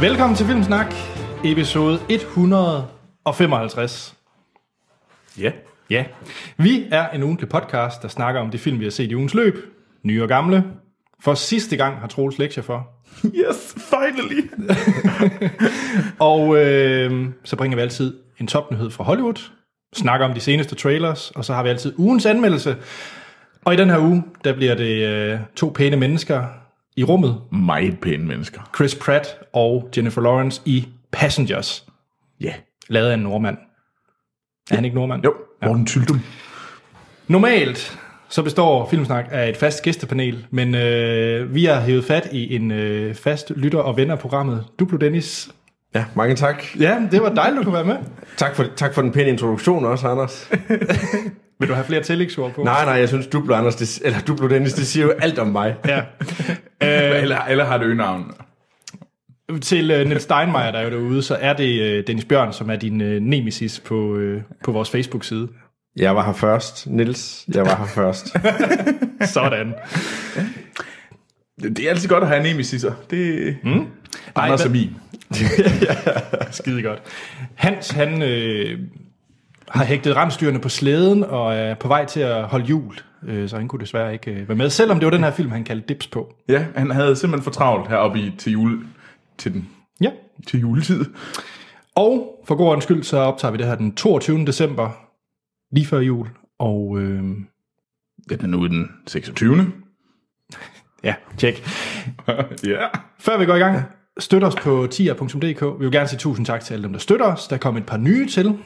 Velkommen til Filmsnak, episode 155. Ja. Ja, vi er en ugentlig podcast, der snakker om de film, vi har set i ugens løb, nye og gamle. For sidste gang har Troels lektier for. Yes, finally. Og øh, så bringer vi altid en topnyhed fra Hollywood, snakker om de seneste trailers, og så har vi altid ugens anmeldelse. Og i den her uge, der bliver det øh, to pæne mennesker i rummet. Meget pæne mennesker. Chris Pratt og Jennifer Lawrence i Passengers, Ja. lavet af en nordmand. Er han ikke nordmand? Jo, Morten Tyldum. Normalt så består Filmsnak af et fast gæstepanel, men øh, vi har hævet fat i en øh, fast lytter og venner af programmet. Duplo Dennis. Ja, mange tak. Ja, det var dejligt, du kunne være med. Tak for, tak for den pæne introduktion også, Anders. Vil du have flere tillægsord på? nej, nej, jeg synes, Duplo, Anders, det, eller Duplo Dennis, det siger jo alt om mig. Ja. Alle, alle har et øgenavn. Til øh, Niels Steinmeier, der er jo derude, så er det øh, Dennis Bjørn, som er din øh, nemesis på, øh, på vores Facebook-side. Jeg var her først. Nils, jeg var her først. Sådan. Det er altid godt at have en nemesiser. Det mm. Anders Ej, og min. Skide godt. Hans, han øh, har hægtet rensdyrene på slæden og er på vej til at holde jul, øh, så han kunne desværre ikke øh, være med, selvom det var den her film, han kaldte Dips på. Ja, han havde simpelthen for travlt heroppe i, til, jule, til, den, Ja. til juletid. Og for god skyld, så optager vi det her den 22. december, lige før jul. Og øh, Den er nu den 26. ja, tjek. ja. Før vi går i gang, støt os på tier.dk. Vi vil gerne sige tusind tak til alle dem, der støtter os. Der kom et par nye til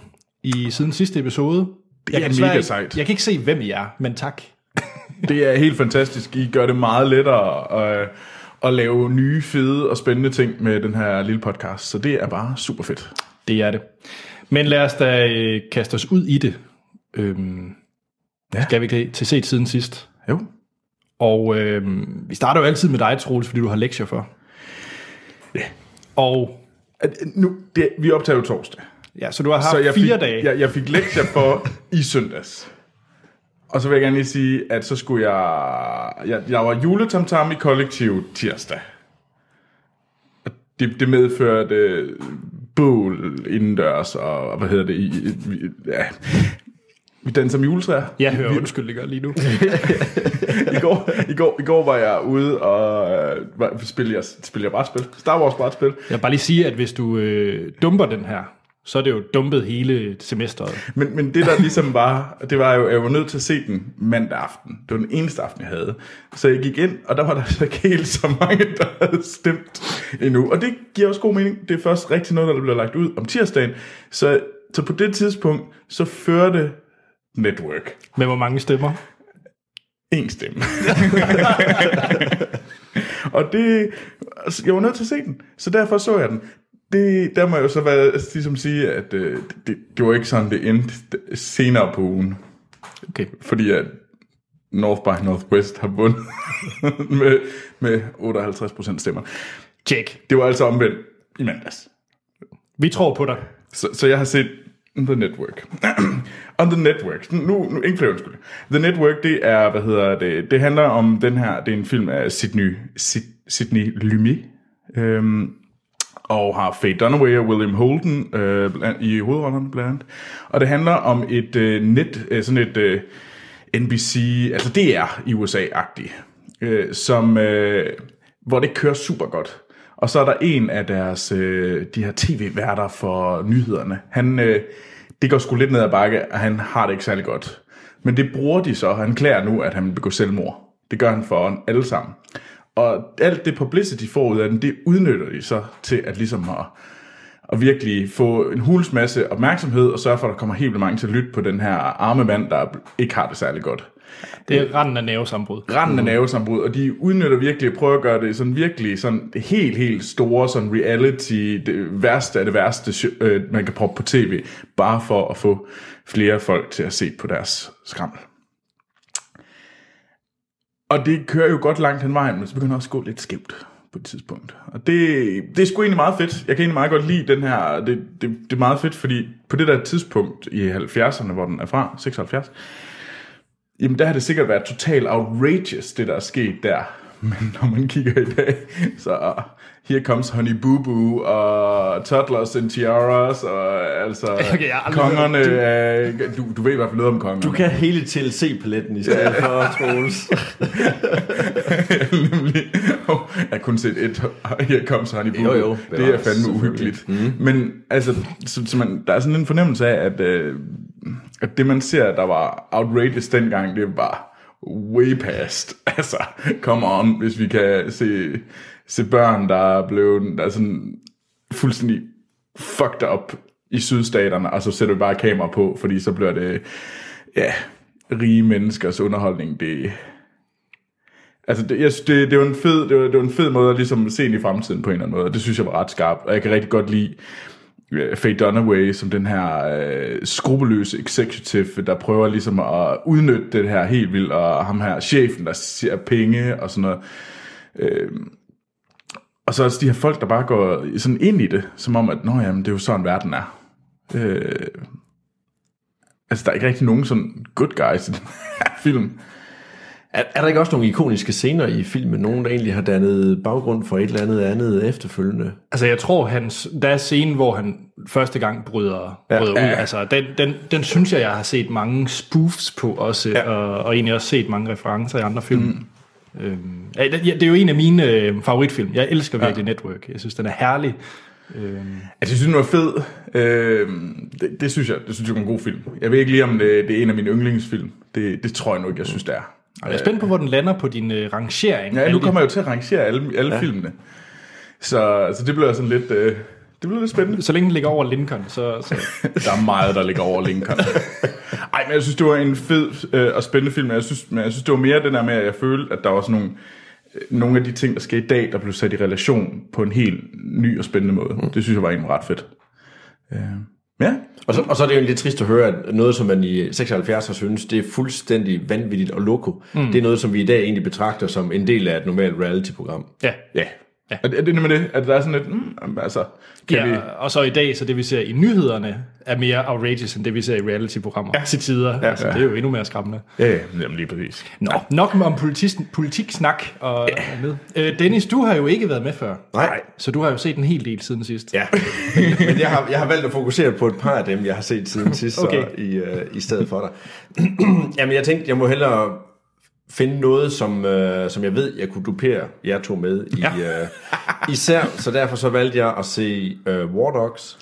i siden sidste episode. Det er desværre mega ikke, sejt. Jeg kan ikke se, hvem I er, men tak. Det er helt fantastisk. I gør det meget lettere at, at lave nye, fede og spændende ting med den her lille podcast. Så det er bare super fedt. Det er det. Men lad os da øh, kaste os ud i det. Øhm, Ja. Skal vi? Til set siden sidst. Jo. Og øhm, vi starter jo altid med dig, Troels, fordi du har lektier for. Ja. Og At, Nu, det, vi optager jo torsdag. Ja, så du har haft Så jeg fire fik, dage. Jeg, jeg fik lektier for i søndags. Og så vil jeg gerne lige sige, at så skulle jeg... Jeg, jeg var juletamtam i kollektiv tirsdag. Og det, det medførte øh, bål indendørs, og hvad hedder det? I, i, ja. Vi danser med juletræer. Jeg hører undskyld, det gør lige nu. I går, i, går, I går var jeg ude og øh, var- spille, jeg, spille jeg brætspil. Star Wars brætspil. Jeg vil bare lige sige, at hvis du øh, dumper den her, så er det jo dumpet hele semesteret. Men, men det der ligesom var, det var jo, jeg var nødt til at se den mandag aften. Det var den eneste aften, jeg havde. Så jeg gik ind, og der var der altså ikke helt så mange, der havde stemt endnu. Og det giver også god mening. Det er først rigtig noget, der bliver lagt ud om tirsdagen. Så, så på det tidspunkt, så førte Network Med hvor mange stemmer? en stemme. og det, altså, jeg var nødt til at se den, så derfor så jeg den. Det, der må jeg jo så være, ligesom sige, at øh, det, det var ikke sådan, det endte senere på ugen. Okay. Fordi at North by Northwest har vundet med, med 58% stemmer. Check. Det var altså omvendt i mandags. Vi tror på dig. Så, så jeg har set The Network. On The Network. Nu, nu ikke flere undskyld. The Network, det er, hvad hedder det, det handler om den her, det er en film af Sydney, Sydney Lumet, øhm, og har Faye Dunaway og William Holden øh, bland, i hovedrollerne blandt andet. Og det handler om et øh, net, øh, sådan et øh, NBC, altså DR i USA-agtigt, øh, som, øh, hvor det kører super godt. Og så er der en af deres, øh, de her tv-værter for nyhederne. Han, øh, det går sgu lidt ned ad bakke, og han har det ikke særlig godt. Men det bruger de så. Han klæder nu, at han vil begå selvmord. Det gør han for alle sammen. Og alt det publicity forud af den, det udnytter de så til at ligesom at, at virkelig få en hulens masse opmærksomhed, og sørge for, at der kommer helt vildt mange til at lytte på den her arme mand, der ikke har det særlig godt. Det er randen af nervesambrud. Randen af nervesambrud, og de udnytter virkelig at prøve at gøre det sådan virkelig sådan helt, helt store sådan reality, det værste af det værste, øh, man kan proppe på tv, bare for at få flere folk til at se på deres skrammel. Og det kører jo godt langt hen vejen, men så begynder det også at gå lidt skævt på et tidspunkt. Og det, det er sgu egentlig meget fedt. Jeg kan egentlig meget godt lide den her, det, det, det er meget fedt, fordi på det der tidspunkt i 70'erne, hvor den er fra, 76, jamen der har det sikkert været totalt outrageous, det der er sket der. Men når man kigger i dag, så Here Comes Honey Boo Boo, og Toddlers and Tiaras, og altså Okay, jeg kongerne, er, du, du ved i hvert fald noget om kongerne. Du kan hele TLC-paletten i stedet for, Troels. Nemlig. Oh, jeg har kun set et Here Comes Honey Boo Jo, Boo. jo, Det bevares, er fandme uhyggeligt. Mm. Men altså, så, så man, der er sådan en fornemmelse af, at, øh, at det man ser, der var outrageous dengang, det var way past. Altså, come on, hvis vi kan se, se børn, der er blevet der er sådan fuldstændig fucked up i sydstaterne, og så sætter vi bare kamera på, fordi så bliver det, ja, rige menneskers underholdning, det, Altså, det, jeg synes, det, det, var en fed, det, var, det var en fed måde at ligesom se ind i fremtiden på en eller anden måde, og det synes jeg var ret skarpt, og jeg kan rigtig godt lide Faye Dunaway som den her øh, skrupelløse executive, der prøver ligesom at udnytte det her helt vildt, og ham her chefen, der ser penge og sådan noget. Øh, og så også de her folk, der bare går sådan ind i det, som om, at Nå, jamen, det er jo sådan, verden er. Uh, altså, der er ikke rigtig nogen sådan good guys i den her film. Er, er der ikke også nogle ikoniske scener i filmen? Nogen, der egentlig har dannet baggrund for et eller andet andet efterfølgende? Altså, jeg tror, hans, der er scenen, hvor han første gang bryder, ja, bryder ud. ja. Altså, den, den, den synes jeg, jeg har set mange spoofs på også, ja. og, og egentlig også set mange referencer i andre film. Mm. Øhm, ja, det, er jo en af mine øh, favoritfilm. Jeg elsker virkelig ja. Network. Jeg synes, den er herlig. Øhm, Altså, jeg synes, den var fed. Øh, det, det, synes jeg, det synes jeg var en god film. Jeg ved ikke lige, om det, det er en af mine yndlingsfilm. Det, det tror jeg nu ikke, jeg synes, det er. og jeg er spændt på, hvor den lander på din øh, rangering. Ja, nu kommer jeg jo til at rangere alle, alle ja. filmene. Så, så det bliver sådan lidt... Øh, det bliver lidt spændende. Så længe den ligger over Lincoln, så... så Der er meget, der ligger over Lincoln. Ej, men jeg synes, det var en fed øh, og spændende film. Men jeg synes, men jeg synes, det var mere den der med, at jeg følte, at der var sådan nogle, øh, nogle af de ting, der sker i dag, der blev sat i relation på en helt ny og spændende måde. Mm. Det synes jeg var egentlig ret fedt. Øh, ja. Og så, og så er det jo lidt trist at høre, at noget, som man i 76 har synes, det er fuldstændig vanvittigt og loko. Mm. Det er noget, som vi i dag egentlig betragter som en del af et normalt reality-program. ja. Ja. Ja. Er, det- er det nemlig det, at der er sådan lidt, mm, altså, kan ja, vi... og så i dag, så det vi ser i nyhederne, er mere outrageous, end det vi ser i reality-programmer ja. til tider. Ja, altså, ja. Det er jo endnu mere skræmmende. Ja, ja, jamen lige præcis. Nå, nok om politik, politik-snak og ja. med. Øh, Dennis, du har jo ikke været med før. Nej. Så du har jo set en hel del siden sidst. Ja, men, jeg, har, jeg har valgt at fokusere på et par af dem, jeg har set siden sidst. Okay. så i, øh, i stedet for dig. Jamen, jeg tænkte, jeg må hellere finde noget, som, øh, som jeg ved, jeg kunne dupere jer to med i, ja. øh, især, så derfor så valgte jeg at se øh, War Dogs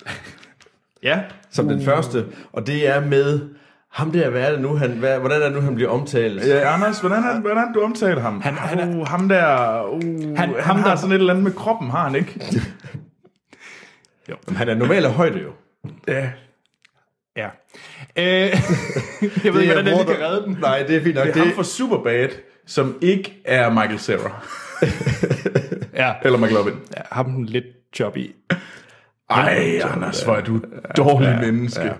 Ja. som den første, og det er med ham der, hvad er det nu, han, hvad, hvordan er det nu, han bliver omtalt? Ja, Anders, hvordan er, hvordan er du omtaler ham? Han- han er- uh, ham der, uh, han, Han- han ham har der- sådan et eller andet med kroppen, har han ikke? Jamen, han er normal af højde jo. ja. Ja. Øh, jeg ved ikke, hvordan lige kan redde den. Nej, det er fint nok. Det er ham fra Superbad, som ikke er Michael Cera. Ja. Eller McLovin. ja ham lidt choppy. Ej, Anders, hvor er du dårlig ja, menneske. Ja.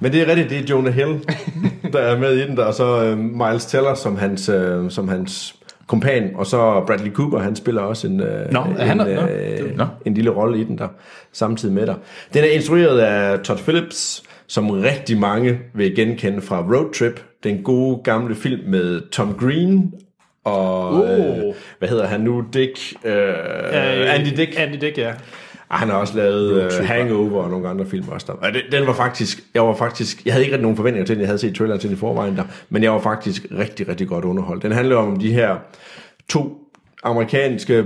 Men det er rigtigt, det er Jonah Hill, der er med i den, der, og så øh, Miles Teller som hans, øh, som hans kompan, og så Bradley Cooper, han spiller også en, øh, er han en, der? Nå, øh, Nå. en lille rolle i den der, samtidig med der. Den er instrueret af Todd Phillips, som rigtig mange vil genkende fra Road Trip, den gode gamle film med Tom Green og, Uh. øh, hvad hedder han nu, Dick, øh, Andy Dick. Andy Dick, ja. Ah, han har også lavet uh, Hangover og nogle andre film også. Der. Og den, den var faktisk, jeg var faktisk, jeg havde ikke rigtig nogen forventninger til den, jeg havde set traileren til den i forvejen der, men jeg var faktisk rigtig, rigtig godt underholdt. Den handler om de her to amerikanske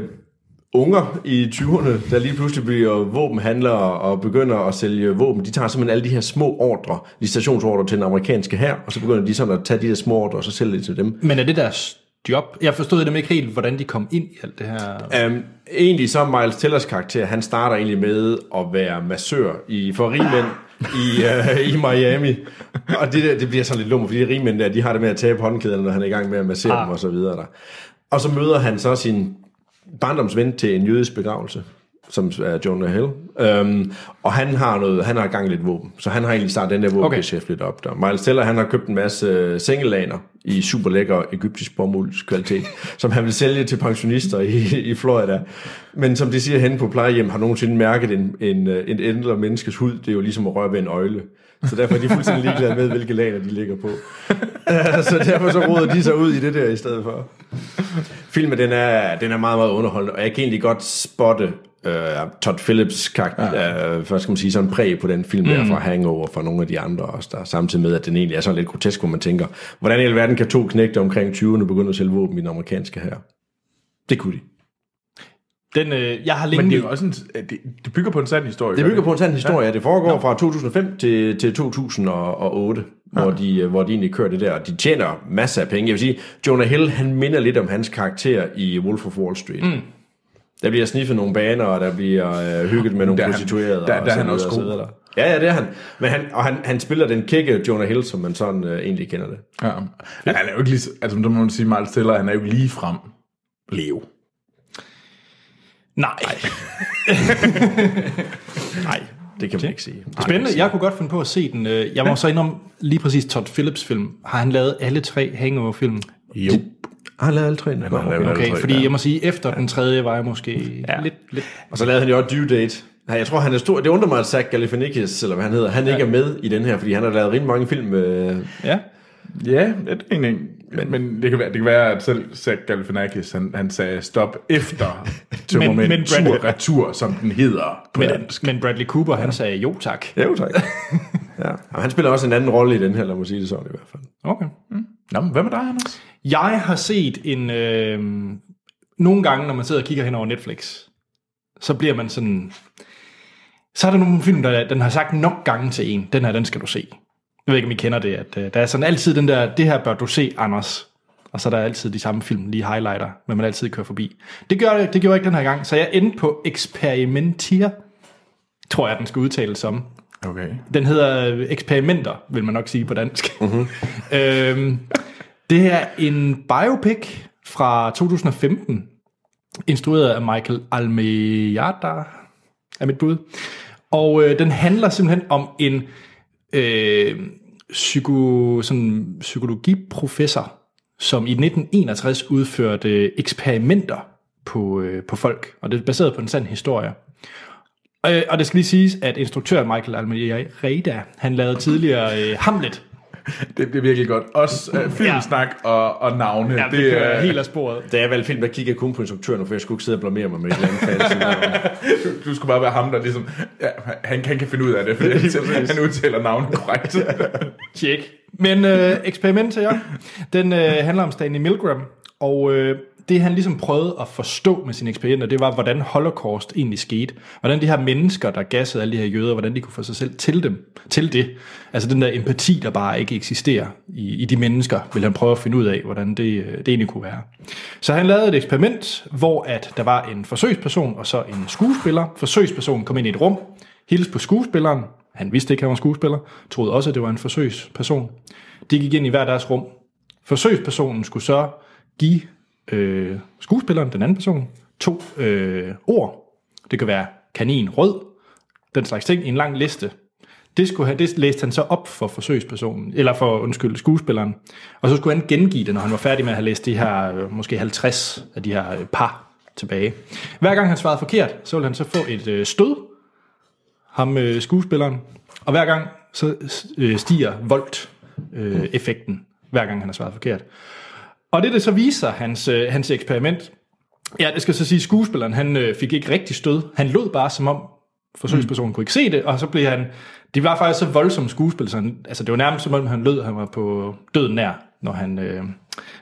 unger i 20'erne, der lige pludselig bliver våbenhandlere og begynder at sælge våben. De tager simpelthen alle de her små ordre, licitationsordre til den amerikanske her, og så begynder de sådan at tage de der små ordre og så sælge det til dem. Men er det deres job? Jeg forstod dem ikke helt, hvordan de kom ind i alt det her. Um, egentlig så Miles Tellers karakter, han starter egentlig med at være massør i, for rigmænd i, uh, i Miami. Og det, der, det bliver sådan lidt lummer, fordi de rigmænd der, de har det med at tabe håndkæderne, når han er i gang med at massere Ah. dem og så videre der. Og så møder han så sin barndomsven til en jødisk begravelse, som er Jonah Hill. Um, og han har noget, han har gang i lidt våben, så han har egentlig startet den der våbengeschæft okay. lidt op der. Miles Teller, han har købt en masse øh, sengelaner i super lækker egyptisk bomuldskvalitet, som han vil sælge til pensionister i, i Florida. Men som de siger henne på plejehjem, har nogensinde mærket en, en, øh, en ældre menneskes hud, det er jo ligesom at røre ved en øjle. Så derfor er de fuldstændig ligeglade med, hvilke laner de ligger på. Øh, så derfor så råder de sig ud i det der i stedet for. Filmen, den er, den er meget, meget underholdende, og jeg kan egentlig godt spotte uh, Todd Phillips karakter, ja. uh, hvad skal man sige, sådan præg på den film der fra Hangover fra nogle af de andre også, der samtidig med, at den egentlig er sådan lidt grotesk, hvor man tænker, hvordan i alverden kan to knægte omkring 20'erne begynde at sælge våben i den amerikanske her? Det kunne de. Den, øh, jeg har længe... Men det er jo også en, det, det bygger på en sand historie. Det bygger på en sand historie. Ja. Det foregår fra 2005 til, til 2008, ja. hvor, de, hvor de egentlig kører det der. De tjener masser af penge. Jeg vil sige, Jonah Hill, han minder lidt om hans karakter i Wolf of Wall Street. Mm. Der bliver sniffet nogle baner, og der bliver øh, hygget med nogle Der er han- prostituerede. der- og der er så han også og så god. Ja, ja, det er han. Men han, og han, han spiller den kække Jonah Hill, som man sådan øh, egentlig kender det. Ja. Men han er jo ikke lige, altså det må man sige, Miles Teller, han er jo ikke lige frem Leo. Nej. Nej, det kan man ikke sige. Det er spændende. Jeg kunne godt finde på at se den. Øh, Jeg må så indrømme, lige præcis Todd Phillips film. Har han lavet alle tre Hangover-film? Jo. Han lavede alle tre. har lavet alle Okay, tre, fordi ja. jeg må sige, efter den tredje var jeg måske ja. lidt, lidt... Og så lavede han jo også Due Date. Ja, jeg tror, han er stor. Det undrer mig, at Zach Galifianakis, eller hvad han hedder, han ikke er med i den her, fordi han har lavet rigtig mange film. Øh, Ja. Ja, det er en, men, men det, kan være, det kan være, at selv Zach Galifianakis, han, han sagde stop efter Tømmermænd men tur Brad- retur, som den hedder på Men, dansk. men Bradley Cooper, han sagde jo tak. ja, jo tak. ja. Og han spiller også en anden rolle i den her, lad mig sige det sådan i hvert fald. Okay. Nå, men hvad med dig, Anders? Jeg har set en... Øh, nogle gange, når man sidder og kigger hen over Netflix, så bliver man sådan... Så er der nogle film, der den har sagt nok gange til en, den her, den skal du se. Jeg ved ikke, om I kender det, at øh, der er sådan altid den der, det her bør du se, Anders. Og så er der altid de samme film, lige highlighter, men man altid kører forbi. Det, gør, det, gjorde jeg ikke den her gang, så jeg endte på Experimentier, tror jeg, den skal udtales som. Okay. Den hedder øh, Eksperimenter, vil man nok sige på dansk. Mm-hmm. øhm, det er en biopic fra 2015, instrueret af Michael Almeida, er mit bud. Og øh, den handler simpelthen om en øh, psyko, sådan, psykologiprofessor, som i 1961 udførte eksperimenter på, øh, på folk, og det er baseret på en sand historie. Og, og det skal lige siges, at instruktør Michael Almeida, Reda, han lavede tidligere øh, Hamlet. Det bliver virkelig godt. Også uh, filmsnak og, og navne. Ja, det, det kører helt af sporet. Da jeg valgte film, der kiggede jeg kun på instruktøren, for jeg skulle ikke sidde og blamere mig med et eller andet fancy. du, du skulle bare være ham, der ligesom... Ja, han, han kan finde ud af det, fordi han, han udtaler navnet korrekt. Tjek. Men øh, eksperimenter, ja. Den øh, handler om Stanley Milgram, og øh, det han ligesom prøvede at forstå med sine eksperimenter, det var, hvordan holocaust egentlig skete. Hvordan de her mennesker, der gassede alle de her jøder, hvordan de kunne få sig selv til dem, til det. Altså den der empati, der bare ikke eksisterer i, i de mennesker, vil han prøve at finde ud af, hvordan det, øh, det egentlig kunne være. Så han lavede et eksperiment, hvor at der var en forsøgsperson og så en skuespiller. Forsøgspersonen kom ind i et rum, hilste på skuespilleren, han vidste ikke, at han var skuespiller, troede også, at det var en forsøgsperson. De gik ind i hver deres rum. Forsøgspersonen skulle så give øh, skuespilleren, den anden person, to øh, ord. Det kan være kanin rød, den slags ting, i en lang liste. Det, skulle have, det læste han så op for forsøgspersonen, eller for, undskyld, skuespilleren. Og så skulle han gengive det, når han var færdig med at have læst de her, øh, måske 50 af de her øh, par tilbage. Hver gang han svarede forkert, så ville han så få et øh, stød, ham øh, skuespilleren, og hver gang så øh, stiger volt øh, effekten, hver gang han har svaret forkert. Og det, det så viser hans, øh, hans eksperiment, ja, det skal så sige, skuespilleren, han øh, fik ikke rigtig stød. Han lod bare som om, forsøgspersonen mm. kunne ikke se det, og så blev han, det var faktisk så voldsomt skuespil, så han, altså det var nærmest som om han lød, han var på døden nær, når han, øh,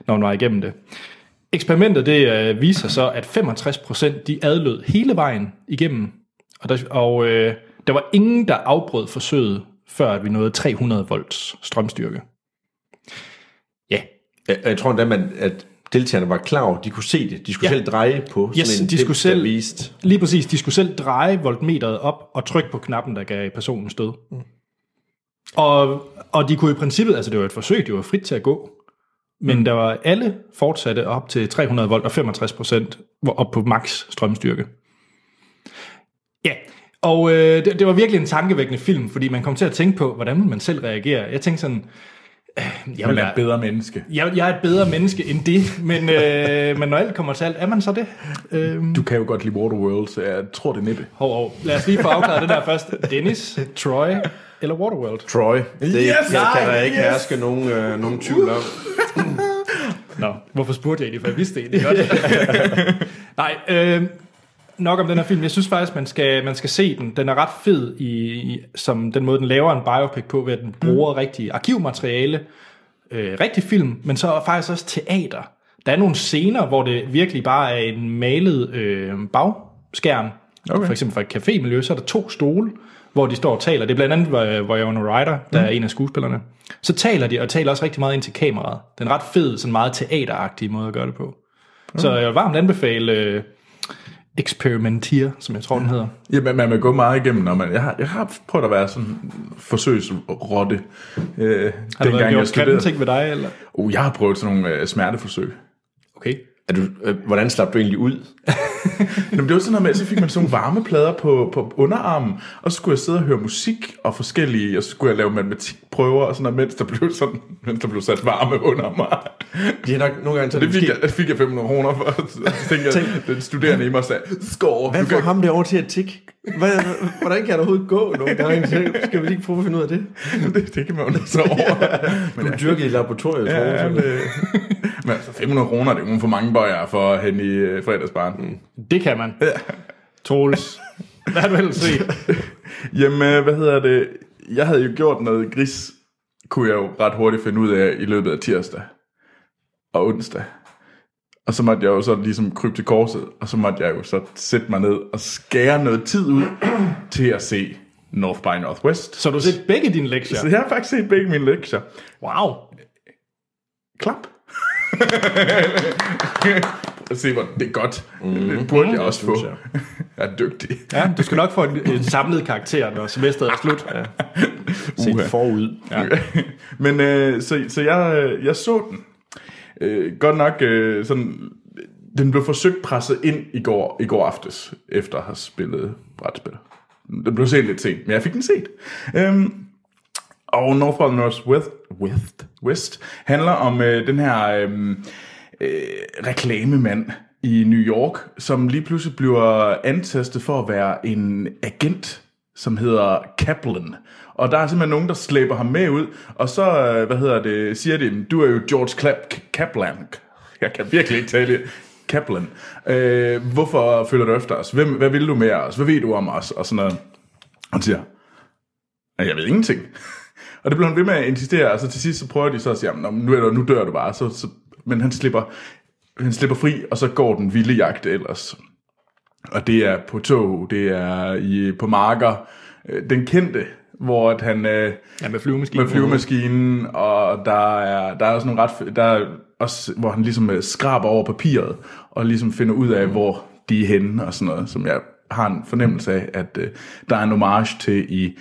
når han var igennem det. Eksperimentet, det øh, viser så, at 65% de adlød hele vejen igennem, og, der, og øh, der var ingen, der afbrød forsøget, før at vi nåede 300 volts strømstyrke. Jeg, jeg tror endda, man, at deltagerne var klar over, de kunne se det. De skulle Ja. selv dreje på sådan Yes, en de skulle dims, der selv- viste. Lige præcis, de skulle selv dreje voltmeteret op og trykke på knappen, der gav personen stød. Mm. Og, og de kunne i princippet, altså det var et forsøg, de var frit til at gå, men mm. der var alle fortsatte op til 300 volt, og 65 procent op på max strømstyrke. Ja, og øh, det, det var virkelig en tankevækkende film, fordi man kom til at tænke på, hvordan man selv reagere. Jeg tænkte sådan, jeg, Man vil er et bedre menneske. jeg, jeg er et bedre menneske end det, men, øh, men når alt kommer til alt, er man så det? Øh, Du kan jo godt lide Waterworld, så jeg tror, det er næppe. Hov, hov. Lad os lige få afklaret det der først. Dennis, Troy eller Waterworld? Troy. Det Yes! yes, kan der ikke yes! herske nogen, øh, nogen tvivl om. Nå. Hvorfor spurgte jeg egentlig, for jeg vidste det egentlig godt. Nej, øh, nok om den her film. Jeg synes faktisk, man skal, man skal se den. Den er ret fed i, i som den måde, den laver en biopic på, ved at den bruger mm. rigtig arkivmateriale, øh, rigtig film, men så faktisk også teater. Der er nogle scener, hvor det virkelig bare er en malet øh, bagskærm. Okay. For eksempel for et cafémiljø, så er der to stole, hvor de står og taler. Det er blandt andet Winona Ryder, der mm. er en af skuespillerne. Så taler de, og taler også rigtig meget ind til kameraet. Den er ret fed, sådan meget teateragtig måde at gøre det på. Mm. Så jeg vil varmt anbefale øh, Experimentier, som jeg tror, den hedder. Ja, men man vil gå meget igennem, når man... Jeg har, jeg har prøvet at være sådan forsøgsrotte. Øh, har du været gjort kan ting ved dig, eller? Uh, jeg har prøvet sådan nogle øh, smerteforsøg. Okay. Er du, øh, hvordan slap du egentlig ud? Jamen, det var sådan noget med, at så fik man sådan nogle varmeplader på, på underarmen, og så skulle jeg sidde og høre musik og forskellige, og så skulle jeg lave matematikprøver og sådan noget, mens der blev, sådan, mens der blev sat varme under mig. De har nok nogle gange så det fik, jeg, det fik jeg 500 kroner for, og så tænkte jeg, den studerende i mig sagde, skår. Hvad får ham over til at tikke? Hvordan kan jeg overhovedet gå nogle gange? Skal vi ikke prøve at finde ud af det? Det, det kan man jo så over. Men du dyrker i laboratoriet, tror jeg. Ja, det, men altså 500 kroner, det er jo for mange bøjer for hen i uh, fredagsbarn. Mm. Det kan man. Ja. Troels. Hvad har du ellers set? Jamen, øh, hvad hedder det? Jeg havde jo gjort noget gris, kunne jeg jo ret hurtigt finde ud af i løbet af tirsdag og onsdag. Og så måtte jeg jo så ligesom krybe til korset, og så måtte jeg jo så sætte mig ned og skære noget tid ud til at se North by Northwest. Så du har set begge dine lektier? Så jeg har faktisk set begge mine lektier. Wow. Klap. Se, hvor det er godt. Mm. Det burde jeg også få. Jeg er dygtig. Ja, du skal nok få en, en samlet karakter, når semesteret er slut. Ja. Set forud. Ja. Men øh, så, så jeg, jeg så den. Øh, godt nok øh, sådan... Den blev forsøgt presset ind i går, i går aftes, efter at have spillet brætspil. Den blev set lidt sent, men jeg fik den set. Øhm, og North by Northwest West, West handler om øh, den her øh, øh, reklamemand i New York, som lige pludselig bliver antastet for at være en agent, som hedder Kaplan. Og der er simpelthen nogen, der slæber ham med ud, og så, øh, hvad hedder det, siger de, du er jo George Kla- Kaplan. Jeg kan virkelig ikke tale det. Kaplan. Øh, hvorfor følger du efter os? Hvem, hvad vil du med os? Hvad ved du om os? Og sådan noget. Og han siger, jeg ved ingenting. Og det blev han ved med at insistere, og så til sidst så prøver de så at sige, nu, er der, nu dør du bare. Så, så, men han slipper, han slipper fri, og så går den vilde jagt ellers. Og det er på tog, det er i, på marker. Øh, den kendte, hvor at han... Øh, ja, med flyvemaskinen. Med flyvemaskinen, og der er, der er også nogle ret... Der er også, hvor han ligesom øh, skraber over papiret, og ligesom finder ud af, hvor de er henne, og sådan noget, som jeg har en fornemmelse af, at øh, der er en homage til i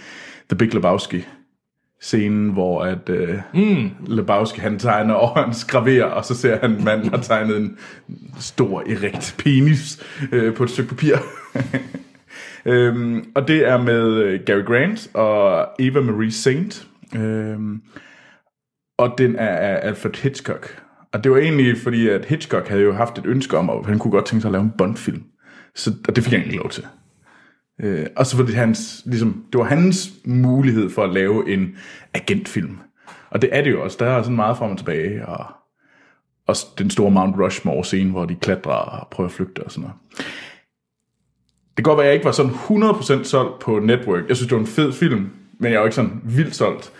The Big Lebowski scenen, hvor at øh, mm. Lebowski han tegner, og han skraverer, og så ser han, at manden har tegnet en stor, erekt penis øh, på et stykke papir. øhm, og det er med øh, Gary Grant og Eva Marie Saint. Øhm, og den er af Alfred Hitchcock. Og det var egentlig fordi, at Hitchcock havde jo haft et ønske om, at han kunne godt tænke sig at lave en Bond-film. Så, og det fik han ikke lov til. Øh, og så var det hans, ligesom, det var hans mulighed for at lave en agentfilm. Og det er det jo også. Der er sådan meget frem og tilbage, og også den store Mount Rushmore-scene, hvor de klatrer og prøver at flygte og sådan noget. Det kan godt være, at jeg ikke var sådan 100% solgt på Network. Jeg synes, det var en fed film, men jeg var ikke sådan vildt solgt.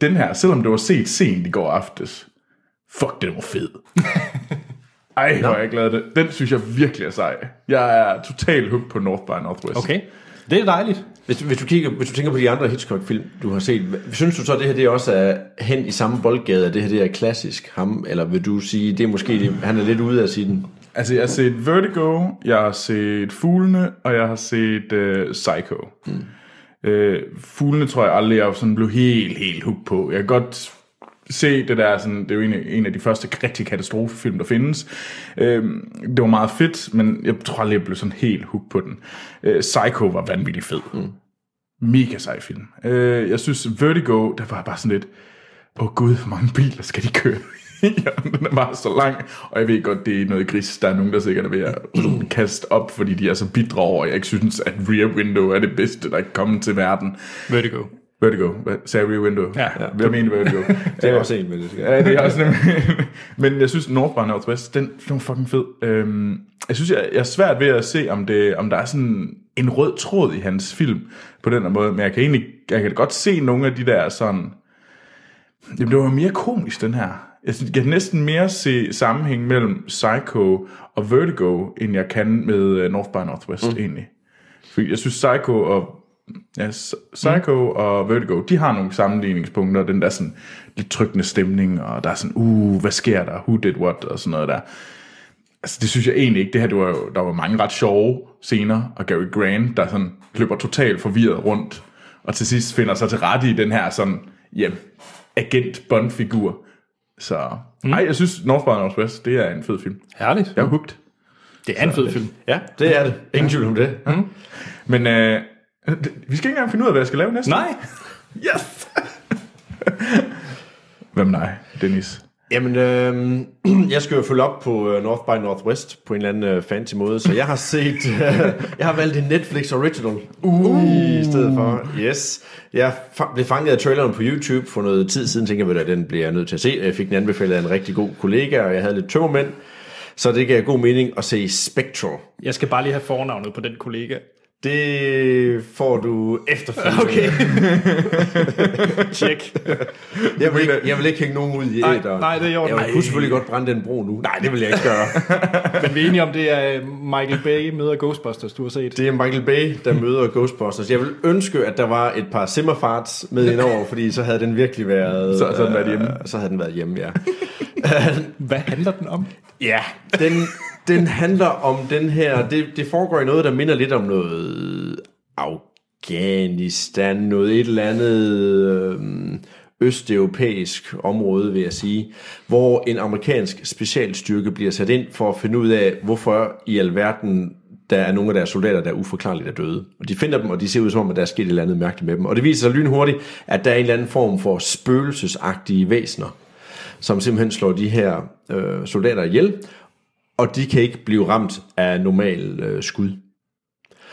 Den her, selvom det var set sent i går aftes, fuck, den var fed. Ej, hvor er jeg glad det. Den synes jeg virkelig er sej. Jeg er totalt hooked på North by Northwest. Okay, det er dejligt. Hvis, hvis, du kigger, hvis du tænker på de andre Hitchcock-film, du har set, synes du så, at det her det også er hen i samme boldgade, at det her det er klassisk ham, eller vil du sige, det er måske, det, han er lidt ude af sin... Altså, jeg har set Vertigo, jeg har set Fuglene, og jeg har set uh, Psycho. Mm. Uh, Fuglene tror jeg aldrig, jeg sådan blev helt, helt hooked på. Jeg kan godt se det der, sådan, det er jo en, en af de første rigtig katastrofefilm, der findes. Øhm, det var meget fedt, men jeg tror aldrig, jeg blev sådan helt hooked på den. Øh, Psycho var vanvittig fed. Mm. Mega sej film. Øh, jeg synes, Vertigo, der var bare sådan lidt, åh oh gud, hvor mange biler skal de køre den er bare så lang, og jeg ved godt, det er noget gris. Der er nogen, der sikkert er ved at kaste op, fordi de er så bidre over, jeg ikke synes, at Rear Window er det bedste, der er kommet til verden. Vertigo. Vertigo. Sagde Rear Window? Ja. Jeg mener Vertigo. Det er også en, men det skal. Ja, det er også nemlig. Men jeg synes, North by Northwest, den, den var fucking fed. Øhm, jeg synes, jeg, jeg er svært ved at se, om, det, om der er sådan en rød tråd i hans film på den her måde. Men jeg kan egentlig jeg kan godt se nogle af de der sådan... Jamen, det var mere komisk, den her. Jeg, synes, jeg kan næsten mere se sammenhæng mellem Psycho og Vertigo, end jeg kan med øh, North by Northwest, mm. egentlig. Fordi jeg synes, Psycho og Ja, Psycho mm. og Vertigo, de har nogle sammenligningspunkter, den der sådan lidt trykkende stemning, og der er sådan, uh, hvad sker der, who did what, og sådan noget der. Altså, det synes jeg egentlig ikke. Det her, det var, jo- der var mange ret sjove scener, og Gary Grant, der sådan løber totalt forvirret rundt, og til sidst finder sig til rette i den her sådan, ja, agent Bond-figur. Så, mm. ej, jeg synes, North by Northwest, det er en fed film. Herligt. Jeg er hooked. Det er en fed film. Ja, det er det. Ingen tvivl om det. Mm. Men øh, vi skal ikke engang finde ud af, hvad jeg skal lave næste. Nej. Yes! Hvem nej, Dennis? Jamen, øh, jeg skal jo følge op på uh, North by Northwest på en eller anden uh, fancy måde, så jeg har set, uh, jeg har valgt en Netflix Original uh. i stedet for. Yes. Jeg fa- blev fanget af traileren på YouTube for noget tid siden, tænker jeg, at den bliver jeg nødt til at se. Jeg fik den anbefalet af en rigtig god kollega, og jeg havde lidt tømmermænd, så det gav god mening at se Spectral. Jeg skal bare lige have fornavnet på den kollega. Det får du efterfølgende. Okay. Tjek. Jeg vil, ikke, jeg vil ikke hænge nogen ud i Nej, æderen. nej, det er i orden. Jeg kunne selvfølgelig godt brænde den bro nu. Nej, det vil jeg ikke gøre. Men vi er enige om, det er Michael Bay møder Ghostbusters, du har set. Det er Michael Bay, der møder Ghostbusters. Jeg vil ønske, at der var et par simmerfarts med indover, fordi så havde den virkelig været... Så- så havde den været hjemme. Øh, så havde den været hjemme, ja. Hvad handler den om? ja, den, den handler om den her... Det, det foregår i noget, der minder lidt om noget Afghanistan, noget et eller andet... Øh, østeuropæisk område, vil jeg sige, hvor en amerikansk specialstyrke bliver sat ind for at finde ud af, hvorfor i alverden der er nogle af deres soldater, der er uforklarligt er døde. Og de finder dem, og de ser ud som om, at der er sket et eller andet mærkeligt med dem. Og det viser sig lynhurtigt, at der er en eller anden form for spøgelsesagtige væsener, som simpelthen slår de her øh, soldater ihjel, og de kan ikke blive ramt af normal øh, skud.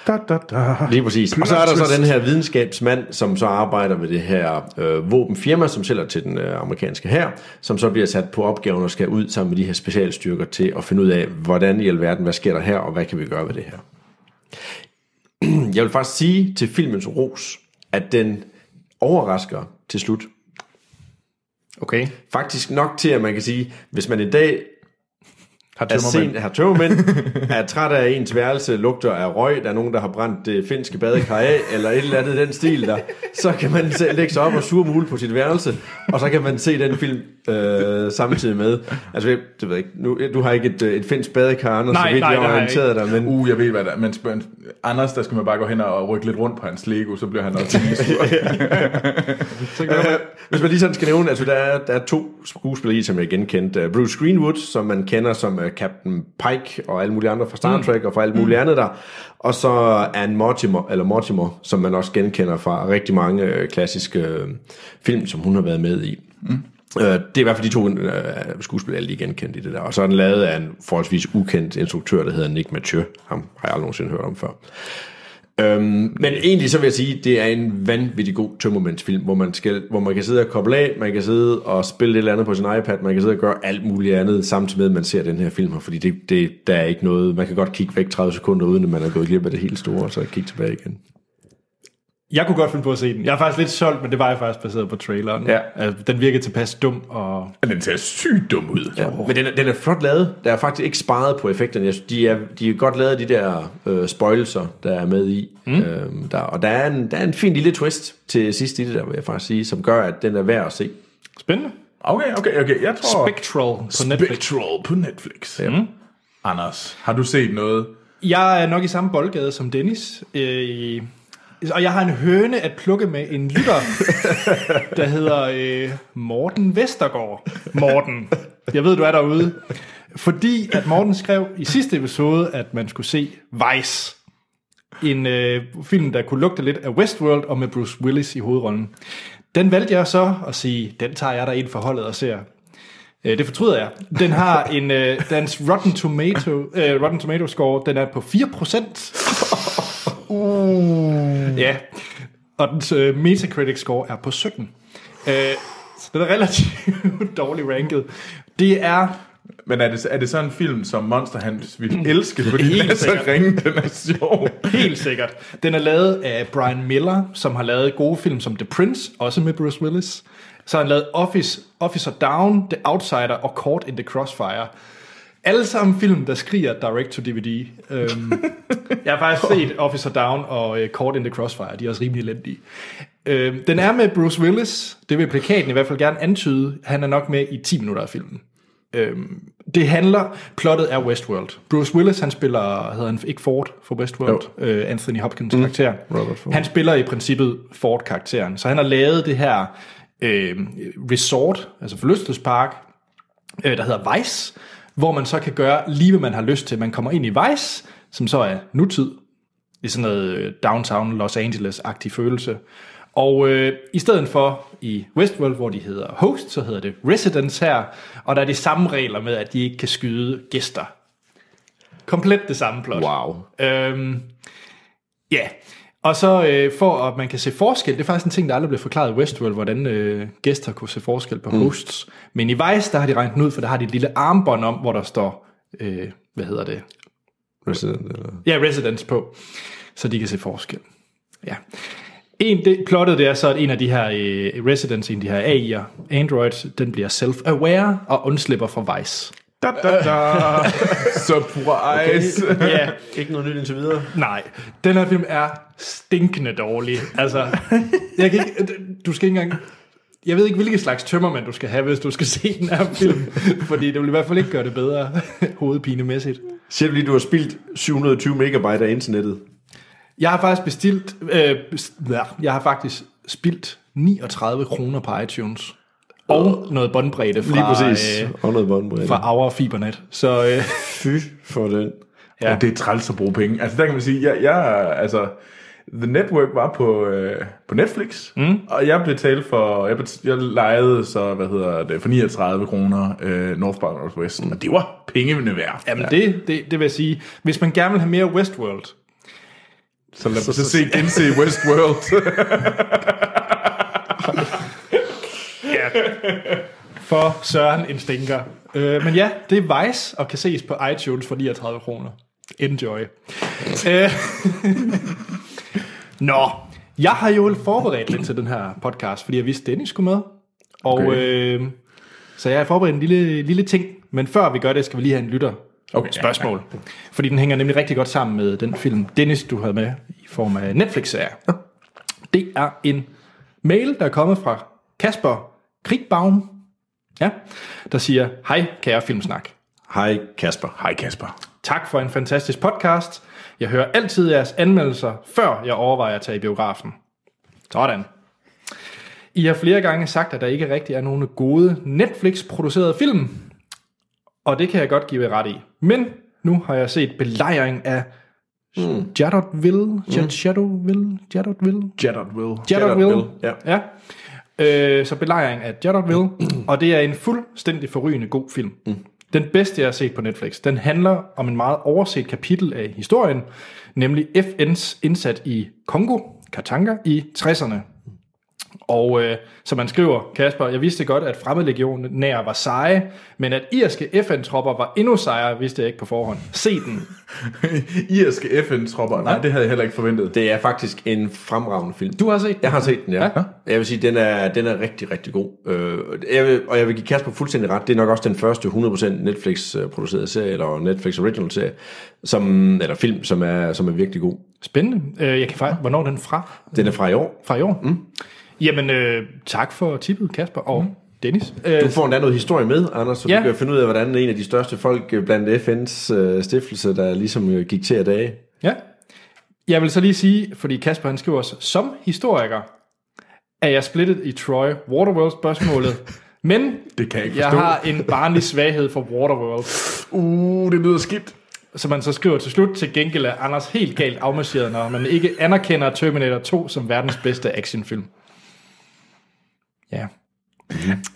Da, da, da. Lige præcis. Og så er der så den her videnskabsmand, som så arbejder ved det her øh, våbenfirma, som sælger til den øh, amerikanske her, som så bliver sat på opgaven og skal ud sammen med de her specialstyrker til at finde ud af, hvordan i alverden, hvad sker der her, og hvad kan vi gøre ved det her. Jeg vil faktisk sige til filmens ros, at den overrasker til slut. Okay. Faktisk nok til, at man kan sige, hvis man i dag Har er tømmermænd. har tømmermænd, er træt af ens værelse, lugter af røg, der er nogen, der har brændt det finske badekar af, eller et eller andet i den stil der, så kan man se- lægge sig op og sure mule på sit værelse, og så kan man se den film øh, samtidig med. Altså, jeg- det ved jeg ikke, nu, du har ikke et, øh, et finsk badekar, Anders, Nej, så vidt nej, jeg det har orienteret dig, men Uh, jeg ved hvad der er. Men spørg, Anders, der skal man bare gå hen og rykke lidt rundt på hans Lego, så bliver han også lige sur. Øh, Hvis man lige sådan skal nævne, altså der er, der er to skuespillere i, som jeg genkendte. Bruce Greenwood, som man kender som uh, Captain Pike og alle mulige andre fra Star Trek og fra alt muligt andet der. Og så Anne Mortimer, eller Mortimer, som man også genkender fra rigtig mange øh, klassiske øh, film, som hun har været med i. Mm. Øh, det er i hvert fald de to øh, skuespillere, jeg lige genkendt i det der. Og så er den lavet af en forholdsvis ukendt instruktør, der hedder Nick Mathieu. Ham har jeg aldrig nogensinde hørt om før. Øhm, men egentlig så vil jeg sige, det er en vanvittig god tømmermændsfilm, hvor man, skal, hvor man kan sidde og koble af, man kan sidde og spille et eller andet på sin iPad, man kan sidde og gøre alt muligt andet, samtidig med, at man ser den her film her, fordi det, det, der er ikke noget, man kan godt kigge væk 30 sekunder, uden at man er gået glip af det helt store, og så kigge tilbage igen. Jeg kunne godt finde på at se den. Jeg er faktisk lidt solgt, men det var jeg faktisk baseret på traileren. Ja. Altså, den virkede tilpas dum, og Den ser sygt dum ud. Ja, men den er, den er flot lavet. Der er faktisk ikke sparet på effekterne. De er, de er godt lavet, de der øh, spoilser, der er med i. Mm. Øhm, der, og der er, en, der er en fin lille twist til sidst i det der, vil jeg faktisk sige, som gør, at den er værd at se. spændende. Okay, okay, okay. Jeg tror... Spectral på Netflix. Spectral på Netflix. Ja. Mm. Anders, har du set noget? Jeg er nok i samme boldgade som Dennis. Øh, og jeg har en høne at plukke med en lytter, der hedder øh, Morten Vestergaard. Morten, jeg ved, du er derude. Fordi at Morten skrev i sidste episode, at man skulle se Vice. En øh, film, der kunne lugte lidt af Westworld, og med Bruce Willis i hovedrollen. Den valgte jeg så at sige, den tager jeg der ind for holdet og ser. Øh, det fortryder jeg. Den har en, øh, dens Rotten Tomato, øh, Rotten Tomato score, den er på 4%. Uh. Ja. og dens øh, Metacritic score er på 17. Øh, så den er relativt dårligt ranket. Det er Men er det, er det så en film, som Monster Hans ville elske, fordi Helt den er så sikkert. ringe, den er sjov? Helt sikkert. Den er lavet af Brian Miller, som har lavet gode film som The Prince, også med Bruce Willis. Så har han lavet Office, Officer Down, The Outsider og Caught in the Crossfire. Alle sammen film, der skriger direct to DVD. Øhm, jeg har faktisk set Officer Down og uh, Caught in the Crossfire. De er også rimelig elendige. Øhm, den er med Bruce Willis. Det vil plakaten i hvert fald gerne antyde. Han er nok med i 10 minutter af filmen. Øhm, det handler, plottet er Westworld. Bruce Willis, han spiller, hedder han ikke Ford for Westworld, øh, Anthony Hopkins mm. karakter. Robert Ford. Han spiller i princippet Ford-karakteren. Så han har lavet det her øh, resort, altså forlystelsespark, øh, der hedder Vice, hvor man så kan gøre lige, hvad man har lyst til. Man kommer ind i Vice, som så er nutid, i sådan noget øh, downtown Los Angeles-agtig følelse. Og øh, i stedet for i Westworld, hvor de hedder host, så hedder det residence her, og der er de samme regler med, at de ikke kan skyde gæster. Komplet det samme plot. Wow. Øhm, ja, og så øh, for at man kan se forskel, det er faktisk en ting, der aldrig blev forklaret i Westworld, hvordan øh, gæster kunne se forskel på hosts. Men i Vice, der har de regnet ud, for der har de et lille armbånd om, hvor der står, øh, hvad hedder det? Resident, eller... Ja, residence på, så de kan se forskel. Ja. En, det, plottet det er så, at en af de her øh, residents, en af de her AI'er, Android, den bliver self-aware og undslipper fra Vice. Da, da, da. Surprise. Okay. Ja, Ikke noget nyt indtil videre. Nej, den her film er stinkende dårlig. Altså, jeg kan ikke, du skal ikke engang... Jeg ved ikke, hvilke slags tømmermand du skal have, hvis du skal se den her film. Fordi det vil i hvert fald ikke gøre det bedre hovedpinemæssigt. Siger du lige, du har spildt 720 megabyte af internettet? Jeg har faktisk bestilt... Øh, best- ja, jeg har faktisk spildt 39 kroner på iTunes. Og noget båndbredde fra, Lige præcis. øh, og noget båndbredde. fra Aura Fibernet. Så øh, Fy for den. ja. Ja. Det er træls at bruge penge. Altså der kan man sige, jeg, jeg altså, The Network var på, øh, på Netflix, mm. og jeg betalte for, jeg, jeg lejede så, hvad hedder det, for 39 kroner øh, North by Northwest, mm. og det var pengene værd. Jamen det, det, det vil jeg sige, hvis man gerne vil have mere Westworld, Så lad os så se, gense Westworld. for Søren en stinker. Øh, men ja, det er Vice og kan ses på iTunes for 39 kroner. Enjoy. øh, Nå, jeg har jo forberedt lidt til den her podcast, fordi jeg vidste, Dennis skulle med. Og Okay. øh, så jeg har forberedt en lille, lille ting. Men før vi gør det, skal vi lige have en lytter Okay, ja, spørgsmål. Fordi den hænger nemlig rigtig godt sammen med den film, Dennis, du havde med i form af Netflix-serie. Det er en mail, der er kommet fra Kasper Krigbaum, ja, der siger, hej kære filmsnak. Hej Kasper. Hej Kasper. Tak for en fantastisk podcast. Jeg hører altid jeres anmeldelser, før jeg overvejer at tage i biografen. Sådan. I har flere gange sagt, at der ikke rigtig er nogen gode Netflix-producerede film. Og det kan jeg godt give ret i. Men nu har jeg set belejring af mm. Jadotville. Mm. Shadowville? Jadotville? Jadotville. Jadotville. Ja. ja. Øh, så belejring af Jadotville, og det er en fuldstændig forrygende god film. Mm. Den bedste, jeg har set på Netflix. Den handler om en meget overset kapitel af historien, nemlig FN's indsat i Kongo, Katanga, i 60'erne. Og øh, som man skriver, Kasper, jeg vidste godt, at fremmedlegionen nær var seje, men at irske FN-tropper var endnu sejere, vidste jeg ikke på forhånd. Se den. Irske FN-tropper. Nej, det havde jeg heller ikke forventet. Det er faktisk en fremragende film. Du har set den? Jeg har set den, ja. Ja. ja. Jeg vil sige, den er, den er rigtig, rigtig god. Øh, jeg vil, og jeg vil give Kasper fuldstændig ret. Det er nok også den første 100% Netflix-producerede serie, eller Netflix Original serie, som, eller film, som er, som er virkelig god. Spændende. Øh, jeg kan faktisk... Hvornår er den fra? Den er fra i år. Fra i år? Mm. Jamen, øh, tak for tippet, Kasper og mm. Dennis. Øh, Du får endda noget historie med, Anders, så Ja. du kan finde ud af, hvordan en af de største folk øh, blandt FN's øh, stiftelse, der ligesom øh, gik til af dage. ja. Jeg vil så lige sige, fordi Kasper han skriver også, som historiker, er jeg splittet i Troy Waterworld-spørgsmålet, men Det kan jeg ikke jeg forstå. har en barnlig svaghed for Waterworld. Uh, det lyder skidt. Så man så skriver til slut til gengæld er Anders helt galt afmarcheret, når man ikke anerkender Terminator 2 som verdens bedste actionfilm. Ja.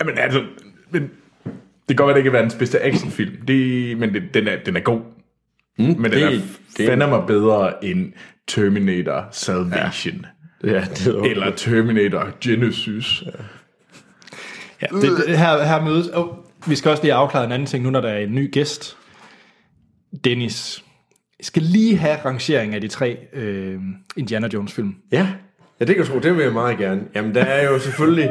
Jamen altså, men, det kan godt være, det ikke er verdens bedste actionfilm, det, men det, den, er, den er god. Mm, men den det- er det- fandme mig bedre end Terminator Salvation. Ja, det er Eller Terminator Genesis. Ja, det, det, her, her mødes... Oh, vi skal også lige afklare en anden ting, nu når der er en ny gæst. Dennis skal lige have rangering af de tre øh, Indiana Jones-film. Ja, ja det kan du tro, det vil jeg meget gerne. Jamen, der er jo selvfølgelig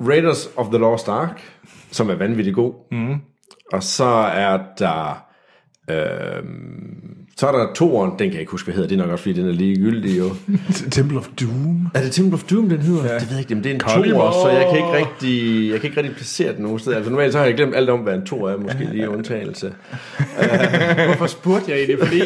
Raiders of the Lost Ark, som er vanvittigt god. Mm. Og så er der... Øh, så er der toeren, den kan jeg ikke huske, hvad hedder. Det er nok også, fordi den er ligegyldig jo. Temple of Doom. Er det Temple of Doom, den hedder? Ja. Det ved jeg ikke, men det er en toer, så jeg kan ikke rigtig, jeg kan ikke rigtig placere den nogen steder. Altså normalt så har jeg glemt alt om, hvad en toer er, måske lige undtagelse. Hvorfor spurgte jeg egentlig? Fordi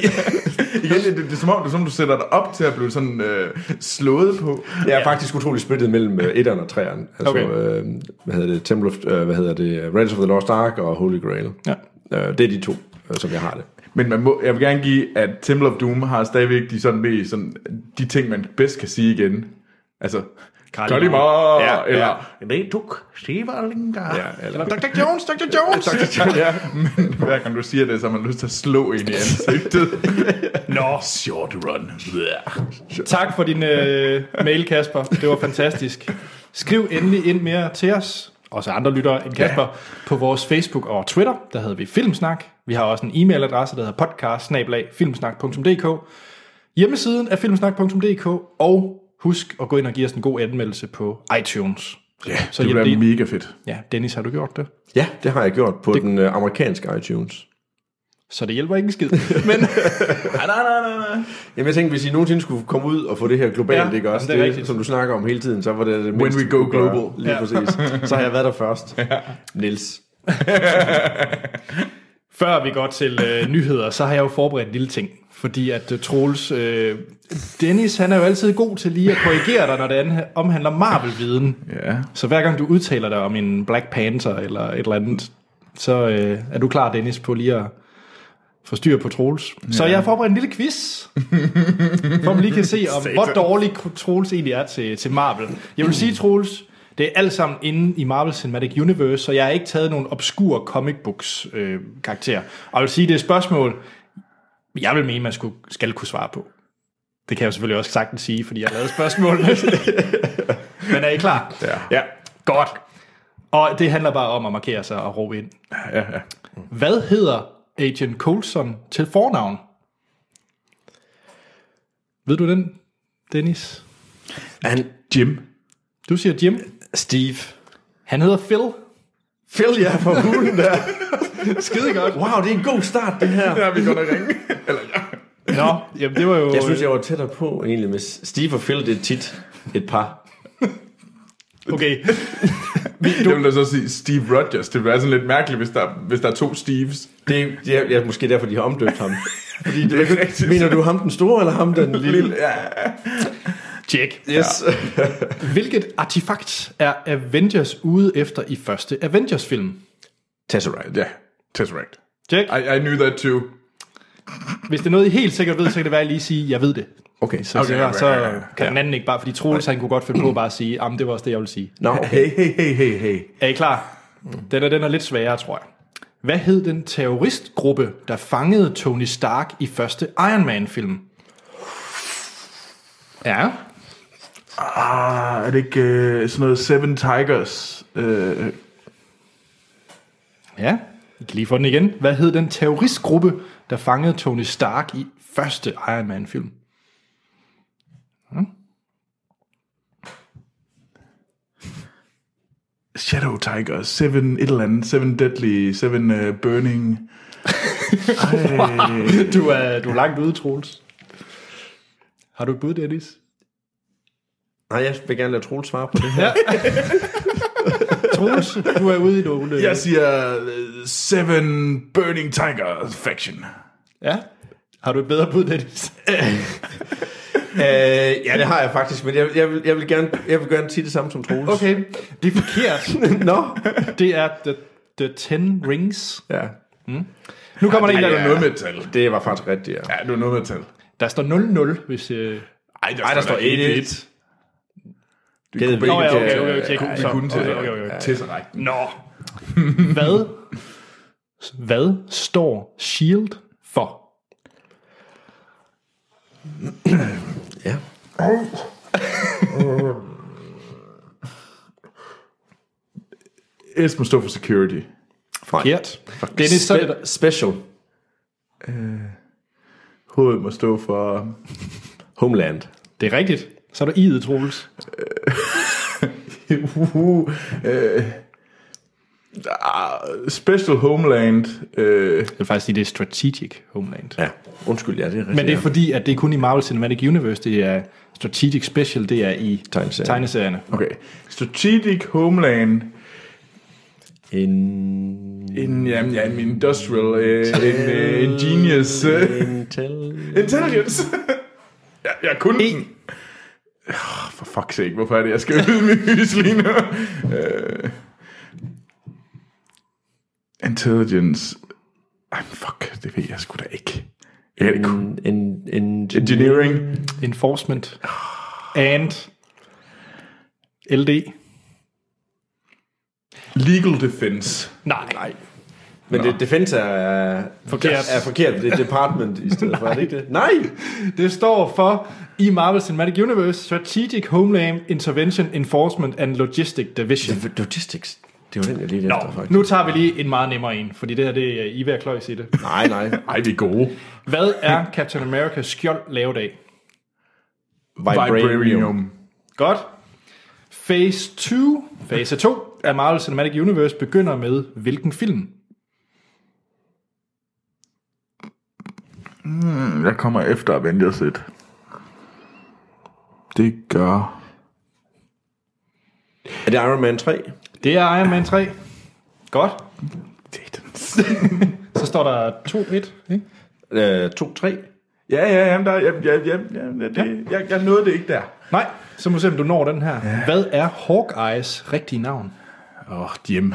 Igen, det, det, det, er som om, det er som om, du sætter dig op til at blive sådan øh, slået på. Jeg er faktisk utrolig splittet mellem øh, etteren og treeren. Altså, Okay. øh, hvad hedder det? Temple of, øh, hvad hedder det? Raiders of the Lost Ark og Holy Grail. Ja. Øh, det er de to, øh, som jeg har det. Men man må, jeg vil gerne give, at Temple of Doom har stadigvæk de, sådan, mest, sådan, de ting, man bedst kan sige igen. Altså. Kalimar, Ja, eller... Det tok Shivalinga. Ja, eller, Dr. Jones, Dr. Jones! Ja, men hver gang du siger det, så har man lyst til at slå ind i ansigtet. Nå, Short run. tak for din øh, mail, Kasper. Det var fantastisk. Skriv endelig ind mere til os, også andre lyttere end Kasper, ja. på vores Facebook og Twitter. Der hedder vi Filmsnak. Vi har også en e-mailadresse, der hedder podcast Hjemmesiden er filmsnak.dk, og husk at gå ind og give os en god anmeldelse på iTunes. Ja, Så det bliver mega fedt. Ja, Dennis, har du gjort det? ja, det har jeg gjort på det... den øh, amerikanske iTunes. Så det hjælper ikke en skid. Men Nej, nej, nej, nej. Jamen jeg tænkte, hvis I nogensinde skulle komme ud og få det her globalt, Ja, ikke også? det er det, rigtigt. som du snakker om hele tiden, så var det det When we go global. Lige Ja. præcis. Så har jeg været der først. Ja. Nils. Før vi går til øh, nyheder, så har jeg jo forberedt en lille ting. Fordi at uh, Troels, øh, Dennis, han er jo altid god til lige at korrigere dig, når det omhandler Marvel-viden. Ja. Så hver gang du udtaler dig om en Black Panther eller et eller andet, så øh, er du klar, Dennis, på lige at få styr på Troels. Ja. Så jeg har forberedt en lille quiz, for at man lige kan se, om, hvor dårlig Troels egentlig er til, til Marvel. Jeg vil sige, Troels, det er alt sammen inde i Marvel Cinematic Universe, så jeg har ikke taget nogen obskur comic books øh, karakter. Og jeg vil sige, det er et spørgsmål, jeg vil mene, man skulle, skal kunne svare på. Det kan jeg jo selvfølgelig også sagtens sige, fordi jeg har lavet spørgsmål. Men er I klar? Ja. ja. Godt. Og det handler bare om at markere sig og råbe ind. Ja, ja. Hvad hedder Agent Coulson til fornavn? Ved du den, Dennis? Han, Jim. Du siger Jim. Steve. Han hedder Phil. Phil, ja, for hulen der. Skide godt. Wow, det er en god start, det her. Ja, vi går nok ringe. Eller, ja. Nå, jamen det var jo... Jeg synes, jeg var tættere på egentlig med Steve og Phil, det er tit et par. Okay. Jeg vil da så sige Steve Rogers. Det ville være sådan lidt mærkeligt, hvis der, hvis der er to Steves. Det, det er ja, måske derfor, de har omdøbt ham. Fordi det, Det er rigtigt. mener du ham den store, eller ham den lille? Lille, ja. Check. Yes. Hvilket artefakt er Avengers ude efter i første Avengers-film? Tesseract. Ja, Tesseract. Check. I, I knew that too. Hvis det er noget, I helt sikkert ved, så kan det være, at I lige sige, jeg ved det. Okay. Så, Okay, så okay. kan den anden ikke bare, fordi Troels han kunne godt finde på bare at sige, at det var også det, jeg ville sige. Nå, okay. Hey, hey, hey, hey, hey. Er I klar? Den er, den er lidt sværere, tror jeg. Hvad hed den terroristgruppe, der fangede Tony Stark i første Iron Man-film? Ja. Ah, er det ikke uh, sådan noget Seven Tigers? Uh, Ja. I kan lige få den igen. Hvad hed den terroristgruppe, der fangede Tony Stark i første Iron Man-film? Shadow Tigers, Seven et eller andet, Seven Deadly, Seven uh, Burning. Du er, du er langt ude, Troels. Har du et bud, Dennis? Nej, jeg vil gerne lade Troels svare på det her. Ja. Troels, du er ude i nogle... Jeg siger Seven Burning Tiger Faction. Ja. Har du et bedre bud, Dennis? Øh, ja, det har jeg faktisk, men jeg, jeg, vil, jeg, vil gerne, jeg vil gerne sige det samme som Troels. Okay, det er forkert. Nå. Det er The, the Ten Rings. Ja, Nu kommer der en, der... er noget med et tal. det var faktisk rigtigt, ja. Ja, det er noget med et tal. Der står 0-0, hvis... Øh... Ej, der, Ej, der står 1-1. Det Gædede kunne begge til- okay, okay, okay. Kunne til okay, okay, okay. Tesseract. Nå. Hvad, hvad står SHIELD for? Ja. S må stå for security. Forkert. Dennis, så er det, Spe- special. H må stå for... Homeland. det er rigtigt. Så er der i'et, Troels. uh, øh, ah, special Homeland. Øh, Jeg vil faktisk sige, det er Strategic Homeland. Ja, undskyld, ja, det er rigtigt. Men det er fordi, at det er kun i Marvel Cinematic Universe, det er Strategic Special, det er i Tegneserier. tegneserierne. okay. Strategic Homeland. En... En, jamen, ja, en industrial, øh, en øh, ingenious øh, Intel... intelligence. jeg, jeg kunne den. Oh, for fuck's sake, hvorfor er det, jeg skal ydmyges lige nu? Uh, intelligence. Ej, fuck, det ved jeg sgu da ikke. Jeg kunne. En, en, en, Engineering. Enforcement. And. LD. Legal defense. Nej. Nej. Men det, defense er, Forkert. er forkert. Det er department i stedet for, er det ikke det? Nej! Det står for i Marvel Cinematic Universe Strategic Homeland Intervention Enforcement and Logistic Division. Logistics. Det var den, jeg lige efter, faktisk. nu tager vi lige en meget nemmere en, fordi det her det er I er at kløjs i det. Nej, nej. Ej, vi er gode. Hvad er Captain America's skjold lavet af? Vibranium. Godt. Phase 2, fase 2 af Marvel Cinematic Universe begynder med hvilken film? Jeg kommer efter Avengers 1. Det gør... Er det Iron Man 3? Det er Iron Man 3. Godt. Så står der 2-1. Ikke? Øh, 2-3? Ja, ja, jamen, der, jeg, jeg, jeg, jeg, det, jeg, jeg nåede det ikke der. Nej, så må vi se, om du når den her. Ja. Hvad er Hawkeyes rigtige navn? Åh, oh, Jim.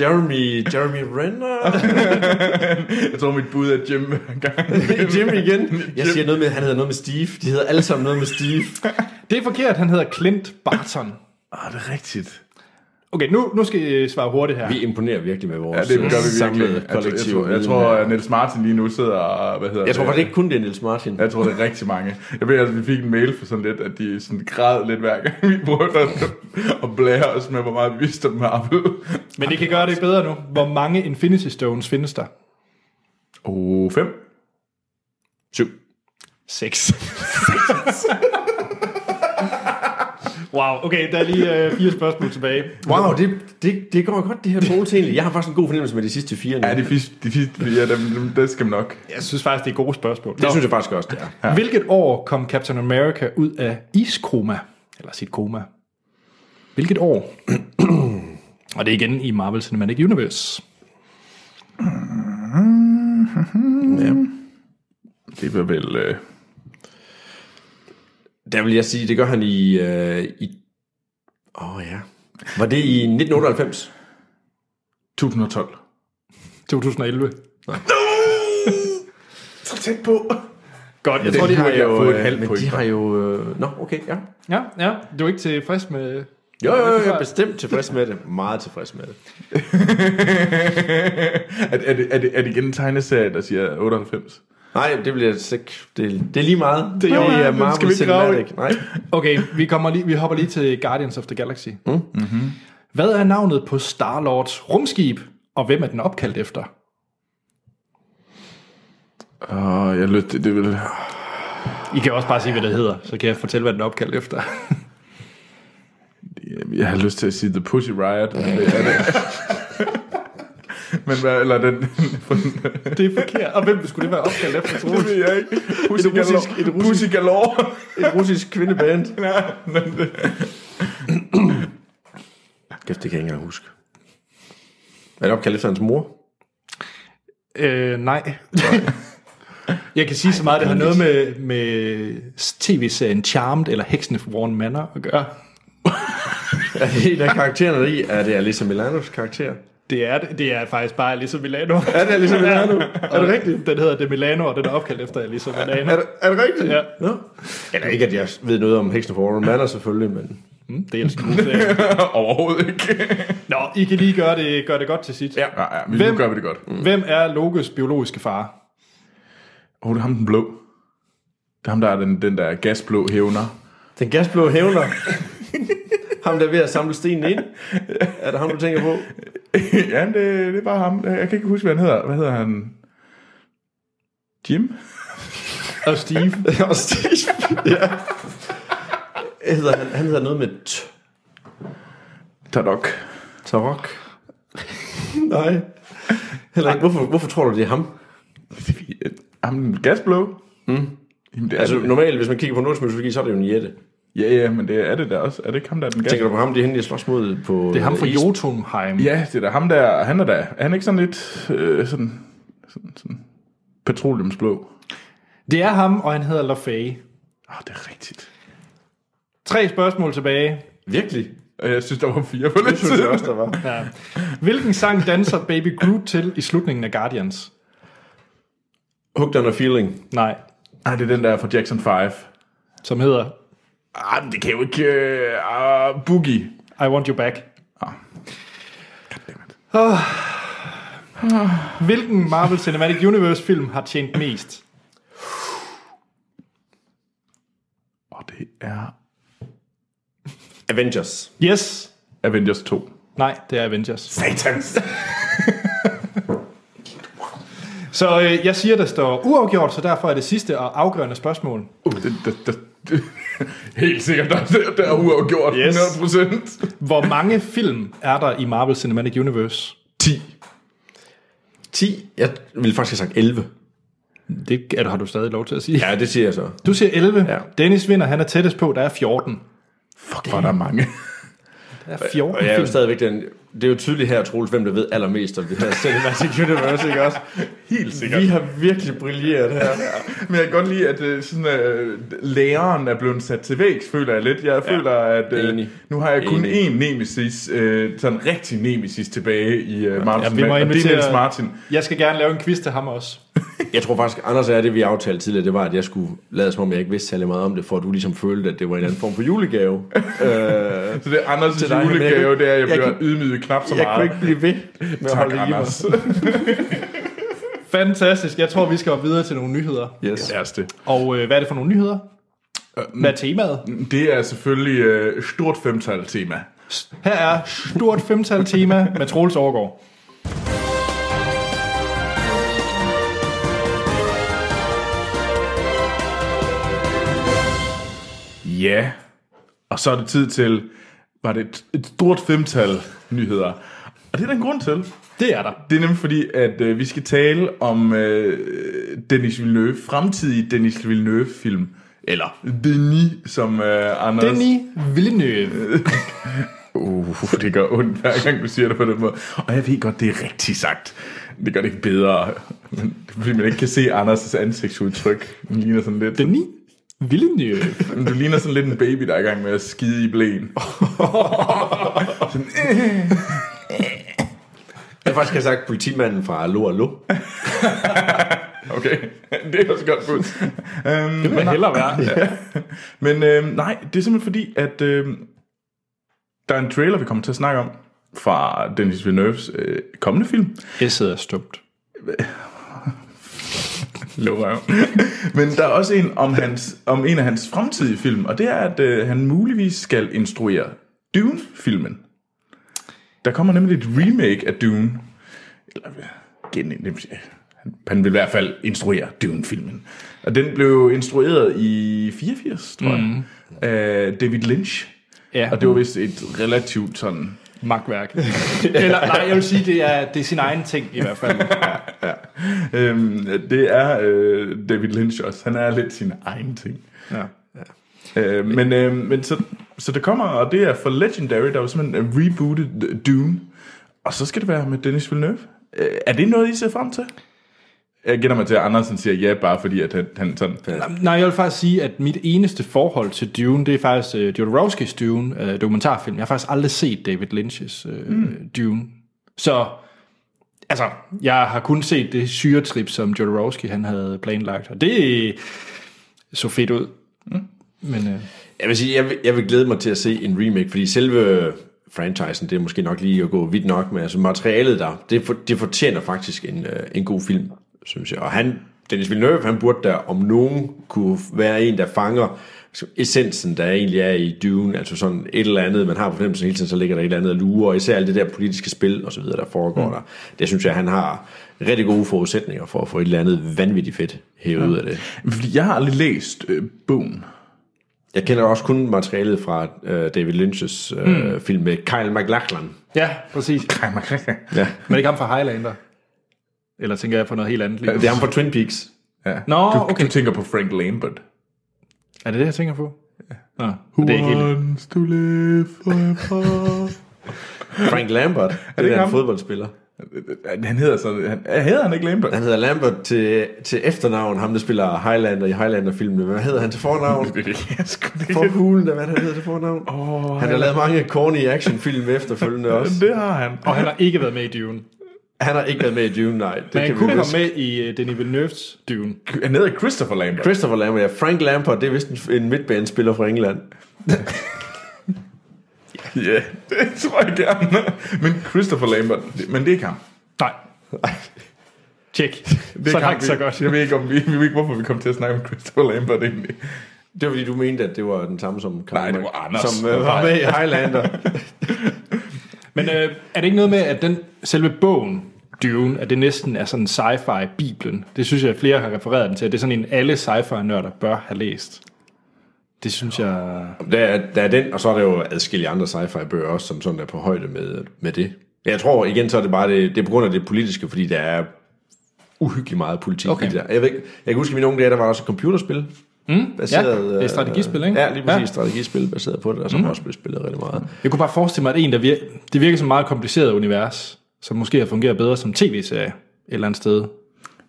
Jeremy, Jeremy Renner? jeg tror, mit bud er Jim. Jim igen? Jeg siger noget med, han hedder noget med Steve. De hedder alle sammen noget med Steve. Det er forkert, han hedder Clint Barton. Ah, det er rigtigt. Okay, nu, nu skal I svare hurtigt her. Vi imponerer virkelig med Ja, vores det gør vi samlede virkelig. Jeg, tror- jeg, kollektiv. tror, jeg tror, at Niels Martin lige nu sidder og... Hvad hedder jeg tror det? faktisk ikke kun det er Niels Martin. Jeg tror, det er rigtig mange. Jeg ved, at vi fik en mail for sådan lidt, at de sådan græd lidt hver gang, vi prøvede at, at blære os med, hvor meget vi vidste om Marvel. Men det kan gøre det bedre nu. Hvor mange Infinity Stones findes der? Oh, fem. Syv. 6. wow, okay, der er lige øh, fire spørgsmål tilbage. Wow, det, det, det går godt, det her Troels egentlig. Jeg har faktisk en god fornemmelse med de sidste fire. nu. Ja, de sidste, de sidste ja, dem, dem, det skal man nok. Jeg synes faktisk, det er gode spørgsmål. det synes jeg faktisk også, det er. Ja. Hvilket år kom Captain America ud af iskoma? Eller sit koma? Hvilket år? Og det er igen i Marvel Cinematic Universe. Ja. Det var vel... Øh, Der vil jeg sige, det gør han i... Øh, i Åh oh, ja. Var det i 1998? 2012. 2011. Så tæt på. Godt, jeg Den tror, de har har jeg jo... fået et øh, halvt men de har jo... Øh... Nå, okay, ja. Ja, ja, du er ikke tilfreds med... Jo, jo, jo, jeg er bestemt tilfreds med det. Meget tilfreds med det. er, er, det, er, det, er det igen en tegneserie, der siger 98? Nej, det bliver ikke... Det, det er lige meget. Det, jo, ja, er den Marvel skal vi ikke grave i. Cinematic. Nej. Okay, vi, kommer lige, vi hopper lige til Guardians of the Galaxy. Mm. Mm-hmm. Hvad er navnet på Star-Lords rumskib, og hvem er den opkaldt efter? Åh, oh, jeg lyst det, det vil... I kan også bare sige, hvad det hedder, så kan jeg fortælle, hvad den er opkaldt efter. Jeg har lyst til at sige The Pussy Riot. men det er det. Men hvad, eller den... det er forkert. Og hvem skulle det være opkaldt efter, det Troels? ved jeg ikke. Pussy Et russisk- Galore. et russisk- Pussy Galore. Et russisk kvindeband. Ja, men det, Kæft, det kan jeg ikke engang huske. Er det opkaldt efter hans mor? Øh, nej. Jeg kan sige så meget, det har noget med, med tv-serien Charmed eller Hexen of Warren Manor at gøre. Er det en af karaktererne der i? Er det Alissa Milanos karakter? Det er, det er faktisk bare Alissa Milano. Er det Alissa Milano? Er det rigtigt? Den hedder Det Milano, og den er opkaldt efter Alissa Milano. Er det, er det rigtigt? Ja, Nå. Eller ikke, at jeg ved noget om Hexen Warren Manor selvfølgelig, men... mm, det er en god serie. overhovedet ikke. Nå, I kan lige gøre det, gøre det godt til sidst. Ja, ja, men Hvem- nu gør vi det godt. Åh, Hvem er Lokes biologiske far? oh, det er ham den blå. Det er ham, der er den, den der gasblå hævner. Den gasblå hævner. ham, der er ved at samle stenen ind. Er det ham, du tænker på? ja, det, det er bare ham. Jeg kan ikke huske, hvad han hedder. Hvad hedder han? Jim? Og Steve. Og Steve. ja. Hedder, han, han hedder noget med t. Tadok. Tarok. Nej. Heller ikke. Hvorfor, hvorfor tror du, det er ham? Ham den gasblå? Mm. Jamen, det er Altså det. normalt, hvis man kigger på nordisk så er det jo en jætte. Ja, ja, men det er det der også. Er det ikke ham, der er den Tænker gasblå? du på ham, det er hende, jeg slås mod på... Det er ham fra is- Jotunheim. Ja, det er da ham der. Han er da. Er han ikke sådan lidt øh, sådan, sådan, sådan petroleumsblå? Det er ham, og han hedder Lafay. Åh, oh, det er rigtigt. Tre spørgsmål tilbage. Virkelig? Og jeg synes, der var fire på Det synes jeg også, der var. Ja. Hvilken sang danser Baby Groot til i slutningen af Guardians? Hooked on a feeling. Nej, Nej, det er den der fra Jackson 5. som hedder Ah, det kan jo ikke... Uh, Boogie. I Want You Back. Ah. Hvilken Marvel Cinematic Universe film har tjent mest? Og det er Avengers. Yes. Avengers 2. Nej, det er Avengers. Satans. Så øh, jeg siger, der står uafgjort, så derfor er det sidste og afgørende spørgsmål. Uh, det, det, det, det, helt sikkert, der, der, der er uafgjort. Yes. 100%. Hvor mange film er der i Marvel Cinematic Universe? 10. 10. Jeg ville faktisk have sagt 11. Det er, du- har du stadig lov til at sige. Ja, det siger jeg så. Du siger 11. Ja. Dennis vinder, han er tættest på, der er 14. Fuck, hvor er der mange. Er 14 Og jeg er jo stadigvæk den... Det er jo tydeligt her, Troels, hvem der ved allermest om det her Cinematic Universe, ikke også? Helt sikkert. Vi har virkelig brilleret her. Men jeg kan godt lide, at uh, sådan, uh, læreren er blevet sat til vægs, føler jeg lidt. Jeg føler, at uh, Enig. nu har jeg kun Enig. én nemesis, uh, sådan rigtig nemesis tilbage i uh, Martin. Ja, vi må og det er invitere- Niels Martin. Jeg skal gerne lave en quiz til ham også. Jeg tror faktisk, Anders er det, vi aftalte tidligere, det var, at jeg skulle lade som om, jeg ikke vidste særlig meget om det, for at du ligesom følte, at det var en anden form for julegave. øh, Så det er Anders' Til dig, jeg julegave, kunne- det er, at jeg, jeg bliver kunne- ydmyget knap så jeg meget. kunne ikke blive ved med at Tak, holde det i. Anders. Fantastisk. Jeg tror, vi skal videre til nogle nyheder. Yes. Det er det. Og øh, hvad er det for nogle nyheder? Hvad er temaet? Det er selvfølgelig uh, stort femtal tema. Her er stort femtal tema med Troels Overgaard. Ja, og så er det tid til, var det et, et stort femtal nyheder. Og det er der en grund til. Det er der. Det er nemlig fordi, at øh, vi skal tale om øh, Denis Villeneuve, fremtidige Denis Villeneuve-film. Eller Denis, som øh, Anders... Denis Villeneuve. Uh, det gør ondt, hver gang du siger det på den måde. Og jeg ved godt, det er rigtigt sagt. Det gør det ikke bedre. Men det er fordi, man ikke kan se Anders' ansigtsudtryk. Han ligner sådan lidt... Denis Villeneuve. Men Du ligner sådan lidt en baby, der er i gang med at skide i blæen. sådan, øh. Jeg faktisk have sagt politimanden fra Allo Allo. Okay, det er også godt bud. Um, Det vil hellere være. Men øh, nej, det er simpelthen fordi, at øh, der er en trailer, vi kommer til at snakke om, fra Denis Villeneuves øh, kommende film. Jeg sidder stumt. Lovrøv. Men der er også en om, hans, om en af hans fremtidige film, og det er, at øh, han muligvis skal instruere Dune-filmen. Der kommer nemlig et remake af Dune. Eller, gen, han, han vil i hvert fald instruere Dune-filmen. Og den blev instrueret i 84, tror jeg, af David Lynch. Ja, Og det var vist et relativt sådan... magtværk. Eller nej, jeg vil sige, det er, det er sin egen ting i hvert fald. Øhm, det er øh, David Lynch også. Han er lidt sin egen ting. Ja. Øh, men øh, men så, så det kommer, og det er for Legendary, der var simpelthen øh, rebootet Dune. Og så skal det være med Dennis Villeneuve. Øh, er det noget, I ser frem til? Jeg gætter mig til, at Andersen siger ja, bare fordi at han, han sådan... Nej, jeg vil faktisk sige, at mit eneste forhold til Dune, det er faktisk uh, Jodorowskis Dune, uh, dokumentarfilm. Jeg har faktisk aldrig set David Lynch's uh, mm. Dune. Så, altså, jeg har kun set det syretrip, som Jodorowsky han havde planlagt, og det så fedt ud. Mm. Men uh, Jeg vil sige, jeg vil, jeg vil glæde mig til at se en remake, fordi selve franchisen, det er måske nok lige at gå vidt nok med, altså materialet der, det, for, det fortjener faktisk en, øh, en god film, synes jeg. Og han Dennis Villeneuve, han burde der om nogen kunne være en, der fanger essensen, der egentlig er i Dune, altså sådan et eller andet, man har på fornemmelsen hele tiden, så ligger der et eller andet lure, og især alt det der politiske spil og så videre, der foregår mm. der. Det synes jeg, han har rigtig gode forudsætninger for at få et eller andet vanvittigt fedt hævet ja. ud af det. Fordi jeg har aldrig læst øh, bogen. Jeg kender også kun materialet fra øh, David Lynch's øh, mm. film med Kyle MacLachlan. Ja, præcis. Ja. Men ikke ham fra Highlander? Eller tænker jeg på noget helt andet lige? Det er ham fra Twin Peaks. Ja. Nå, du, okay. du tænker på Frank Lambert. Er det det, jeg tænker på? Nå, men det er ikke helt... wants to live forever? Frank Lambert, det, ikke er en ham? fodboldspiller. han hedder så... Han, hedder han ikke Lambert? Han hedder Lambert til, til efternavn, ham der spiller Highlander i Highlander-filmene. Hvad hedder han til fornavn? Det. For hulen, hvad han hedder til fornavn? Åh, Han har lavet mange corny actionfilm efterfølgende også. Det har han. Og han har ikke været med i Dune. Han har ikke været med i Dune, nej. Det Men han kunne komme med i uh, Denis Villeneuve's Dune. Han hedder Christopher Lambert. Christopher Lambert, ja. Frank Lampard, det er vist en, en midtbanespiller fra England. Ja, det tror jeg gerne. Men Christopher Lambert, det- men det er ikke ham. Nej. Tjek. Det er Så langt, så godt. Jeg ved ikke, om vi, vi ved ikke, hvorfor vi kom til at snakke om Christopher Lambert egentlig. Det var fordi, du mente, at det var den samme som Nej, det var Anders. Som øh, var med i Highlander. Men øh, er det ikke noget med, at den selve bogen, Dune, at det næsten er sådan sci-fi-bibelen? Det synes jeg, at flere har refereret den til. Det er sådan en, alle sci-fi-nørder bør have læst. Det synes jeg... der, er, der er den, og så er der jo adskillige andre sci-fi bøger også, som sådan er på højde med, med det. Jeg tror igen, så er det bare det, det er på grund af det politiske, fordi der er uhyggeligt meget politik Okay. i det der. Jeg, ved, jeg kan huske, at mine unge dage, der var også et computerspil. Mm, baseret, ja, det er strategispil, ikke? Ja, lige præcis. Ja. Strategispil baseret på det, og som mm. også blev spillet rigtig meget. Jeg kunne bare forestille mig, at en, der vir- det virker som et meget kompliceret univers, som måske har fungeret bedre som tv-serie et eller andet sted.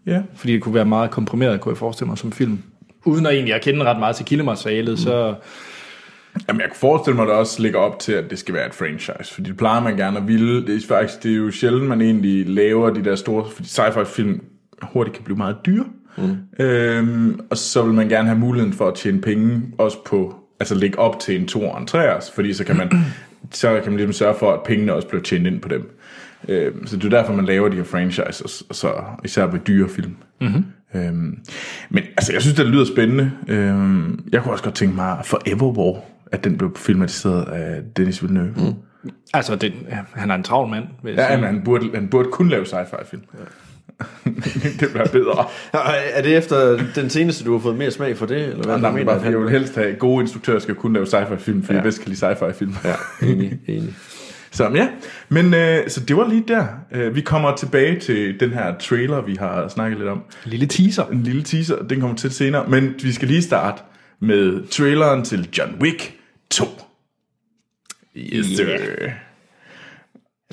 Ja. Fordi det kunne være meget komprimeret, kunne jeg forestille mig, som film. Uden at egentlig at kende ret meget til kildematerialet, mm. så... Jamen, jeg kan forestille mig, at det også ligger op til, at det skal være et franchise. Fordi det plejer man gerne at ville. Det er faktisk det er jo sjældent, man egentlig laver de der store... Fordi sci-fi-film hurtigt kan blive meget dyre. Mm. Øhm, og så vil man gerne have muligheden for at tjene penge, også på... Altså lægge op til en 2 og en 3'ers, fordi så kan man, så kan man ligesom sørge for, at pengene også bliver tjent ind på dem. Øhm, så det er derfor, man laver de her franchises, så især ved dyre film. Mm-hmm. Øhm, men altså, jeg synes, det lyder spændende. Øhm, jeg kunne også godt tænke mig Forever War, at den blev filmatiseret af Dennis Villeneuve. Mm. Altså, den, ja, han er en travl mand. Vil jeg Ja, sige. men han burde, han burde kun lave sci-fi film. Ja. det være bedre. Er det efter den seneste, du har fået mere smag for det? Eller hvad Nej, mener, bare jeg vil helst have gode instruktører, skal kun lave sci-fi film, fordi ja. Jeg bedst kan lide sci-fi film. Ja, enig, enig. Så ja, men øh, så det var lige der. Øh, vi kommer tilbage til den her trailer, vi har snakket lidt om. En lille teaser. En lille teaser, den kommer til senere. Men vi skal lige starte med traileren til John Wick 2. Yes, sir.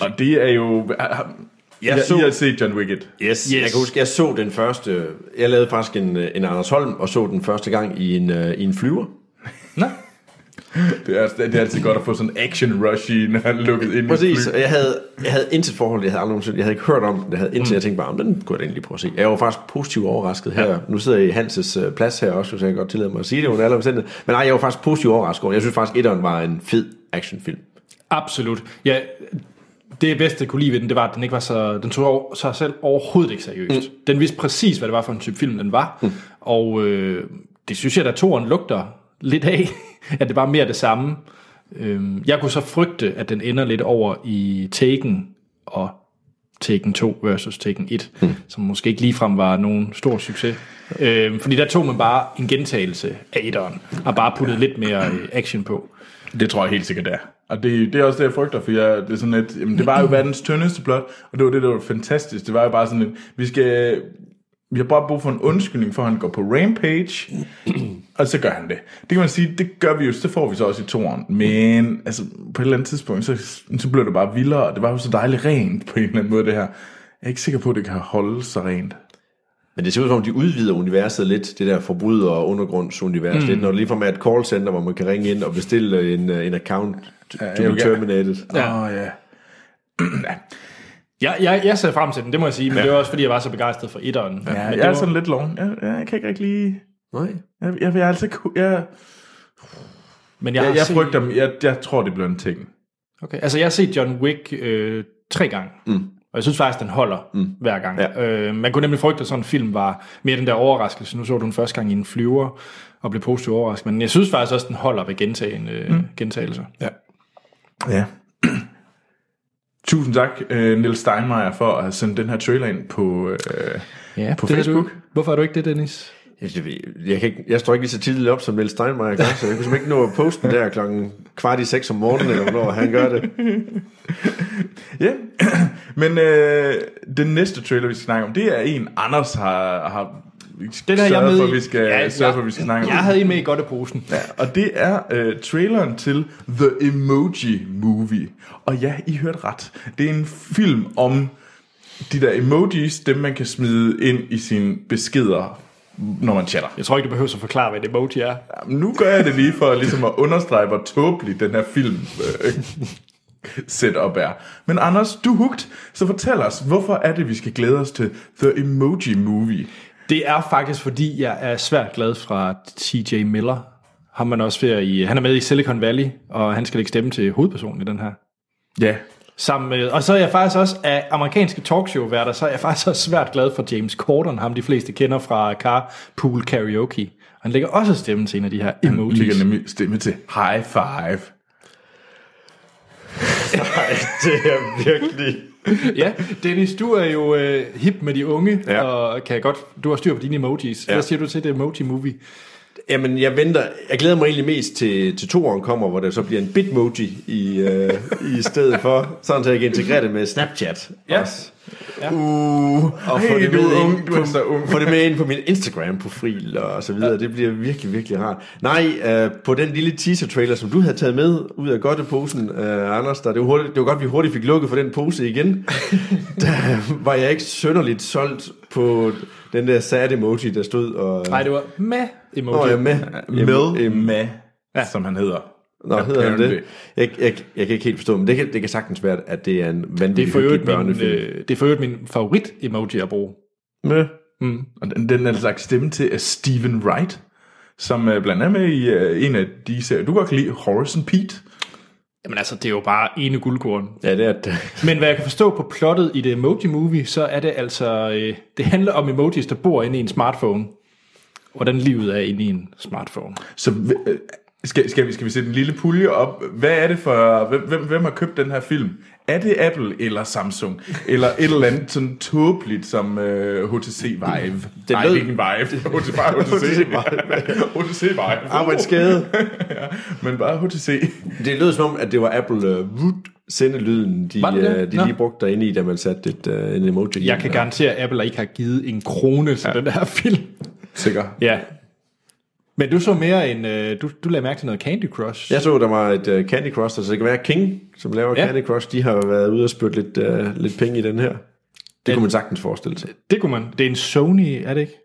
Og det er jo... Jeg, så- så... I har set John Wick 1. Yes. yes. Jeg kan huske, jeg så den første... Jeg lavede faktisk en, en Anders Holm, og så den første gang i en, uh, i en flyver. Nå, Det er, det er altid godt at få sådan en action rush i, når han lukket ind Præcis, og jeg havde, jeg havde intet forhold, jeg havde aldrig nogensinde, jeg havde ikke hørt om den, jeg havde indtil mm. jeg tænkte bare, om den kunne jeg da egentlig prøve at se. Jeg var faktisk positivt overrasket her. Ja. Nu sidder jeg i Hanses øh, plads her også, så jeg kan godt tillade mig at sige det under alle omstændigheder. Men nej, jeg var faktisk positivt overrasket over. Jeg synes faktisk, etteren var en fed actionfilm. absolut. Ja, det bedste, jeg kunne lide ved den, det var, at den ikke var så... Den tog over, sig selv overhovedet ikke seriøst. Mm. Den vidste præcis, hvad det var for en type film, den var. Mm. Og øh, det synes jeg, at toren lugter lidt af, at det var mere det samme. Øhm, jeg kunne så frygte, at den ender lidt over i Taken og Taken 2 versus Taken 1, mm. som måske ikke ligefrem var nogen stor succes. Øhm, fordi der tog man bare en gentagelse af etteren, og bare puttet lidt mere øh, action på. Det tror jeg helt sikkert er. Og det, det er også det, jeg frygter, for jeg, det er sådan et, jamen, det var jo verdens tyndeste plot, og det var det, der var fantastisk. Det var jo bare sådan et, vi skal, vi har bare brug for en undskyldning for, at han går på rampage, og så gør han det. Det kan man sige, det gør vi jo, det får vi så også i toren. Men altså, på et eller andet tidspunkt, så, så blev det bare vildere, og det var jo så dejligt rent på en eller anden måde, det her. Jeg er ikke sikker på, at det kan holde så rent. Men det ser ud som om, de udvider universet lidt, det der forbryder- og undergrundsunivers mm. lidt, når det ligefrem er et callcenter, hvor man kan ringe ind og bestille en, øh, en account to, Ja, be terminated. Ja. Åh, ja. Jeg, jeg, jeg ser frem til den, det må jeg sige, men ja. det var også fordi, jeg var så begejstret for etteren. ja men jeg det er var, sådan lidt long. Jeg, jeg, jeg kan ikke rigtig lige... Nej. Jeg, jeg, jeg, altså, jeg, men jeg, jeg, har jeg set, frygter, jeg, jeg tror, det bliver en ting. Okay, altså jeg har set John Wick øh, tre gange. Mm. Og jeg synes faktisk, den holder mm. hver gang. Ja. Øh, man kunne nemlig frygte, at sådan en film var mere den der overraskelse. Nu så du den første gang i en flyver, og blev positivt overrasket. Men jeg synes faktisk også, den holder ved gentagende, mm. gentagelser. Ja. Ja. Tusind tak, uh, Nils Steinmeier, for at have sendt den her trailer ind på, uh, Ja, på er Facebook. Du, hvorfor er du ikke det, Dennis? Jeg, jeg, kan ikke, jeg står ikke lige så tidligt op, som Niels Steinmeier gør, så jeg kunne ikke nå at poste den der klokken kvart i seks om morgenen, eller hvornår han gør det. Ja, men øh, den næste trailer, vi skal snakke om, det er en, Anders har, har Den er jeg med for, i. at vi skal, ja, sørge for, at vi skal snakke. Jeg havde en med i godt i posen. Ja, og det er øh, traileren til The Emoji Movie. Og ja, I hørte ret. Det er en film om de der emojis, dem man kan smide ind i sine beskeder, når man chatter. Jeg tror ikke, du behøver at forklare, hvad et emoji er. Jamen, nu gør jeg det lige for ligesom at understrege, hvor tåbelig den her film øh, setup er. Men Anders, du er hugt, så fortæl os, hvorfor er det, vi skal glæde os til The Emoji Movie? Det er faktisk, fordi jeg er svært glad fra TJ Miller. Har man også ved i, han er med i Silicon Valley, og han skal lægge stemme til hovedpersonen i den her. Ja, Sammen med, og så er jeg faktisk også af amerikanske talkshow-værter, så er jeg faktisk også svært glad for James Corden, ham de fleste kender fra Carpool Karaoke. Og han lægger også stemme til en af de her han emojis. ligger nemlig stemme til High Five. Nej, det er virkelig... ja, Dennis, du er jo øh, hip med de unge, Ja. og kan godt, du har styr på dine emojis. Ja. Hvad siger du til det emoji-movie? Jamen, jeg venter... Jeg glæder mig egentlig mest til, til toeren kommer, hvor der så bliver en bitmoji i, øh, i stedet for, sådan så jeg kan integrere det med Snapchat Ja. også. Uh, Og hey, få det, med er ind ung, du er på, så ung. få det med ind på min Instagram-profil og så videre. Det bliver virkelig, virkelig rart. Nej, øh, på den lille teaser-trailer, som du havde taget med ud af godteposen, øh, Anders, der, det, var hurtigt, det var godt, vi hurtigt fik lukket for den pose igen. der var jeg ikke sønderligt solgt på den der sad emoji, der stod og... Nej, det var med emoji. Nå, er med. Med, med, ja. som han hedder. Nå, hedder han det? Apparently. Jeg, jeg, jeg kan ikke helt forstå, men det kan, det kan sagtens være, at det er en Det er vanvittig øvrigt hyggelig min, børnefilm. øh, det er for øvrigt min favorit emoji at bruge. Med. Og den, den er lagt stemme til af Stephen Wright, som uh, blandt andet er med i uh, en af de serier. Du godt kan lide Horace and Pete. Jamen altså, det er jo bare ene guldkorn. Ja, det er det. Men hvad jeg kan forstå på plottet i det emoji-movie, så er det altså, øh, det handler om emojis, der bor inde i en smartphone. Hvordan livet er inde i en smartphone. Så uh, skal, skal, vi, skal vi sætte en lille pulje op? Hvad er det for... Hvem, hvem, hvem har købt den her film? Er det Apple eller Samsung? Eller et eller andet sådan tåbeligt som uh, HTC Vive? Det Nej, lød- ikke en Vive. HTC, bare HTC. HTC Vive. Arbejdsskade. ja, men bare HTC. Det lød som om, at det var Apple uh, Wood sendelyden, de, det det? uh, de Nå. lige brugte derinde i, da man satte et, uh, en emoji. Jeg kan garantere, at Apple ikke har givet en krone til ja. den her film. Sikker. Ja. Men du så mere end, øh, du, du lagde mærke til noget Candy Crush. Jeg så, der var et uh, Candy Crush, så det kan være King, som laver Ja. Candy Crush, de har været ude og spytte lidt, uh, lidt penge i den her. Det kunne man sagtens forestille sig. Det kunne man. Det er en Sony, er det ikke?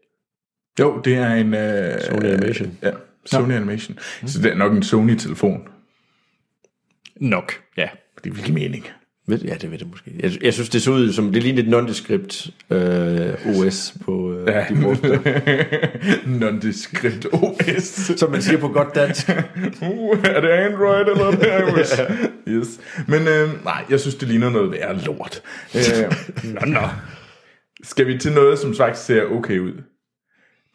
Jo, det er en... Uh, Sony Animation. Ja, Sony Animation. Så det er nok en Sony-telefon. Nok, ja. Det vil give mening. Ved- Ja, det ved det måske. Jeg, jeg synes, det så ud som, det lignede et nondescript uh, OS på uh, ja. de brugte. Non-discret OS. Som man siger på godt dansk. Uh, er det Android eller er det iOS? yes. Men øh, nej, jeg synes, det ligner noget værre lort. Øh, Nå, nå. skal vi til noget, som faktisk ser okay ud?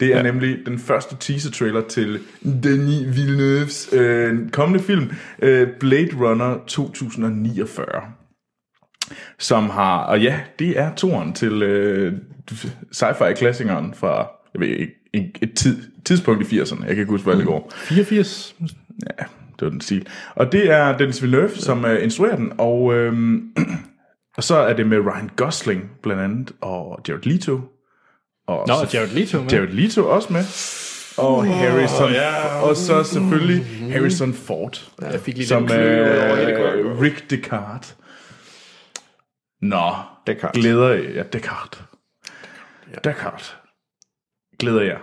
Det er ja. nemlig den første teaser-trailer til Denis Villeneuves øh, kommende film, øh, Blade Runner 2049. Som har, og ja, det er toren til øh, sci-fi-klassikeren fra, jeg ved ikke, et, et tid, tidspunkt i 80'erne. Jeg kan ikke huske, hvad det går. 84. Ja, det var den stil. Og det er Dennis Villeneuve, som uh, instruerer den, og, øhm, og så er det med Ryan Gosling blandt andet, og Jared Leto. Og Nå, så- Jared Leto med. Jared Leto også med. Og Harrison, og så selvfølgelig Harrison Ford, Jeg fik lige som kroppen. Rick Descartes. Nå, Descartes. glæder jeg. Ja, Descartes. Descartes. Glæder jeg.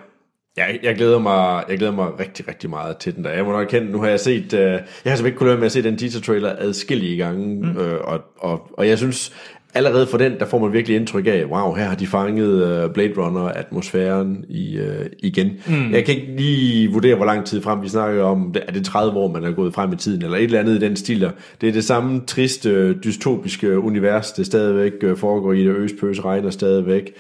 Jeg, jeg, glæder mig, jeg glæder mig rigtig, rigtig meget til den der. Jeg må nok erkende, nu har jeg set, øh, jeg har simpelthen ikke kunnet lade med at se den teaser trailer adskillige gange, mm. øh, og, og, og jeg synes, allerede for den, der får man virkelig indtryk af, wow, her har de fanget uh, Blade Runner-atmosfæren i, uh, igen. Mm. Jeg kan ikke lige vurdere, hvor lang tid frem vi snakker om. Er det 30 år, man er gået frem i tiden, eller et eller andet i den stil der. Det er det samme triste, dystopiske univers, det stadigvæk foregår i det. Øspøs regner stadigvæk.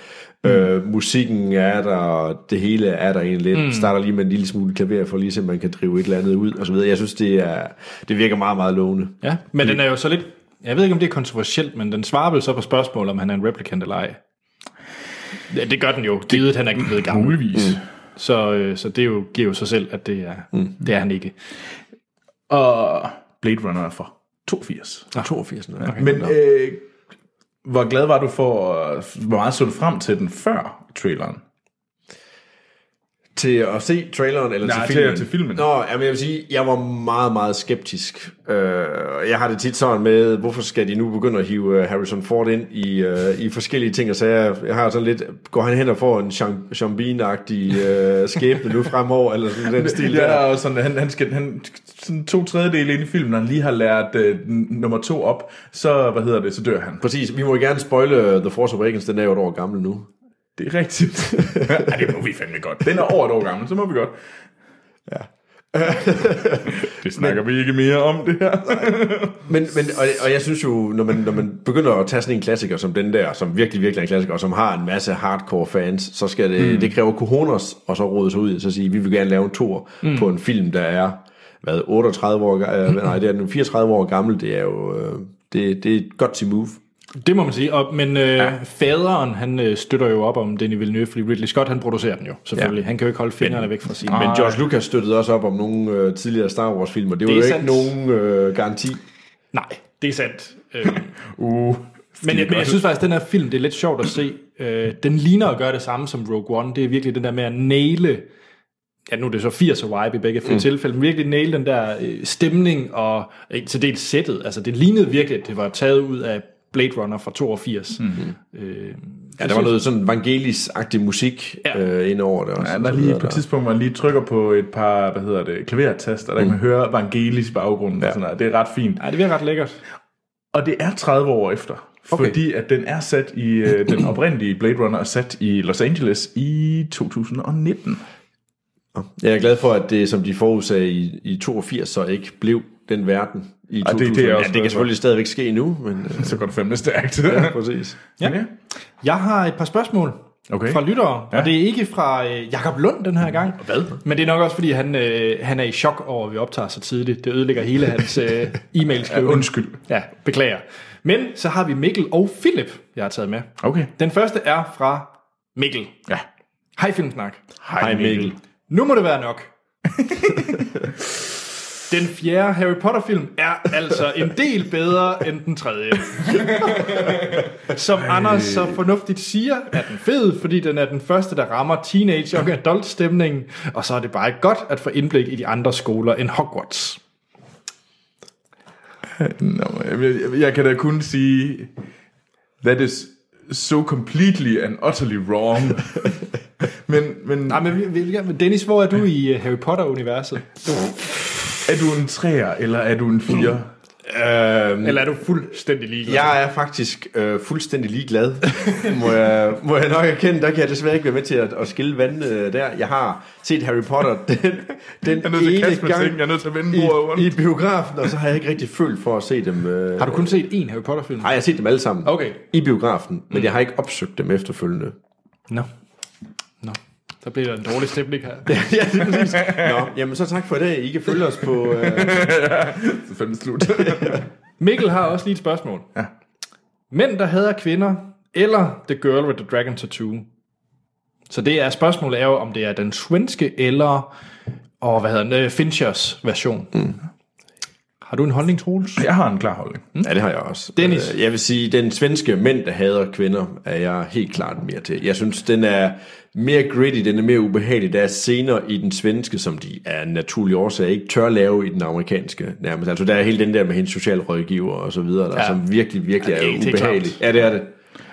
Mm. Øh, musikken er der, det hele er der egentlig lidt. Mm. Starter lige med en lille smule klaver, for lige så man kan drive et eller andet ud, og så videre. Jeg synes, det, er, det virker meget, meget lovende. Ja, men den er jo så lidt jeg ved ikke, om det er kontroversielt, men den svarer vel så på spørgsmålet, om han er en replicant eller ej. Ja, det gør den jo, givet han er ikke blevet gammel. Muligvis. Mm. Så, øh, så det jo, giver jo sig selv, at det er, mm. det er han ikke. Og Blade Runner er fra 82. Ah, 82. Okay. Men øh, hvor glad var du for, hvor meget så du frem til den før traileren? Til at se traileren eller Nej, til filmen? til, filmen. Nå, jamen jeg vil sige, jeg var meget, meget skeptisk. Uh, jeg har det tit sådan med, hvorfor skal de nu begynde at hive uh, Harrison Ford ind i, uh, i forskellige ting og sager. Jeg har sådan lidt, går han hen og får en Sean, Sean Bean-agtig uh, skæbne nu fremover, eller sådan den stil ja, der. og sådan, han, han skal, han, sådan to tredjedele ind i filmen, når han lige har lært uh, nummer to op, så, hvad hedder det, så dør han. Præcis, vi må gerne spoile The Force Awakens, den er jo et år gammel nu. Det er rigtigt. ja, det må vi fandme godt. Den er over et år gammel, så må vi godt. Ja. det snakker men, vi ikke mere om, det her. men, men, og, og jeg synes jo, når man, når man begynder at tage sådan en klassiker som den der, som virkelig, virkelig er en klassiker, og som har en masse hardcore fans, så skal det, mm. det kræver cojones, og så råde sig ud, og så sige, vi vil gerne lave en tur mm. på en film, der er, hvad, 38 år, øh, nej, det er den 34 år gammel, det er jo, øh, det, det er et godt til move. Det må man sige, og, men øh, ja. faderen, han øh, støtter jo op om Denis Villeneuve, fordi Ridley Scott, han producerer den jo, selvfølgelig. Ja. Han kan jo ikke holde fingrene men, væk fra sin. Men George Lucas støttede også op om nogle øh, tidligere Star Wars-filmer. Det, det var jo sandt. ikke nogen øh, garanti. Nej, det er sandt. Øh, uh, men, jeg, men jeg synes faktisk, at den her film, det er lidt sjovt at se. Øh, den ligner at gøre det samme som Rogue One. Det er virkelig den der med at næle ja, nu er det så 80 vibe i begge mm. tilfælde, men virkelig næle den der øh, stemning og øh, til dels sættet. Altså, det lignede virkelig, at det var taget ud af Blade Runner fra 82. Mm-hmm. Øh, ja, der var noget sådan evangelis-agtig musik ja. øh, ind over det også. Ja, der lige på et tidspunkt, man lige trykker på et par, hvad hedder det, klavertaster, der mm. kan man høre evangelis i baggrunden. Ja. Og sådan noget. Det er ret fint. Ja, det virker ret lækkert. Og det er 30 år efter. Okay. Fordi at den er sat i, øh, den oprindelige Blade Runner er sat i Los Angeles i 2019. Jeg er glad for, at det, som de forudsagde i, i 82, så ikke blev den verden i 2000. Det, det, er også ja, det kan selvfølgelig stadigvæk ske nu. Men, så går det fandme stærkt. ja, præcis. Ja. ja. Jeg har et par spørgsmål okay. fra lyttere, ja. og det er ikke fra øh, Jakob Lund den her gang. Hvad? Men det er nok også, fordi han, øh, han er i chok over, at vi optager så tidligt. Det ødelægger hele hans øh, e-mail ja, undskyld. Ja, beklager. Men så har vi Mikkel og Philip, jeg har taget med. Okay. Den første er fra Mikkel. Ja. Hej Filmsnak. Hej Mikkel. Mikkel. Nu må det være nok. Den fjerde Harry Potter-film er altså en del bedre end den tredje. Som Anders så fornuftigt siger, er den fed, fordi den er den første, der rammer teenage- og adult-stemningen, og så er det bare godt at få indblik i de andre skoler end Hogwarts. No, jeg, jeg kan da kun sige, that is so completely and utterly wrong. men, men, Nej, men Dennis, hvor er du i øh, Harry Potter-universet? Er du en træer, eller er du en fire? Øhm, Eller er du fuldstændig ligeglad? Jeg er faktisk øh, fuldstændig ligeglad, må, jeg, må jeg nok erkende. Der kan jeg desværre ikke være med til at, at skille vand øh, der. Jeg har set Harry Potter den, den jeg er ene gang ting. Jeg er nødt til at vende i, i biografen, og så har jeg ikke rigtig følt for at se dem. Øh, har du kun set én Harry Potter-film? Nej, jeg har set dem alle sammen okay. i biografen, men mm. jeg har ikke opsøgt dem efterfølgende. Nå. No. Nå. Så bliver der en dårlig stemning her. ja, det er præcis. Nå, jamen så tak for i dag. I kan følge os på... Øh... så fandme slut. Mikkel har også lige et spørgsmål. Ja. Mænd, der hader kvinder, eller The Girl with the Dragon Tattoo? Så det er spørgsmålet er jo, om det er den svenske, eller og hvad hedder den, øh, Finchers version. Mm. Har du en holdning, Troels? Jeg har en klar holdning. Mm. Ja, det har jeg også. Dennis? Øh, jeg vil sige, den svenske mænd, der hader kvinder, er jeg helt klart mere til. Jeg synes, den er mere gritty, den er mere ubehagelig. Der er scener i den svenske, som de er naturlig årsag ikke tør lave i den amerikanske nærmest. Altså der er hele den der med hendes socialrådgiver og så videre, der, ja. som virkelig, virkelig ja, er, er ubehagelig. Ja, det er det.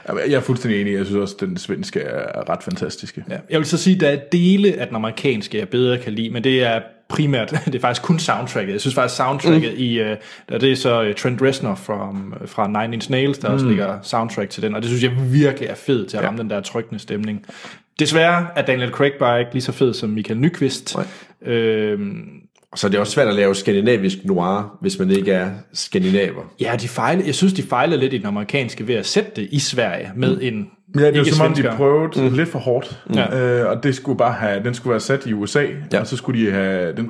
Jeg er fuldstændig enig. Jeg synes også, at den svenske er ret fantastiske. Ja. Jeg vil så sige, at der er dele af den amerikanske, jeg bedre kan lide, men det er primært, det er faktisk kun soundtracket. Jeg synes faktisk soundtracket mm. i, uh, der det er så uh, Trent Reznor fra, fra Nine Inch Nails, der mm. også ligger soundtrack til den, og det synes jeg virkelig er fedt til at ramme ja. den der trykkende stemning. Desværre er Daniel Craig bare ikke lige så fed som Michael Nyqvist. Øhm, så det er også svært at lave skandinavisk noir, hvis man ikke er skandinaver. Ja, de fejler, jeg synes, de fejler lidt i den amerikanske ved at sætte det i Sverige med mm. en Ja, det er som om, de prøvede mm. lidt for hårdt. Ja. Øh, og det skulle bare have, den skulle være sat i USA, ja. og så skulle de have, den, den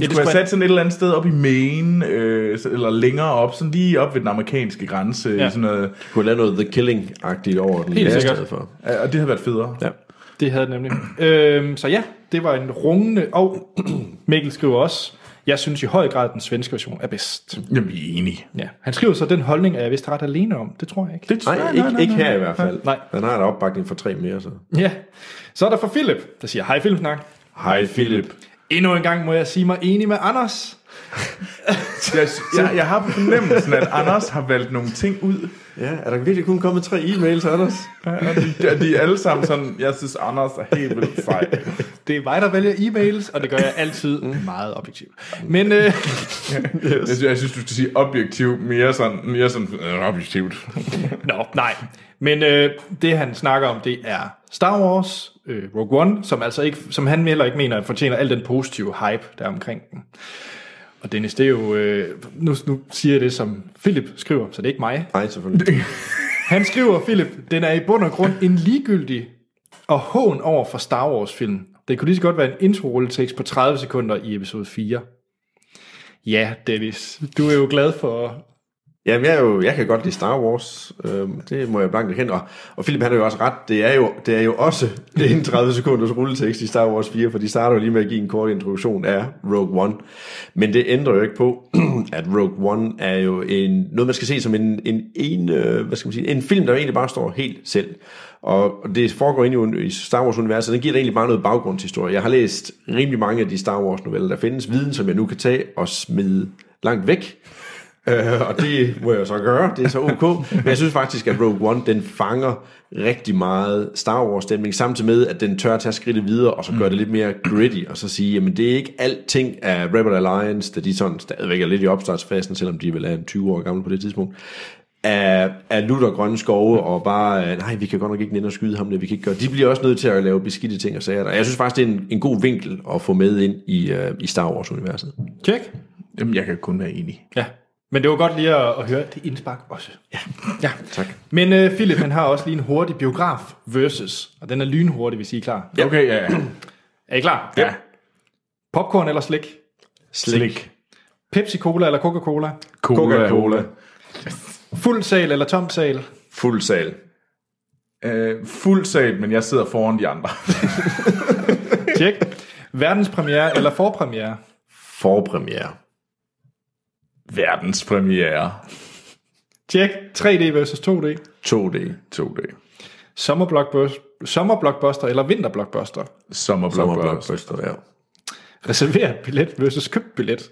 ja, skulle være sat sådan et eller andet sted op i Maine, øh, eller længere op, sådan lige op ved den amerikanske grænse. Ja. Sådan noget. Du kunne lave noget The Killing-agtigt over den. Helt sikkert. For. Og det havde været federe. Ja. Det havde det nemlig. øhm, så ja, det var en rungende, og Mikkel skriver også, jeg synes i høj grad, at den svenske version er bedst. Jamen, vi er enige. Ja. Han skriver så, den holdning er jeg vist ret alene om. Det tror jeg ikke. Det, nej, nej, ikke, nej, nej, ikke her i hvert fald. Nej. Den har en opbakning for tre mere. Så. Ja. Så er der for Philip, der siger, hej Filmsnak. Hej Philip. Endnu en gang må jeg sige mig enig med Anders. Jeg, jeg, jeg har på fornemmelsen, at Anders har valgt nogle ting ud. Ja, er der virkelig kun kommet tre e-mails, Anders? Ja, og de, de er alle sammen sådan, jeg synes, Anders er helt vildt fej. Det er mig, der vælger e-mails, og det gør jeg altid meget objektivt. Men... Øh, yes. jeg, synes, jeg synes, du skal sige objektiv, mere sådan, mere sådan øh, objektivt. Nå, nej. Men øh, det, han snakker om, det er Star Wars, øh, Rogue One, som, altså ikke, som han heller ikke mener fortjener al den positive hype, der er omkring den. Og Dennis, det er jo... Øh, nu, nu siger jeg det, som Philip skriver, så det er ikke mig. Nej, selvfølgelig. Han skriver, Philip, den er i bund og grund en ligegyldig og hån over for Star Wars-film. Det kunne lige så godt være en intro tekst på 30 sekunder i episode 4. Ja, Dennis, du er jo glad for Jamen, jeg, er jo, jeg kan godt lide Star Wars. Øhm, det må jeg blankt erkende. Og, og Philip han har jo også ret. Det er jo, det er jo også en 30 sekunders rulletekst i Star Wars 4, for de starter jo lige med at give en kort introduktion af Rogue One. Men det ændrer jo ikke på, at Rogue One er jo en, noget, man skal se som en, en, en, øh, hvad skal man sige, en film, der egentlig bare står helt selv. Og det foregår ind i Star Wars-universet, den giver egentlig bare noget baggrundshistorie. Jeg har læst rimelig mange af de Star Wars-noveller, der findes, viden, som jeg nu kan tage og smide langt væk Øh, og det må jeg så gøre, det er så ok. Men jeg synes faktisk, at Rogue One, den fanger rigtig meget Star Wars stemning, samtidig med, at den tør at tage skridtet videre, og så gør det lidt mere gritty, og så sige, jamen det er ikke alting af Rebel Alliance, da de sådan stadigvæk er lidt i opstartsfasen, selvom de vil være 20 år gamle på det tidspunkt, af, af lutter grønne skove, og bare, nej, vi kan godt nok ikke nænde og skyde ham, det vi kan ikke gøre. De bliver også nødt til at lave beskidte ting og sager der. Jeg synes faktisk, det er en, en god vinkel at få med ind i, uh, i Star Wars-universet. Tjek. Jamen, jeg kan kun være enig. Ja. Men det var godt lige at, at høre det indspark også. Ja, ja. tak. Men uh, Philip, han har også lige en hurtig biograf versus, og den er lynhurtig, hvis I er klar. Ja. Okay, ja, ja. Er I klar? Ja. Popcorn eller slik? Slik. Pepsi Cola eller Coca-Cola? Coca-Cola. Fuld sal eller tom sal? Fuld sal. Uh, fuld sal, men jeg sidder foran de andre. Tjek. Verdenspremiere eller forpremiere? Forpremiere verdenspremiere. Tjek. 3D versus 2D. 2D. 2D. Sommerblockbuster, sommerblockbuster eller vinterblockbuster? Sommerblockbuster. Ja. Reserveret billet versus købt billet.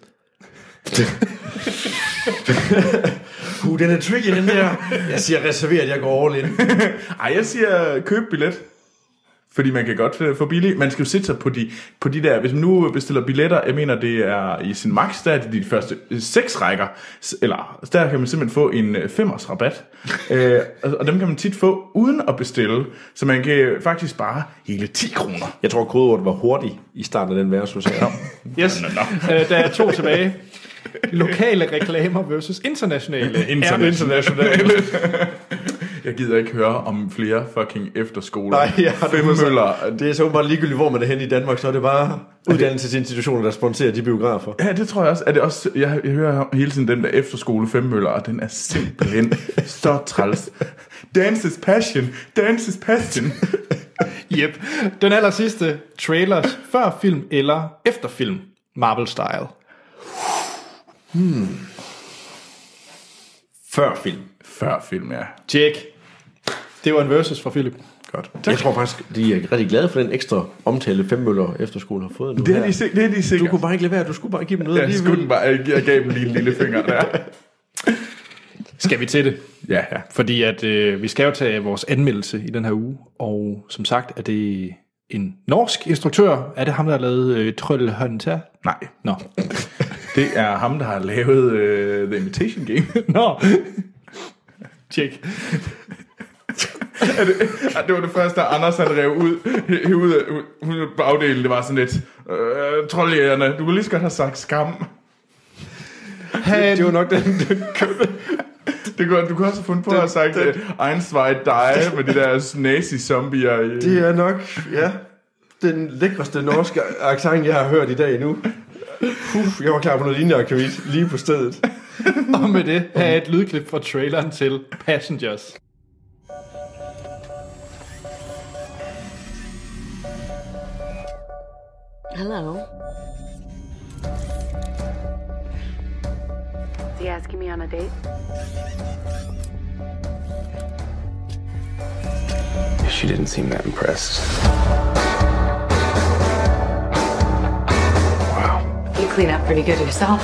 uh, den er tricky, den der. Jeg siger reserveret, jeg går all in. Ej, jeg siger køb billet. Fordi man kan godt øh, få billigt. Man skal jo sætte sig på de, på de der, hvis man nu bestiller billetter, jeg mener det er i sin max, der er det de første øh, seks rækker, eller der kan man simpelthen få en øh, femers rabat. øh, og dem kan man tit få uden at bestille, så man kan faktisk spare hele 10 kroner. Jeg tror kodeordet var hurtigt i starten af den versus her. yes, nå, nå. Øh, der er to tilbage. Lokale reklamer versus internationale. internationale. Jeg gider ikke høre om flere fucking efterskoler. Nej, ja, Femmøller. Det er så bare ligegyldigt, hvor man er hen i Danmark, så er det bare uddannelsesinstitutioner, der sponsorer de biografer. Ja, det tror jeg også. Er det også jeg, jeg hører hele tiden den der efterskole Femmøller, og den er simpelthen så træls. Dance is passion. Dance is passion. yep. Den aller sidste trailers før film eller efter film. Marvel style. Hmm. Før film. Før film, ja. Check. Det var en versus fra Philip. Godt. Tak. Jeg tror faktisk, de er rigtig glade for den ekstra omtale, Femmøller Efterskole har fået nu det er, de, det er de sikkert. Du kunne bare ikke lade være, du skulle bare give dem noget. Ja, jeg, skulle bare, jeg, gav dem lige en lille finger der. Skal vi til det? Ja. ja. Fordi at øh, vi skal jo tage vores anmeldelse i den her uge, og som sagt er det en norsk instruktør. Er det ham, der har lavet øh, Trølle Hunter? Nej, Nå. det er ham, der har lavet uh, The Imitation Game. Nå. Tjek. Ja, det, det var det første, Anders han rev ud, ud af bagdelen. Det var sådan lidt, øh, trolljægerne, du kunne lige så godt have sagt skam. Han, Det var nok den, den Det kunne, du kunne også have fundet på at have sagt uh, Einsvej dig med de der nazi-zombier. i- Det er nok, ja, den lækreste norske accent, jeg har hørt i dag nu. Puh, jeg var klar på noget lignende akvavit lige på stedet. og med det have et lydklip fra traileren til Passengers. Hello. Is he asking me on a date? She didn't seem that impressed. Wow. You clean up pretty good yourself.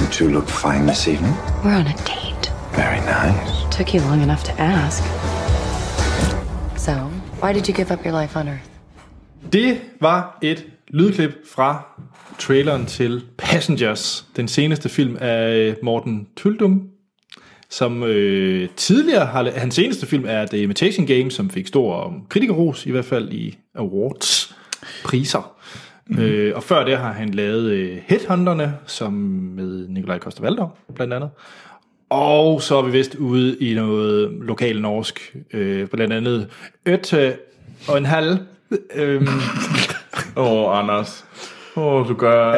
You two look fine this evening. We're on a date. Very nice. Took you long enough to ask. So, why did you give up your life on Earth? Det var et lydklip fra traileren til Passengers, den seneste film af øh, Morten Tyldum, som øh, tidligere har... Hans seneste film er The Imitation Game, som fik stor kritikerros, i hvert fald i awards, priser. Mm-hmm. Øh, og før det har han lavet øh, Headhunterne, som med Nikolaj Koster blandt andet. Og så er vi vist ude i noget lokal norsk, øh, blandt andet Øtte og en halv. Øhm, Åh, oh, Anders. Åh, oh, du gør...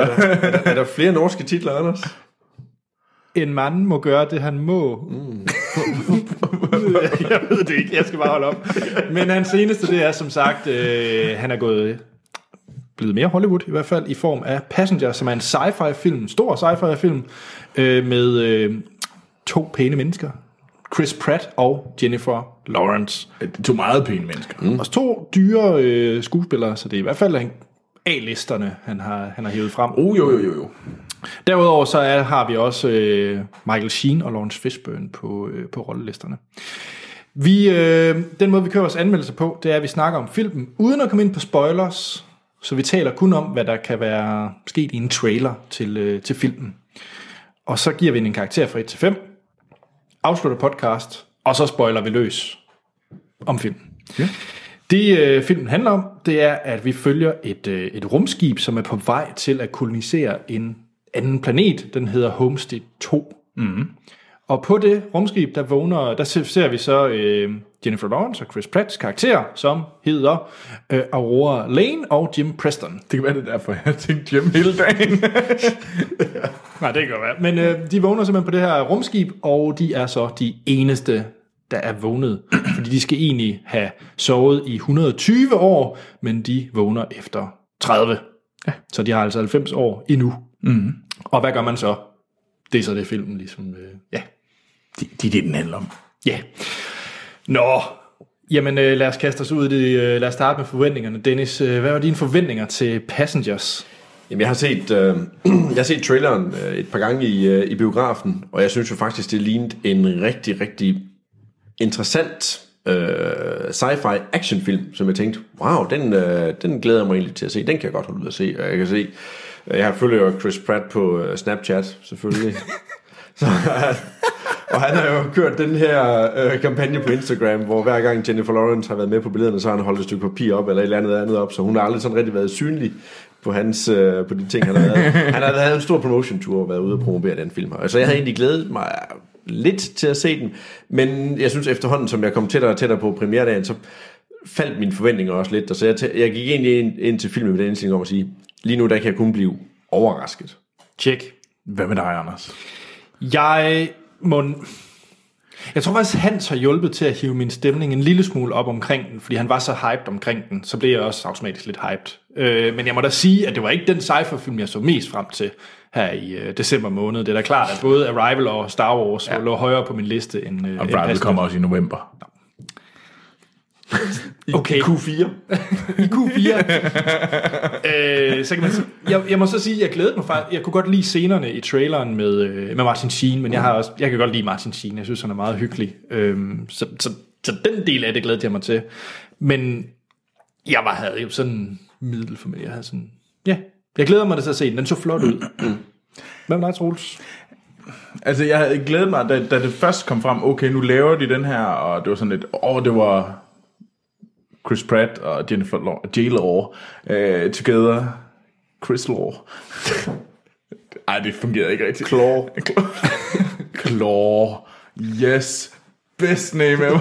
Er der flere norske titler, Anders? en mand må gøre det, han må. Mm. jeg ved det ikke, jeg skal bare holde op. Men hans seneste, det er som sagt, øh, han er gået blevet mere Hollywood, i hvert fald i form af Passenger, som er en sci-fi film, stor sci-fi film, øh, med øh, to pæne mennesker. Chris Pratt og Jennifer Lawrence. Det tog meget pæne mennesker. Mm. Og to dyre øh, skuespillere, så det er i hvert fald en A-listerne, han har, han har hævet frem. Oh, jo, jo, jo, jo. Derudover så er, har vi også øh, Michael Sheen og Lawrence Fishburne på, øh, på rollelisterne. Vi, øh, den måde, vi kører vores anmeldelser på, det er, at vi snakker om filmen, uden at komme ind på spoilers. Så vi taler kun om, hvad der kan være sket i en trailer til, øh, til filmen. Og så giver vi den en karakter fra 1 til 5, afslutter podcast, og så spoiler vi løs om filmen. Ja. Det øh, filmen handler om, det er, at vi følger et, øh, et rumskib, som er på vej til at kolonisere en anden planet. Den hedder Homestead 2. Mm. Og på det rumskib, der vågner, der ser vi så øh, Jennifer Lawrence og Chris Pratts karakterer, som hedder øh, Aurora Lane og Jim Preston. Det kan være det er derfor, jeg tænkte hjem hele dagen. Nej, det kan godt være. Men øh, de vågner simpelthen på det her rumskib, og de er så de eneste, der er vågnet. Fordi de skal egentlig have sovet i 120 år, men de vågner efter 30. Ja. Så de har altså 90 år endnu. Mm. Og hvad gør man så? Det er så det filmen ligesom, øh, ja. De, de er det, den handler om. Ja. Nå, jamen øh, lad os kaste os ud i det. Øh, lad os starte med forventningerne. Dennis, øh, hvad var dine forventninger til Passengers? Jamen, jeg har set, øh, jeg har set traileren øh, et par gange i, øh, i biografen, og jeg synes jo faktisk, det lignede en rigtig, rigtig interessant øh, sci-fi actionfilm, som jeg tænkte, wow, den, øh, den glæder jeg mig egentlig til at se. Den kan jeg godt holde ud at se. Og jeg kan se, jeg har følger jo Chris Pratt på Snapchat, selvfølgelig. Så, og han har jo kørt den her øh, kampagne på Instagram, hvor hver gang Jennifer Lawrence har været med på billederne, så har han holdt et stykke papir op, eller et eller andet andet op, så hun har aldrig sådan rigtig været synlig på, hans, øh, på de ting, han har lavet. Han har lavet en stor promotion tour og været ude og promovere den film. Så jeg havde egentlig glædet mig lidt til at se den, men jeg synes efterhånden, som jeg kom tættere og tættere på premieredagen, så faldt mine forventninger også lidt, og så jeg, jeg gik egentlig ind, ind til filmen med den indstilling om at sige, lige nu der kan jeg kun blive overrasket. Tjek. Hvad med dig, Anders? Jeg må... Jeg tror faktisk, Hans har hjulpet til at hive min stemning en lille smule op omkring den, fordi han var så hyped omkring den, så blev jeg også automatisk lidt hyped. Øh, men jeg må da sige, at det var ikke den sci-fi-film, jeg så mest frem til her i øh, december måned. Det er da klart, at både Arrival og Star Wars ja. lå højere på min liste end, øh, end Arrival Passengers. kommer også i november. Okay. Q4. i Q4. øh, så kan man sige, jeg, jeg må så sige, at jeg glædede mig faktisk. Jeg kunne godt lide scenerne i traileren med, øh, med Martin Sheen, men jeg, har også, jeg kan godt lide Martin Sheen. Jeg synes, han er meget hyggelig. Øhm, så, så, så den del af det glædede jeg mig til. Men Jeg var, havde jo sådan en middel for mig. Jeg havde sådan, ja, jeg glæder mig til at se den. Den så flot ud. Hvad med dig, Troels? Altså, jeg havde glædet mig, da, da det først kom frem, okay, nu laver de den her, og det var sådan lidt, åh, oh, det var Chris Pratt og Jennifer Law, J. Law uh, together. Chris Law. Ej, det fungerede ikke rigtigt. Claw. Claw. Yes. Best name ever.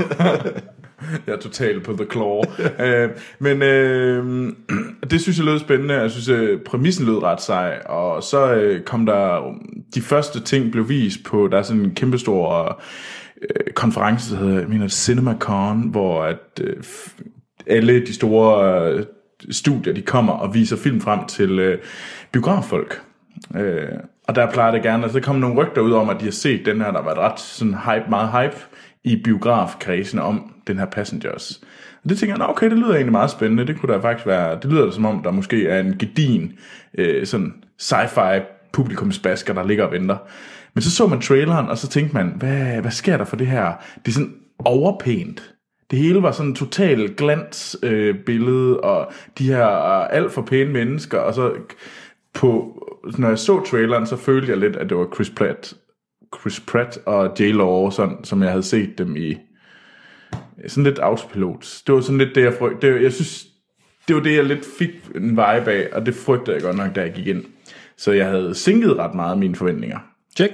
Jeg er totalt på The Claw. uh, men uh, det synes jeg lød spændende. Jeg synes, uh, præmissen lød ret sej. Og så uh, kom der... De første ting blev vist på... Der er sådan en kæmpestor uh, konference, der hedder jeg mener, CinemaCon, hvor at, uh, alle de store øh, studier, de kommer og viser film frem til øh, biograffolk. Øh, og der plejer det gerne, altså der kom nogle rygter ud om, at de har set den her, der var ret sådan hype, meget hype i biografkredsen om den her Passengers. Og det tænker jeg, okay, det lyder egentlig meget spændende. Det kunne da faktisk være, det lyder som om, der måske er en gedin, øh, sådan sci-fi publikumsbasker, der ligger og venter. Men så så man traileren, og så tænkte man, hvad, hvad sker der for det her? Det er sådan overpænt. Det hele var sådan en total glans øh, billede, og de her øh, alt for pæne mennesker, og så på, når jeg så traileren, så følte jeg lidt, at det var Chris Pratt, Chris Pratt og J. Law, sådan, som jeg havde set dem i sådan lidt autopilot. Det var sådan lidt det, jeg frygtede. Det, jeg synes, det var det, jeg lidt fik en vibe af, og det frygtede jeg godt nok, da jeg gik ind. Så jeg havde sænket ret meget mine forventninger. Check.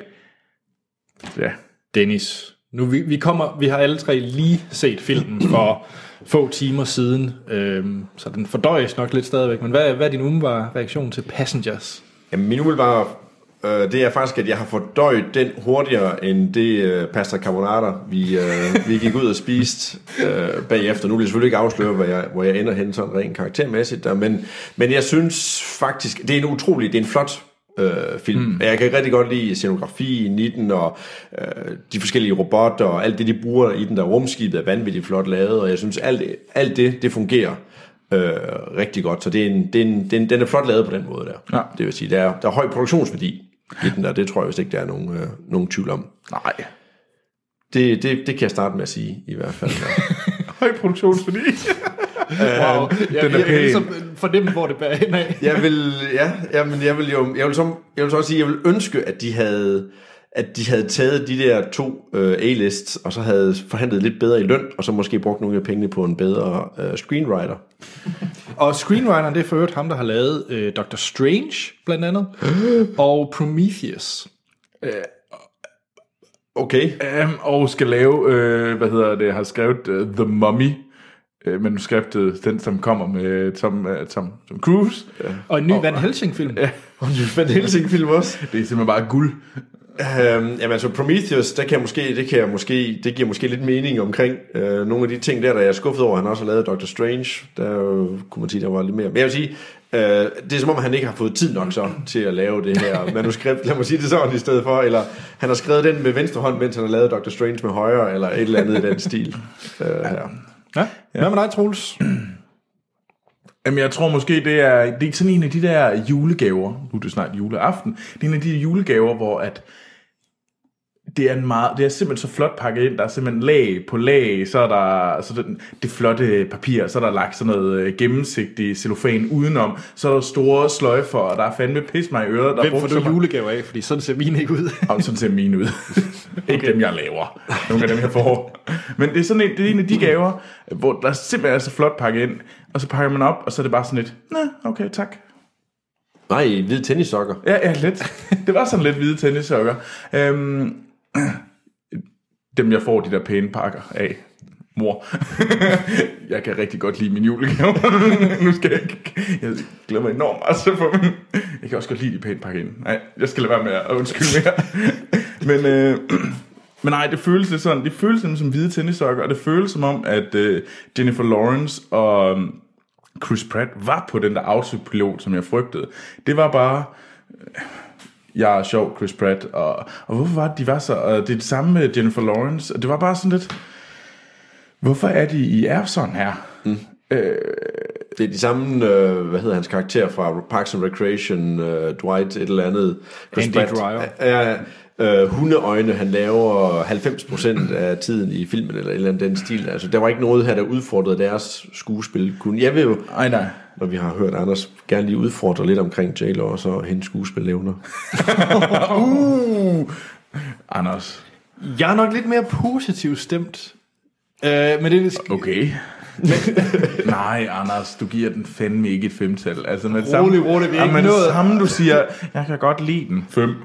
Ja. Dennis, nu vi, vi kommer, vi har alle tre lige set filmen for få timer siden, øhm, så den fordøjes nok lidt stadigvæk. Men hvad, hvad er din umiddelbare reaktion til Passengers? Jamen, min umiddelbare, øh, det er faktisk, at jeg har fordøjet den hurtigere, end det øh, pasta carbonara, vi, øh, vi gik ud og spiste øh, bagefter. Nu vil jeg selvfølgelig ikke afsløre, hvor jeg, hvor jeg ender hen sådan rent karaktermæssigt, der, men, men jeg synes faktisk, det er en utrolig, det er en flot øh, film. Mm. Jeg kan rigtig godt lide scenografien i den, og øh, de forskellige robotter, og alt det, de bruger i den, der rumskibet er vanvittigt flot lavet, og jeg synes, alt, alt det, det fungerer øh, rigtig godt. Så det er en, det er en, det er en, den er flot lavet på den måde der. Ja. Det vil sige, der er, der er høj produktionsværdi i den der. Det tror jeg vist ikke, der er nogen, øh, nogen tvivl om. Nej. Det, det, det kan jeg starte med at sige, i hvert fald. Høj produktionsværdi. Wow, jeg, den er jeg, jeg, pæn. jeg ligesom fornemme, hvor det bærer hen af. jeg vil, ja, jamen, jeg vil jo, jeg vil, så, jeg vil så også sige, jeg vil ønske, at de havde, at de havde taget de der to øh, A-lists, og så havde forhandlet lidt bedre i løn, og så måske brugt nogle af pengene på en bedre øh, screenwriter. Og screenwriteren, det er for øvrigt ham, der har lavet øh, Doctor Strange, blandt andet, og Prometheus. Okay. Um, og skal lave, øh, hvad hedder det, har skrevet uh, The Mummy, øh, manuskriptet, den som kommer med Tom, uh, Tom, Tom Cruise. Ja. Og en ny Van Helsing-film. Ja. Og en Van Helsing-film også. Det er simpelthen bare guld. Øhm, jamen altså Prometheus, der kan jeg måske, det, kan jeg måske, det giver måske lidt mening omkring øh, nogle af de ting der, der jeg er skuffet over, at han også har lavet Doctor Strange. Der øh, kunne man sige, der var lidt mere. Men jeg vil sige, øh, det er som om, han ikke har fået tid nok så til at lave det her manuskript. Lad mig sige det sådan i stedet for. Eller han har skrevet den med venstre hånd, mens han har lavet Doctor Strange med højre, eller et eller andet i den stil. Øh. Ja. Hvad med dig, Troels? Jamen, jeg tror måske, det er, det er sådan en af de der julegaver. Nu er det snart juleaften. Det er en af de julegaver, hvor at det er, en meget, det er simpelthen så flot pakket ind. Der er simpelthen lag på lag, så er der så det, det flotte papir, så er der lagt sådan noget øh, gennemsigtig cellofan udenom, så er der store sløjfer, og der er fandme pis mig i øret. Der er Hvem får du julegaver af? Fordi sådan ser mine ikke ud. Jamen, sådan ser mine ud. Ikke dem, jeg laver. Nogle af dem, jeg får. Men det er sådan en, det er en af de gaver, hvor der simpelthen er så flot pakket ind, og så pakker man op, og så er det bare sådan lidt, nej, okay, tak. Nej, hvide tennissokker. Ja, ja, lidt. Det var sådan lidt hvide tennissokker. Øhm, dem, jeg får de der pæne pakker af. Mor. jeg kan rigtig godt lide min julegave. nu skal jeg ikke... Jeg glæder mig enormt meget til for min... Jeg kan også godt lide de pæne pakker ind. Nej, jeg skal lade være med at undskylde mere. men, øh, men nej, det føles lidt sådan. Det føles lidt som hvide tennissokker, og det føles som om, at øh, Jennifer Lawrence og øh, Chris Pratt var på den der autopilot, som jeg frygtede. Det var bare jeg er sjov, Chris Pratt, og, og hvorfor var det, de var så, og det er det samme med Jennifer Lawrence, og det var bare sådan lidt, hvorfor er de, I er sådan her? Det er de samme, øh, hvad hedder hans karakter fra Parks and Recreation, øh, Dwight et eller andet. Chris Andy Pratt. Dwyer. Ja, øh, hundeøjne, han laver 90% af tiden i filmen, eller eller andet den stil. Altså, der var ikke noget her, der udfordrede deres skuespil. Kun jeg vil jo, Ej, nej. når vi har hørt Anders gerne lige udfordre lidt omkring J-Lo og så hendes skuespilevner. Uh, Anders. Jeg er nok lidt mere positivt stemt. Øh, men det er Okay. Nej, Anders, du giver den fandme ikke et femtal. Altså med det Rolig, samme, rolig, vi er ikke nået- samme, du siger, jeg kan godt lide den. Fem.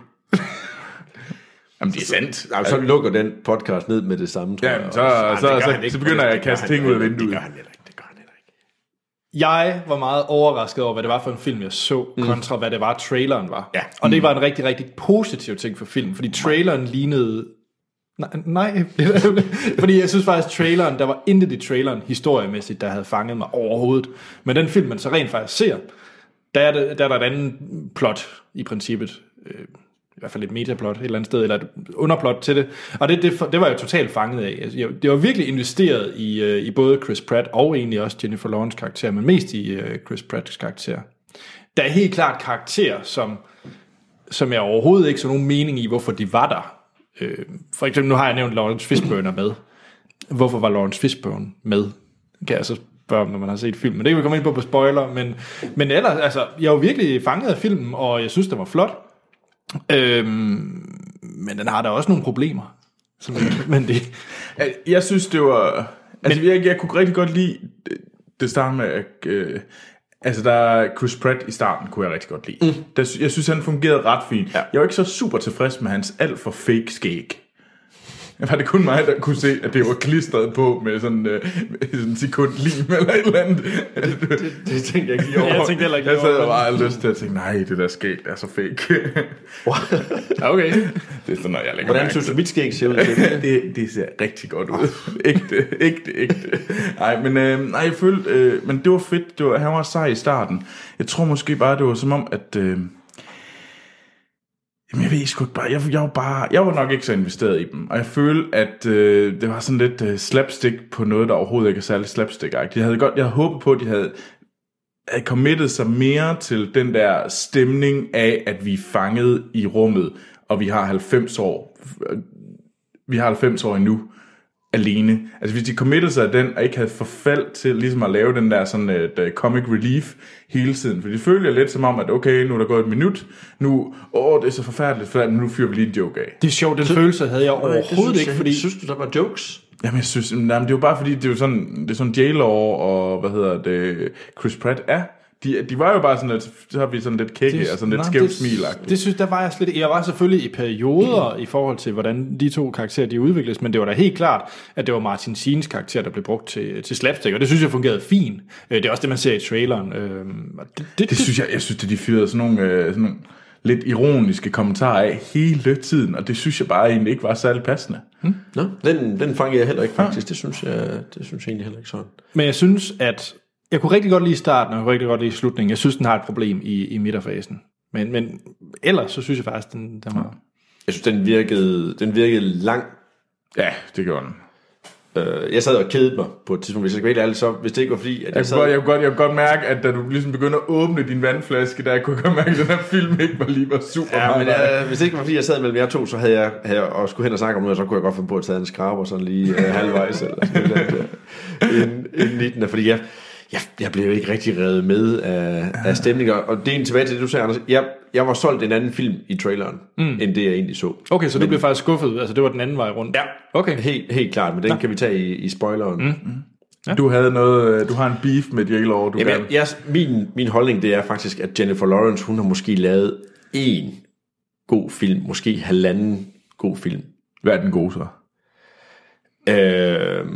Jamen, det er sandt. Nej, så lukker den podcast ned med det samme, tror Ja, jeg. så- Og- så- så- ikke. så begynder jeg at kaste ting ud af vinduet. Det gør han heller ikke. Det gør han heller ikke. Jeg var meget overrasket over, hvad det var for en film, jeg så, mm. kontra hvad det var, traileren var. Ja. Og det var en rigtig, rigtig positiv ting for filmen, fordi traileren lignede... Nej, nej, fordi jeg synes faktisk, traileren, der var intet i traileren historiemæssigt, der havde fanget mig overhovedet. Men den film, man så rent faktisk ser, der er, det, der er der et andet plot i princippet. I hvert fald et metaplot et eller andet sted, eller et underplot til det. Og det, det, det var jeg totalt fanget af. Altså, jeg, det var virkelig investeret i, øh, i både Chris Pratt og egentlig også Jennifer Lawrence karakter, men mest i øh, Chris Pratts karakter. Der er helt klart karakterer, som, som jeg overhovedet ikke så nogen mening i, hvorfor de var der. Øh, for eksempel, nu har jeg nævnt Lawrence Fishburne med. Hvorfor var Lawrence Fishburne med? Kan jeg så spørge når man har set filmen. Men det kan vi komme ind på på spoiler. Men, men ellers, altså, jeg var virkelig fanget af filmen, og jeg synes, den var flot. Øhm, men den har da også nogle problemer. Som, men det, Jeg, synes, det var... Altså, Men, jeg, jeg kunne rigtig godt lide det, det start med... at, Øh, altså, der er Chris Pratt i starten, kunne jeg rigtig godt lide. Mm. Der, jeg synes, han fungerede ret fint. Ja. Jeg var ikke så super tilfreds med hans alt for fake skæg. Var det kun mig, der kunne se, at det var klistret på med sådan, øh, sådan en sekund lim eller et eller andet? Det, Det tænkte jeg ikke lige over. jeg tænkte heller ikke jeg sad og det. bare havde lyst til at tænke, nej, det der skæg, det er så fake. okay. det er sådan, når jeg lægger Hvordan synes du, mit skæg ser ud? det, det ser rigtig godt ud. ægte, ægte, ægte. Nej, men, øh, nej, jeg følte, øh, men det var fedt. Det var, han var sej i starten. Jeg tror måske bare, det var som om, at... Øh, jamen, jeg ved sgu ikke bare, jeg, jeg, var bare, jeg var nok ikke så investeret i dem, og jeg følte, at øh, det var sådan lidt øh, slapstick på noget, der overhovedet ikke er særlig slapstick-agtigt. Jeg havde, godt, jeg havde håbet på, at de havde, havde committet sig mere til den der stemning af, at vi er fanget i rummet, og vi har 90 år vi har 90 år endnu alene. Altså hvis de committede sig af den, og ikke havde forfald til ligesom at lave den der sådan et uh, comic relief hele tiden. For det føler lidt som om, at okay, nu er der gået et minut, nu, åh, det er så forfærdeligt, for nu fyrer vi lige en joke af. Det er sjovt, den følelse havde jeg overhovedet ikke, fordi... Synes du, der var jokes? Jamen jeg synes, jamen, det er jo bare fordi, det er jo sådan, det er sådan J-Law og, hvad hedder det, Chris Pratt er. De, de var jo bare sådan lidt, så har vi sådan lidt kække og sådan lidt Nej, skævt det- smil Det synes der var jeg slet ikke. Jeg var selvfølgelig i perioder i forhold til, hvordan de to karakterer de udvikles, men det var da helt klart, at det var Martin Scenes karakter, der blev brugt til, til slapstick, og det synes jeg fungerede fint. Øh, Det er også det, man ser i traileren. Øh, Det, det, Det synes jeg, jeg synes, at de fyrede sådan nogle, øh, sådan nogle lidt ironiske kommentarer af hele tiden, og det synes jeg bare egentlig ikke var særlig passende. Nå, den, den fangede jeg heller ikke faktisk. Det synes jeg, det synes jeg egentlig heller ikke sådan. Men jeg synes, at jeg kunne rigtig godt lide starten, og jeg kunne rigtig godt lide slutningen. Jeg synes, den har et problem i, i midterfasen. Men, men ellers, så synes jeg faktisk, den, den var... Jeg synes, den virkede, den virkede lang. Ja, det gjorde den. Øh, jeg sad og kedede mig på et tidspunkt, hvis jeg skal være helt ærlig, så hvis det ikke var fordi, at jeg, Jeg kunne, sad... godt, jeg, kunne godt, jeg kunne godt mærke, at da du ligesom begyndte at åbne din vandflaske, der kunne jeg godt mærke, at den her film ikke var lige var super Ja, men øh, hvis det ikke var fordi, jeg sad mellem jer to, så havde jeg, havde jeg og skulle hen og snakke om noget, så kunne jeg godt finde på at tage en skraber sådan lige øh, halvvejs eller sådan noget. Inden, inden i den, der, fordi jeg, jeg, jeg blev ikke rigtig revet med af, af stemninger. Og det er en tilbage til det, du sagde, Anders. Jeg, jeg var solgt en anden film i traileren, mm. end det jeg egentlig så. Okay, så du blev faktisk skuffet. Altså, det var den anden vej rundt. Ja. Okay. Helt, helt klart, men den kan vi tage i, i spoileren. Mm. Du havde noget, øh, du har en beef med J-Law, du Jamen, kan. jeg, min, min holdning det er faktisk, at Jennifer Lawrence, hun har måske lavet en god film, måske halvanden god film. Hvad er den gode så? Øh,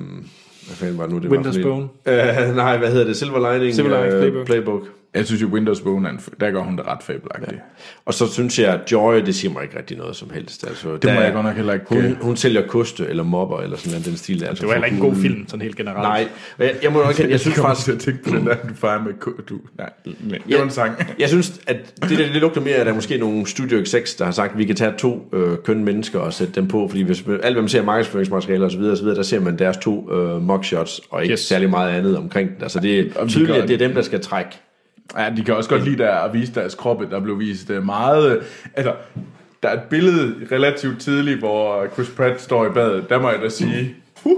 hvad fanden var det nu, det Winter's var? Bone. Øh, nej, hvad hedder det? Silver Lining, Silver Linings øh, Playbook. Playbook. Jeg synes jo, Windows Bone, er der gør hun det ret fabelagtigt. Ja. Og så synes jeg, at Joy, det siger mig ikke rigtig noget som helst. Altså, Det må jeg godt nok heller ikke... Hun, hun sælger koste eller mobber eller sådan noget, den stil. Altså, Det var heller ikke en god film, sådan helt generelt. Nej, jeg, jeg må nok jeg synes kommer faktisk, til at tænke på den der, du fejrer med... Du, nej, det var en sang. Jeg synes, at det der det lugter mere, at der er måske nogle Studio X6, der har sagt, at vi kan tage to øh, kønne mennesker og sætte dem på, fordi hvis alt, hvad man ser af markedsføringsmateriale og så videre, og så videre, der ser man deres to øh, mugshots, og ikke Yes. særlig meget andet omkring den. Altså det er tydeligt, at det er dem, der skal trække. Ja, de kan også godt lide der at vise deres kroppe, der blev vist øh, meget... øh, Altså, der er et billede relativt tidligt, hvor Chris Pratt står i badet. Der må jeg da sige, huh,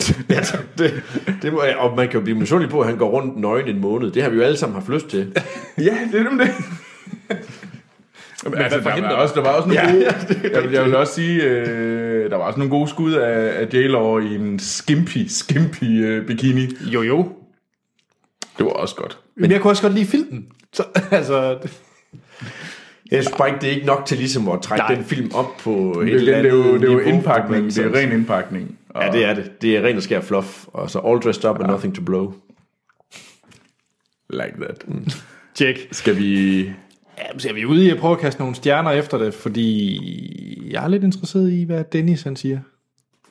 Ja, det, det må jeg, og man kan jo blive misundelig på, at han går rundt nøgen en måned. Det har vi jo alle sammen haft lyst til. Ja, det er nemlig det. Men altså, der, var også, der var også nogle Ja, gode, ja, det jeg, vil, jeg vil også sige, øh, der var også nogle gode skud af, af J-Law i en skimpy, skimpy øh, bikini. Jo, jo. Det var også godt. Men jeg kunne også godt lide filmen. Så, altså, det- Jeg synes bare ikke, det er ikke nok til ligesom at trække Nej. den film op på et Det, eller det, det, er andet jo, det er jo niveau, indpakning, det er ren indpakning. Og, Ja, det er det. Det er ren og skær fluff. Og så all dressed up and nothing to blow. Like that. Tjek. Skal vi... Ja, så er vi ude i at prøve at kaste nogle stjerner efter det, fordi jeg er lidt interesseret i, hvad Dennis han siger.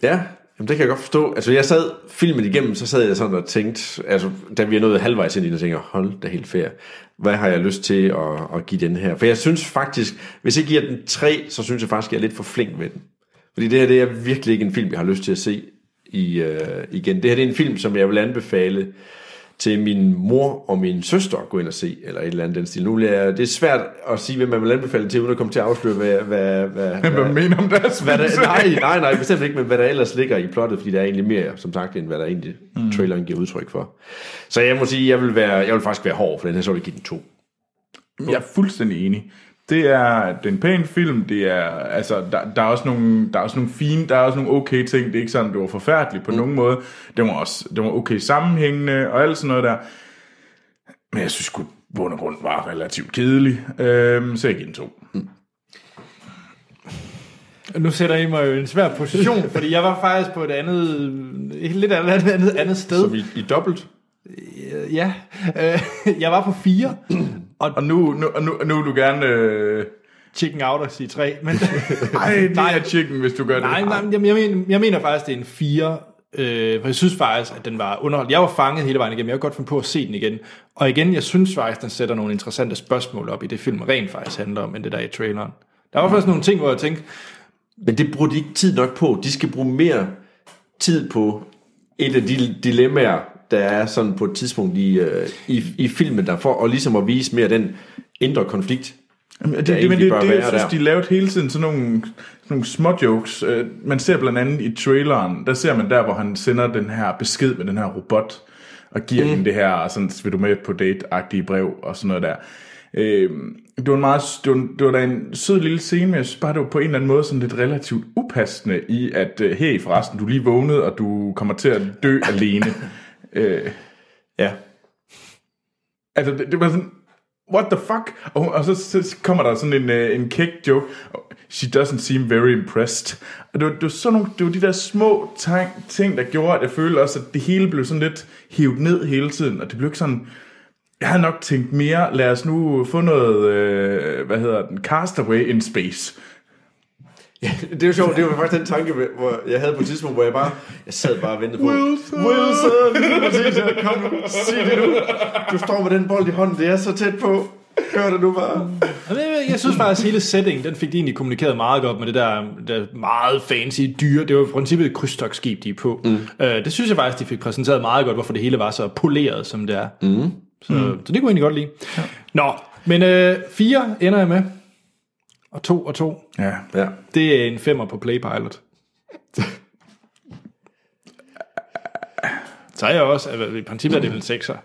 Ja, jamen det kan jeg godt forstå. Altså jeg sad filmen igennem, så sad jeg sådan og tænkte, altså da vi er nået halvvejs ind i den, tænker, hold da helt fair. Hvad har jeg lyst til at, at give den her? For jeg synes faktisk, hvis jeg giver den 3, så synes jeg faktisk, jeg er lidt for flink med den. Fordi det her, det er virkelig ikke en film, jeg har lyst til at se i, øh, igen. Det her det er en film, som jeg vil anbefale til min mor og min søster at gå ind og se, eller et eller andet den stil. Nu jeg, det er svært at sige, hvem man vil anbefale til, uden at komme til at afsløre, hvad, hvad, hvad, Hvad mener om deres hvad der, nej, nej, nej, bestemt ikke, men hvad der ellers ligger i plottet, fordi der er egentlig mere, som sagt, end hvad der egentlig mm. traileren giver udtryk for. Så jeg må sige, jeg vil, være, jeg vil faktisk være hård for den her, så vil give den to. Jeg er fuldstændig enig. Det er, det er en pæn film, det er, altså, der, der, er også nogle, der er også nogle fine, der er også nogle okay ting, det er ikke sådan, det var forfærdeligt på mm. nogen måde, det var også, det var okay sammenhængende, og alt sådan noget der, men jeg synes sgu, bund og grund var relativt kedelig, øhm, så jeg giver den to. Nu sætter I mig jo i en svær position, fordi jeg var faktisk på et andet, et lidt andet, andet, andet sted. Så vi i dobbelt. Ja, øh, jeg var på fire, Og nu, nu, og nu, og nu vil du gerne, øh, chicken out og sige tre, men ej, det Nej. er chicken, hvis du gør det. nej, nej jeg, jeg, mener, jeg mener faktisk, det er en fire, øh, for jeg synes faktisk, at den var underholdt. Jeg var fanget hele vejen igennem, jeg var godt finde på at se den igen. Og igen, jeg synes faktisk, den sætter nogle interessante spørgsmål op i det film, rent faktisk handler om, end det der i traileren. Der var faktisk nogle ting, hvor jeg tænkte, Men det bruger de ikke tid nok på. De skal bruge mere tid på et af de dilemmaer, der er sådan på et tidspunkt i, øh, i, i filmen, der for at ligesom at vise mere den indre konflikt. Jamen, det, det, men det, det, jeg synes, der. de lavede hele tiden sådan nogle, sådan nogle små jokes. Øh, Man ser blandt andet i traileren, der ser man der, hvor han sender den her besked med den her robot, og giver mm. hende det her, sådan, vil du med på date-agtige brev, og sådan noget der. Øh, det var, en meget, det, var, det var da en sød lille scene, men jeg synes bare, det var på en eller anden måde sådan lidt relativt upassende i, at øh, hey forresten, du lige vågnet, og du kommer til at dø alene. Øh, Ja. Altså, det, det var sådan, what the fuck? Og, og så, så kommer der sådan en, øh, en kæk joke. She doesn't seem very impressed. Og det var, det var, sådan nogle, det var de der små ting, ting, der gjorde, at jeg følte også, at det hele blev sådan lidt hivet ned hele tiden. Og det blev ikke sådan... Jeg havde nok tænkt mere, lad os nu få noget, øh, hvad hedder den, Castaway in Space. Ja, det er jo sjovt, det var faktisk den tanke, hvor jeg havde på et tidspunkt, hvor jeg bare, jeg sad bare og ventede på, Wilson! Wilson, lige præcis, ja, kom nu, sig det nu. Du står med den bold i hånden, det er så tæt på. Gør det nu bare. Jeg synes faktisk, at hele settingen, den fik de egentlig kommunikeret meget godt med det der, der meget fancy dyre. Det var i princippet et krydstogsskib, de er på. Mm. Uh, det synes jeg faktisk, de fik præsenteret meget godt, hvorfor det hele var så poleret, som det er. Mm. Så, mm. så det kunne jeg egentlig godt lide. Ja. Nå, men uh, fire ender jeg med. Og to og to. Ja. Ja. Det er en femmer på Playpilot. Så er jeg også, at i princippet er det vel en sekser.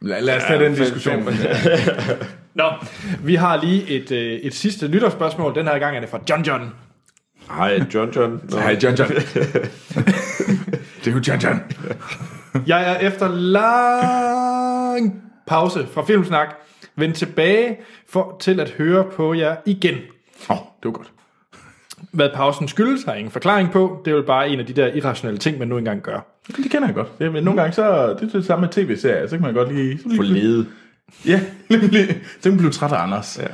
Lad, lad os tage den diskussion. Nå, vi har lige et, øh, et sidste lytterspørgsmål. Den her gang er det fra John John. Hej, John John. Hej, John John. det er jo John John. Jeg er efter lang pause fra Filmsnak vendt tilbage for, til at høre på jer igen. Åh, oh, det var godt. Hvad pausen skyldes, har jeg ingen forklaring på. Det er jo bare en af de der irrationelle ting, man nu engang gør. Det kender jeg godt. Det, men nogle gange så det er det samme med tv-serier, så kan man godt lige... For lede. Ja, nemlig. Så kan man blive træt af Anders. Ja.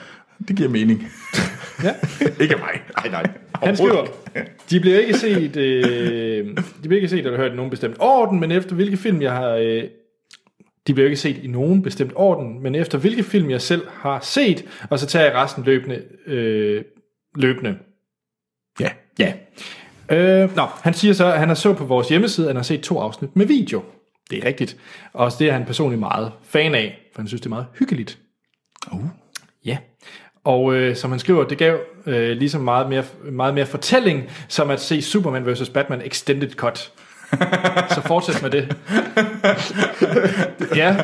Det giver mening. Ja. Ikke af mig. Nej, nej. Han skriver, de bliver ikke set, øh, de bliver ikke set eller hørt i nogen bestemt orden, men efter hvilke film jeg har... Øh, de bliver ikke set i nogen bestemt orden, men efter hvilke film jeg selv har set, og så tager jeg resten løbende. Øh, løbende. Ja. Ja. Øh, nå, han siger så, at han har så på vores hjemmeside, at han har set to afsnit med video. Det er rigtigt. Og det er han personligt meget fan af, for han synes, det er meget hyggeligt. Uh. Ja. Og øh, som han skriver, det gav øh, ligesom meget mere, meget mere fortælling, som at se Superman vs. Batman Extended Cut. Så fortsæt med det. ja,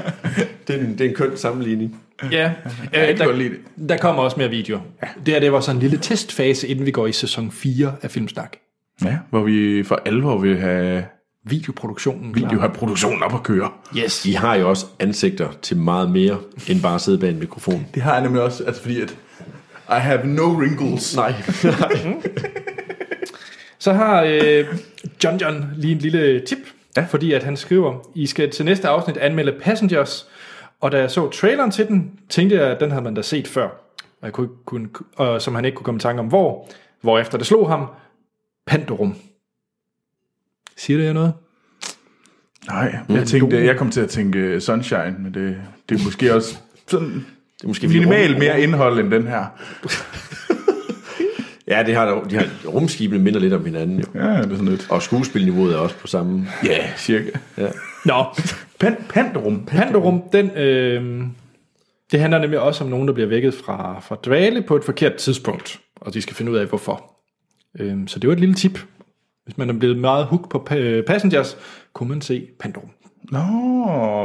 Det er en, det er en køn sammenligning. ja. Øh, der, det. der kommer også mere videoer. Det her det var sådan en lille testfase, inden vi går i sæson 4 af Filmsnak. Ja, hvor vi for alvor vil have, Videoproduktionen. jo have produktionen op at køre. Yes. I har jo også ansigter til meget mere, end bare at sidde bag en mikrofon. Det har jeg nemlig også, altså fordi at I have no wrinkles. Nej. Så har øh, John John lige en lille tip, Ja. fordi at han skriver, I skal til næste afsnit anmelde Passengers, og da jeg så traileren til den, tænkte jeg, at den havde man da set før, og jeg kunne, kunne, og som han ikke kunne komme i tanke om hvor, hvorefter det slog ham, Pandorum. Siger det jer noget? Nej, jeg tænkte, jeg kom til at tænke Sunshine, men det, det er måske også sådan Det er måske rum- mere indhold end den her. Ja, det har, de har rumskibene minder lidt om hinanden jo. Ja, det er sådan lidt. Og skuespilniveauet er også på samme. Ja, cirka. Ja. Nå, Pan, Panderum. Pandorum, den, øh, det handler nemlig også om nogen, der bliver vækket fra, fra dvale på et forkert tidspunkt, og de skal finde ud af, hvorfor. Øh, så det var et lille tip. Hvis man er blevet meget hooked på pa- Passengers, kunne man se Pandorum. Nå,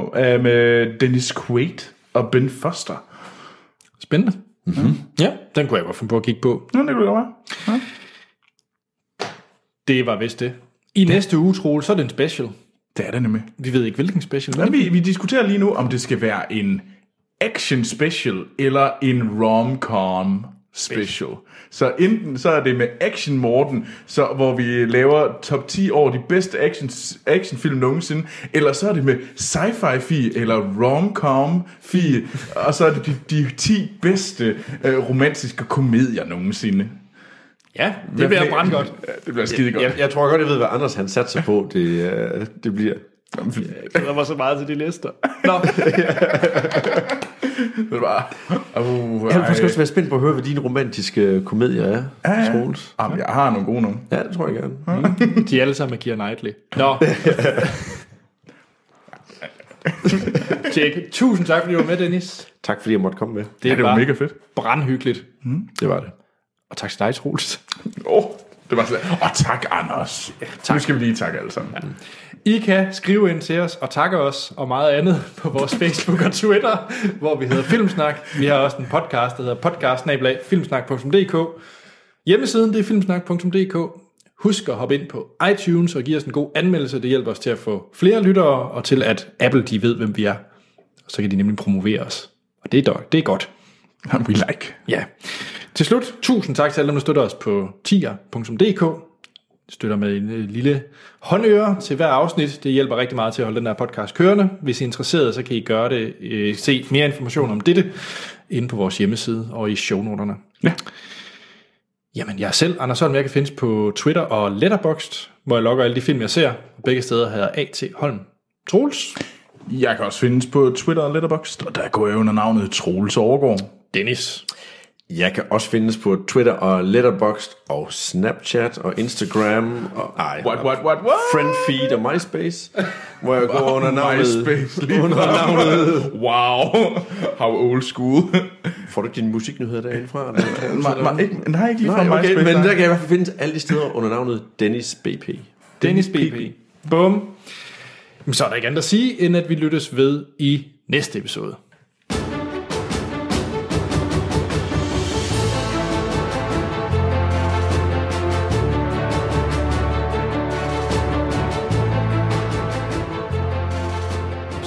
uh, med Dennis Quaid og Ben Foster. Spændende. Mm-hmm. Ja, den kunne jeg godt finde på at kigge på. Nå, det kunne det godt være. Det var vist det. I næste uge, Troel, så er det en special. Det er det nemlig. Vi ved ikke, hvilken special. Men vi, vi diskuterer lige nu, om det skal være en action special eller en rom-com special. Så enten så er det med Action Morten, så, hvor vi laver top 10 over de bedste action, actionfilm nogensinde, eller så er det med sci-fi fi eller rom-com fi, og så er det de, de 10 bedste øh, romantiske komedier nogensinde. Ja, det bliver brændt godt. Ja, det bliver skide godt. Jeg, jeg tror godt, jeg ved, hvad Anders han satser på, det, øh, det bliver. Jeg glæder mig så meget til de lister. Nå, Det var, uh, Jeg vil faktisk også være spændt på at høre, hvad dine romantiske komedier er, ja, ja. Troels. Jamen, jeg har nogle gode nogle. Ja, det tror jeg gerne. de er alle sammen med Keira Knightley. Nå. Tjek. Tusind tak, fordi du var med, Dennis. Tak fordi jeg måtte komme med. Det, Ja, det var mega fedt. brandhyggeligt. Det var det. Og tak til dig, Troels. Åh, oh, det var sådan. Og tak, Anders. Ja, tak. Nu skal vi lige takke alle sammen. Ja. I kan skrive ind til os og takke os og meget andet på vores Facebook og Twitter, hvor vi hedder Filmsnak. Vi har også en podcast, der hedder podcast-filmsnak.dk. Hjemmesiden det er filmsnak.dk. Husk at hoppe ind på iTunes og give os en god anmeldelse. Det hjælper os til at få flere lyttere og til at Apple de ved, hvem vi er. Og så kan de nemlig promovere os. Og det er, dog, det er godt. We like. Ja. Til slut, tusind tak til alle dem, der støtter os på tier.dk. Støtter med en øh, lille håndøre til hver afsnit. Det hjælper rigtig meget til at holde den her podcast kørende. Hvis I er interesseret, så kan I gøre det. Øh, se mere information om dette inde på vores hjemmeside og i shownoterne. Ja. Jamen, jeg er selv, Anders Holm, jeg kan findes på Twitter og Letterboxd, hvor jeg logger alle de film, jeg ser. Begge steder hedder A.T. Holm. Troels, Jeg kan også findes på Twitter og Letterboxd, og der går jeg under navnet Troels Overgaard. Dennis, Jeg kan også findes på Twitter og Letterboxd og Snapchat og Instagram og ej, What, what, what, what? Friendfeed og MySpace, hvor jeg går under navnet... MySpace lige under navnet... Wow, how old school. Får du ikke dine musiknyheder derinde fra? Eller? Ma, ma, ikke, nej, ikke lige fra Nej, okay, MySpace. men der kan jeg i hvert fald finde alle de steder under navnet Dennis BP. Dennis BP. Bum. Så er der ikke andet at sige, end at vi lyttes ved i næste episode.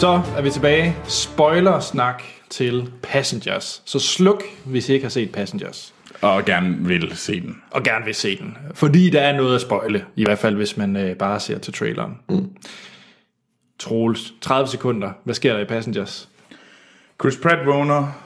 Så er vi tilbage. Spoiler-snak til Passengers. Så sluk, hvis I ikke har set Passengers. Og gerne vil se den. Og gerne vil se den. Fordi der er noget at spoile. I hvert fald, hvis man øh, bare ser til traileren. Mm. Troels, 30 sekunder. Hvad sker der i Passengers? Chris Pratt vågner,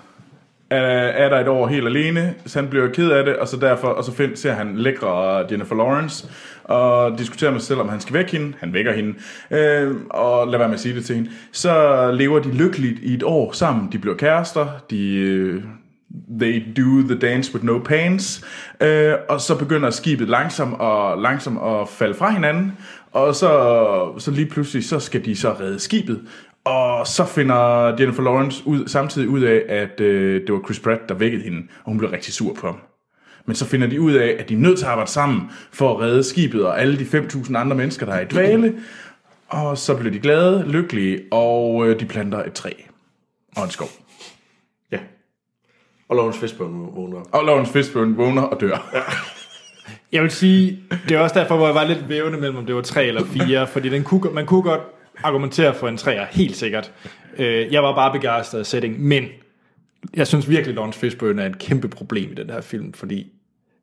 er, er der et år helt alene, så han bliver ked af det, og så derfor, og så find, ser han lækre Jennifer Lawrence, og diskuterer med sig selv, om han skal vække hende. Han vækker hende, øh, og lad være med at sige det til hende. Så lever de lykkeligt i et år sammen. De bliver kærester, de... Øh, They do the dance with no pants. Øh, og så begynder skibet langsomt og langsomt at falde fra hinanden. Og så, så lige pludselig, så skal de så redde skibet. Og så finder Jennifer Lawrence ud, samtidig ud af, at øh, det var Chris Pratt, der vækkede hende, og hun blev rigtig sur på ham. Men så finder de ud af, at de er nødt til at arbejde sammen for at redde skibet og alle de 5.000 andre mennesker, der er i dvale. Og så bliver de glade, lykkelige, og øh, de planter et træ og en skov. Ja. Og Lawrence Fishburne vågner. Og Lawrence Fishburne vågner og dør. Jeg vil sige, det er også derfor, hvor jeg var lidt vævende mellem, om det var tre eller fire, fordi den kunne, man kunne godt argumentere for en træer, helt sikkert. Øh, Jeg var bare begejstret af setting, men jeg synes virkelig, Lawrence Fishburne er et kæmpe problem i den her film, fordi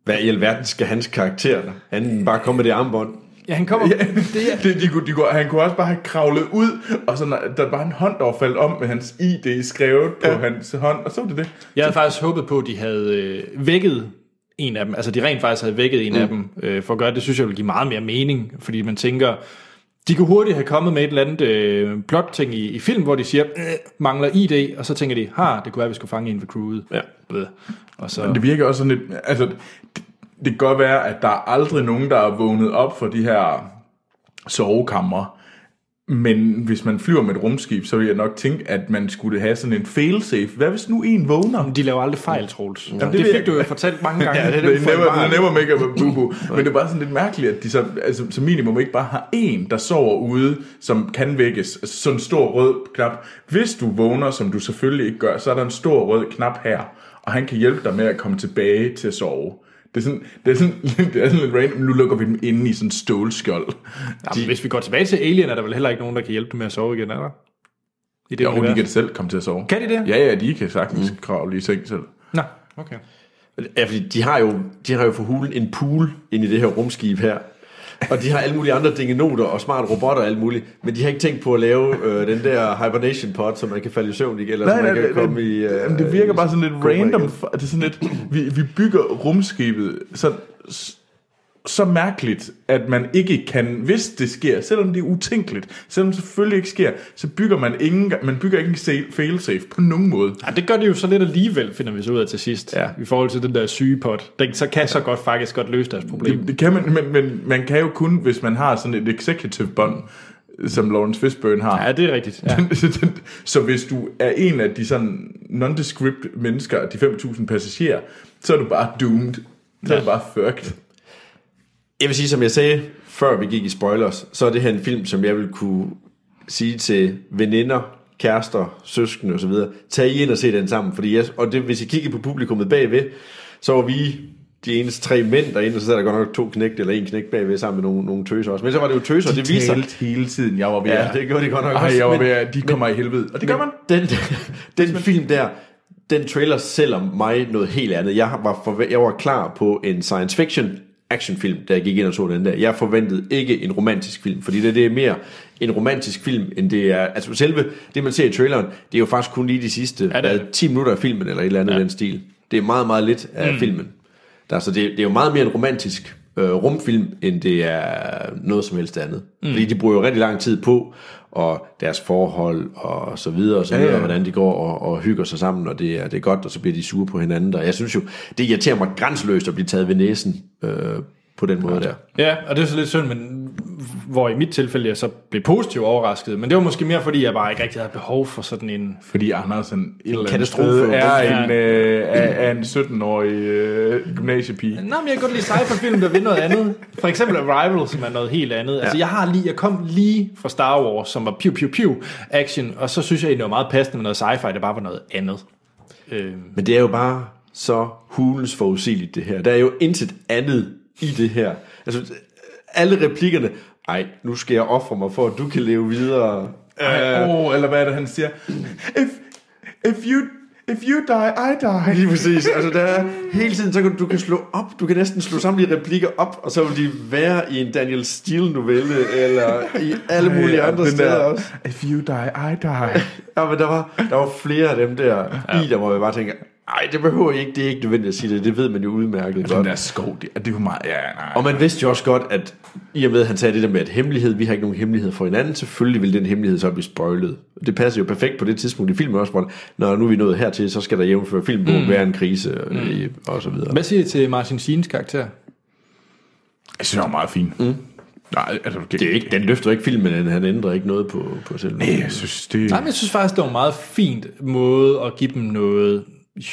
Hvad i alverden skal hans karakter? Han bare komme med det armbånd. ja, han kommer... Ja, det, de, kunne, de kunne, han kunne også bare have kravlet ud, og så der var en hånd, der var faldet om med hans ID skrevet på ja. hans hånd, og så var det det. Jeg havde faktisk håbet på, at de havde øh, vækket en af dem, altså de rent faktisk havde vækket en mm. af dem, øh, for at gøre det, synes jeg ville give meget mere mening, fordi man tænker, de kunne hurtigt have kommet med et eller andet øh, plot-ting i, i film, hvor de siger, øh, mangler ID, og så tænker de, ha, det kunne være, at vi skulle fange en ved crewet. Ja. Og så, Men det virker også sådan lidt, altså, det, kan godt være, at der er aldrig nogen, der er vågnet op for de her sovekammer, men hvis man flyver med et rumskib, så vil jeg nok tænke, at man skulle have sådan en failsafe. Hvad hvis nu en vågner? de laver aldrig fejl, Troels. Jamen, det det, fik jeg- du jo fortalt mange gange. Ja, det er Det never, never make a Men det er bare sådan lidt mærkeligt, at de så, altså, som minimum ikke bare har en, der sover ude, som kan vækkes. Altså sådan en stor rød knap. Hvis du vågner, som du selvfølgelig ikke gør, så er der en stor rød knap her, og han kan hjælpe dig med at komme tilbage til at sove. Det er sådan, det er sådan, det er sådan lidt random. Nu lukker vi dem inde i sådan en stålskjold. Jamen, hvis vi går tilbage til Alien, er der vel heller ikke nogen, der kan hjælpe dem med at sove igen, er der? I det Jo, de univers? kan selv komme til at sove. Kan de det? Ja, ja, de kan sagtens mm. kravle i seng selv. Nå, okay. Ja, fordi de har jo, de har jo for hulen en pool ind i det her rumskib her. Og de har alle mulige andre dingenoter og smart robotter og alt muligt. Men de har ikke tænkt på at lave øh, den der hibernation pod, så man kan falde i søvn igen, eller så man kan komme i... Øh, Jamen, det virker bare sådan lidt random. Det er sådan lidt, vi, vi bygger rumskibet så, så mærkeligt, at man ikke kan, hvis det sker, selvom det er utænkeligt, selvom det selvfølgelig ikke sker, så bygger man ingen, man bygger ikke en sa- failsafe på nogen måde. Ja, det gør det jo så lidt alligevel, finder vi så ud af til sidst. Ja. I forhold til den der sygepot. Den så kan så godt faktisk godt løse deres problem. Det, det kan man, men, men man kan jo kun, hvis man har sådan et executive bånd, som Lawrence Fishburne har. Ja, det er rigtigt. Ja. Ja. så hvis du er en af de sådan nondescript mennesker, de 5.000 passagerer, så er du bare doomed. Så er du bare fucked. Jeg vil sige, som jeg sagde, før vi gik i spoilers, så er det her en film, som jeg vil kunne sige til veninder, kærester, søskende osv., tag I ind og se den sammen. Fordi jeg, og det, hvis I kigger på publikummet bagved, så var vi de eneste tre mænd derinde, og så sad der godt nok to knægte eller en knægt bagved sammen med nogle, nogle tøser også. Men så var det jo tøser, De det viser sig. hele tiden, jeg var ved Ja, det gjorde de godt nok Ej, også, jeg var ved at, de kommer i helvede. Og det gør man. Den, den film der, den trailer sælger mig noget helt andet. Jeg var, forve- jeg var klar på en science fiction actionfilm, da jeg gik ind og så den der. Jeg forventede ikke en romantisk film, fordi det, det er mere en romantisk film, end det er... Altså selve det, man ser i traileren, det er jo faktisk kun lige de sidste Ja, hvad, 10 minutter af filmen, eller et eller andet ja. den stil. Det er meget, meget lidt af mm. filmen. Der, så det, det er jo meget mere en romantisk øh, rumfilm, end det er noget som helst andet. Mm. Fordi de bruger jo rigtig lang tid på, og deres forhold, og så videre, og så videre, ja. hvordan de går og, og hygger sig sammen, og det er, det er godt, og så bliver de sure på hinanden. Og jeg synes jo, det irriterer mig grænseløst at blive taget ved næsen øh, på den måde der. Ja, og det er så lidt synd, men hvor i mit tilfælde jeg så blev positivt overrasket. Men det var måske mere, fordi jeg bare ikke rigtig havde behov for sådan en... Fordi Andersen et eller andet katastrofe. er en, øh, er, er en 17-årig øh, gymnasiepige. Nå, men jeg kan godt lide sci-fi-film, der vil noget andet. For eksempel Arrival, som er noget helt andet. Ja. Altså, jeg har lige, jeg kom lige fra Star Wars, som var piu piu piu action, og så synes jeg, det var meget passende med noget sci-fi, der bare var noget andet. Øh, Men det er jo bare så hulens forudsigeligt det her. Der er jo intet andet i det her. Altså, alle replikkerne, ej, nu skal jeg ofre mig for, at du kan leve videre. Ej, oh, eller hvad er det, han siger? If, if, you, if you die, I die. Lige præcis. Altså, der er hele tiden, så kan du, du kan slå op, du kan næsten slå samtlige replikker op, og så vil de være i en Daniel Steele-novelle, eller i alle mulige andre steder der, også. If you die, I die. Ja, men der var, der var flere af dem der ja. i, der hvor jeg bare tænker, ej, det behøver I ikke, det er ikke nødvendigt at sige det, det ved man jo udmærket Den godt. der skov, det, det er jo meget... Ja, nej. Og man vidste jo også godt, at i og med, at han sagde det der med, at hemmelighed, vi har ikke nogen hemmelighed for hinanden, selvfølgelig vil den hemmelighed så blive spoilet. Det passer jo perfekt på det tidspunkt i filmen også, hvor når nu er vi nået hertil, så skal der jævnføre filmbogen mm. være en krise mm. og så videre. hvad siger I til Martin Sheens karakter? Jeg synes, det var meget fint. Mm. Nej, altså, Det er ikke, den løfter ikke filmen, den, han ændrer ikke noget på, på selve. Nej, jeg synes, det... Nej, men jeg synes faktisk, det var en meget fint måde at give dem noget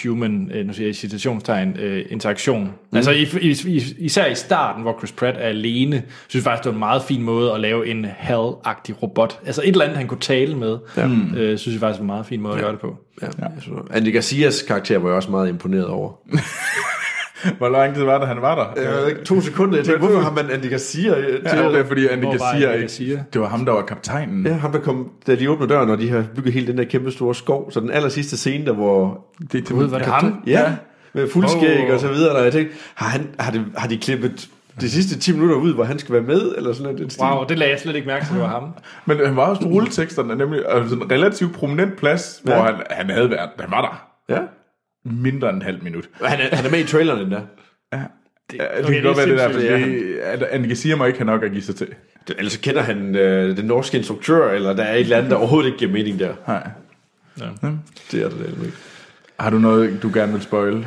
human, øh, nu siger jeg citationstegn, øh, interaktion. Mm. Altså i, i, i, især i starten, hvor Chris Pratt er alene, synes jeg faktisk, det var en meget fin måde at lave en Hal-agtig robot. Altså et eller andet, han kunne tale med, ja. øh, synes jeg faktisk var en meget fin måde at gøre det på. Ja. Ja. Andy Garcias karakter var jeg også meget imponeret over. Hvor lang tid var det, han var der? Jeg ved ikke, to sekunder. Jeg tænkte, hvorfor har man Andy Garcia til? Ja, det er fordi Andy Hvor Garcia, Andy Garcia? det var ham, der var kaptajnen. Ja, ham der kom, da de åbner døren, og de har bygget hele den der kæmpe store skov. Så den aller sidste scene, der hvor... Det, det, Gud, var det ham? Ja, med fuldskæg Åh. og så videre. Der jeg tænkte, har, han, har, det, har de klippet de sidste 10 minutter ud, hvor han skal være med? Eller sådan noget? Wow, det lagde jeg slet ikke mærke til, det var ham. Men han var også rulleteksterne, nemlig altså en relativt prominent plads, ja. Ja. hvor han, han havde været, han var der Ja. Mindre end en halv minut. Han er, han er med i traileren endda. Ja, det, okay, det kan det godt være det der, fordi det, Andy Garcia må ikke have nok at give sig til. Det- Ellers så kender han øh, den norske instruktør, eller der er et eller andet, der overhovedet ikke giver mening der. Nej. Det er det nemlig ikke. Har du noget, du gerne vil spoil?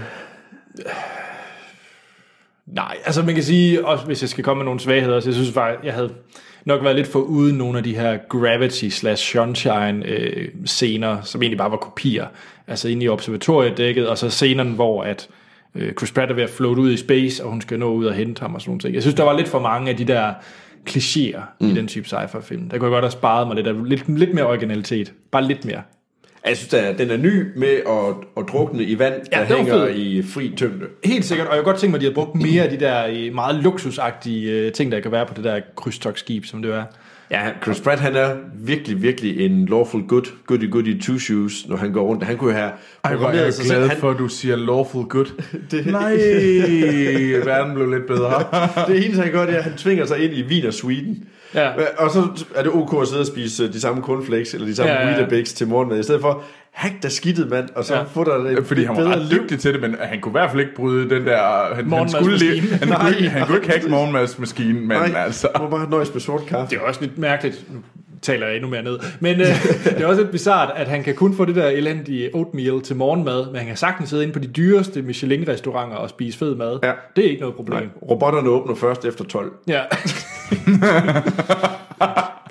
Nej, altså man kan sige, også hvis jeg skal komme med nogle svagheder, så jeg synes faktisk, jeg havde nok været lidt for uden nogle af de her Gravity slash Sunshine øh, scener, som egentlig bare var kopier. Altså inde i observatoriedækket, og så scenerne, hvor at øh, Chris Pratt er ved at float ud i space, og hun skal nå ud og hente ham og sådan nogle ting. Jeg synes, der var lidt for mange af de der klichéer mm. i den type sci-fi film. Der kunne jeg godt have sparet mig lidt af lidt, lidt mere originalitet. Bare lidt mere. Jeg synes, at den er ny med at, at drukne i vand, Ja, der hænger fedt. i fri tyngde. Helt sikkert, og jeg kunne godt tænke mig, at de havde brugt mere af de der øh, meget luksusagtige øh, ting, der kan være på det der krydstogsskib, som det er. Ja, Chris Pratt, han er virkelig, virkelig en lawful good, goody goody two shoes, når han går rundt. Han kunne jo have Ej, hvor er jeg programmeret sig selv. glad Han, for, at du siger lawful good. det... Nej, verden blev lidt bedre. det eneste, han gør, det er, at han tvinger sig ind i Wiener Sweden. Ja. Og så er det ok at sidde og spise øh, de samme cornflakes, eller de samme Ja, ja, ja, ja. Weetabix til morgenmad, i stedet for, hack da skidtet, mand, og så Ja. få dig et Fordi lidt han var bedre ret liv. dygtig til det, men han kunne i hvert fald ikke bryde den der... Han, han, skulle, leve, han, kunne, ikke- han kunne ikke hacke morgenmadsmaskinen, men Nej, altså... må bare nøjes med sort kaffe. Det er også lidt mærkeligt. Nu taler jeg endnu mere ned. Men øh, det er også lidt bizart, at han kan kun få det der elendige oatmeal til morgenmad, men han kan sagtens sidde inde på de dyreste Michelin-restauranter og spise fed mad. Ja. Det er ikke noget problem. Nej, robotterne åbner først efter 12. Ja.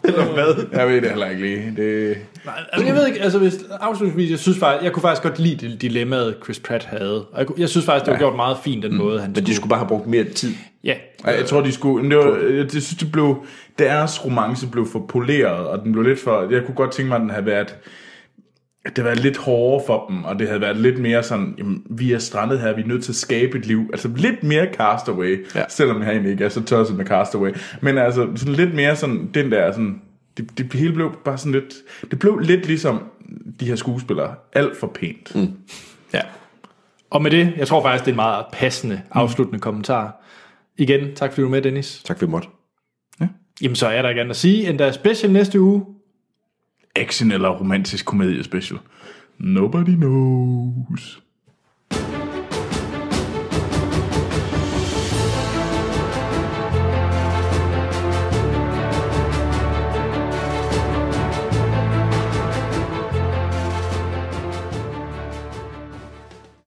Eller hvad? Jeg ved det heller ikke lige. Det... Altså, jeg ved ikke, altså hvis, afslutningsvis, jeg synes faktisk, jeg kunne faktisk godt lide det dilemmaet, Chris Pratt havde. Og jeg, jeg synes faktisk, det var gjort meget fint, den måde, han Men de skulle bare have brugt mere tid. Ja, Ej, jeg tror, de skulle... Men det var, jeg synes, det blev... Deres romance blev for poleret, og den blev lidt for... Jeg kunne godt tænke mig, at den havde været... At det havde været lidt hårdere for dem, og det havde været lidt mere sådan, jamen, vi er strandet her, vi er nødt til at skabe et liv. Altså lidt mere Castaway, ja. Ja. selvom jeg egentlig ikke er så tosset med Castaway. Men altså sådan lidt mere sådan, den der sådan, det, det hele blev bare sådan lidt, det blev lidt ligesom de her skuespillere, alt for pænt. Mm. Ja. og med det, jeg tror faktisk, det er en meget passende afsluttende kommentar. Igen, tak fordi du er med, Dennis. Tak for måtte. Jamen, så er der ikke andet at sige, end der er special næste uge. Action eller romantisk komedie special. Nobody knows.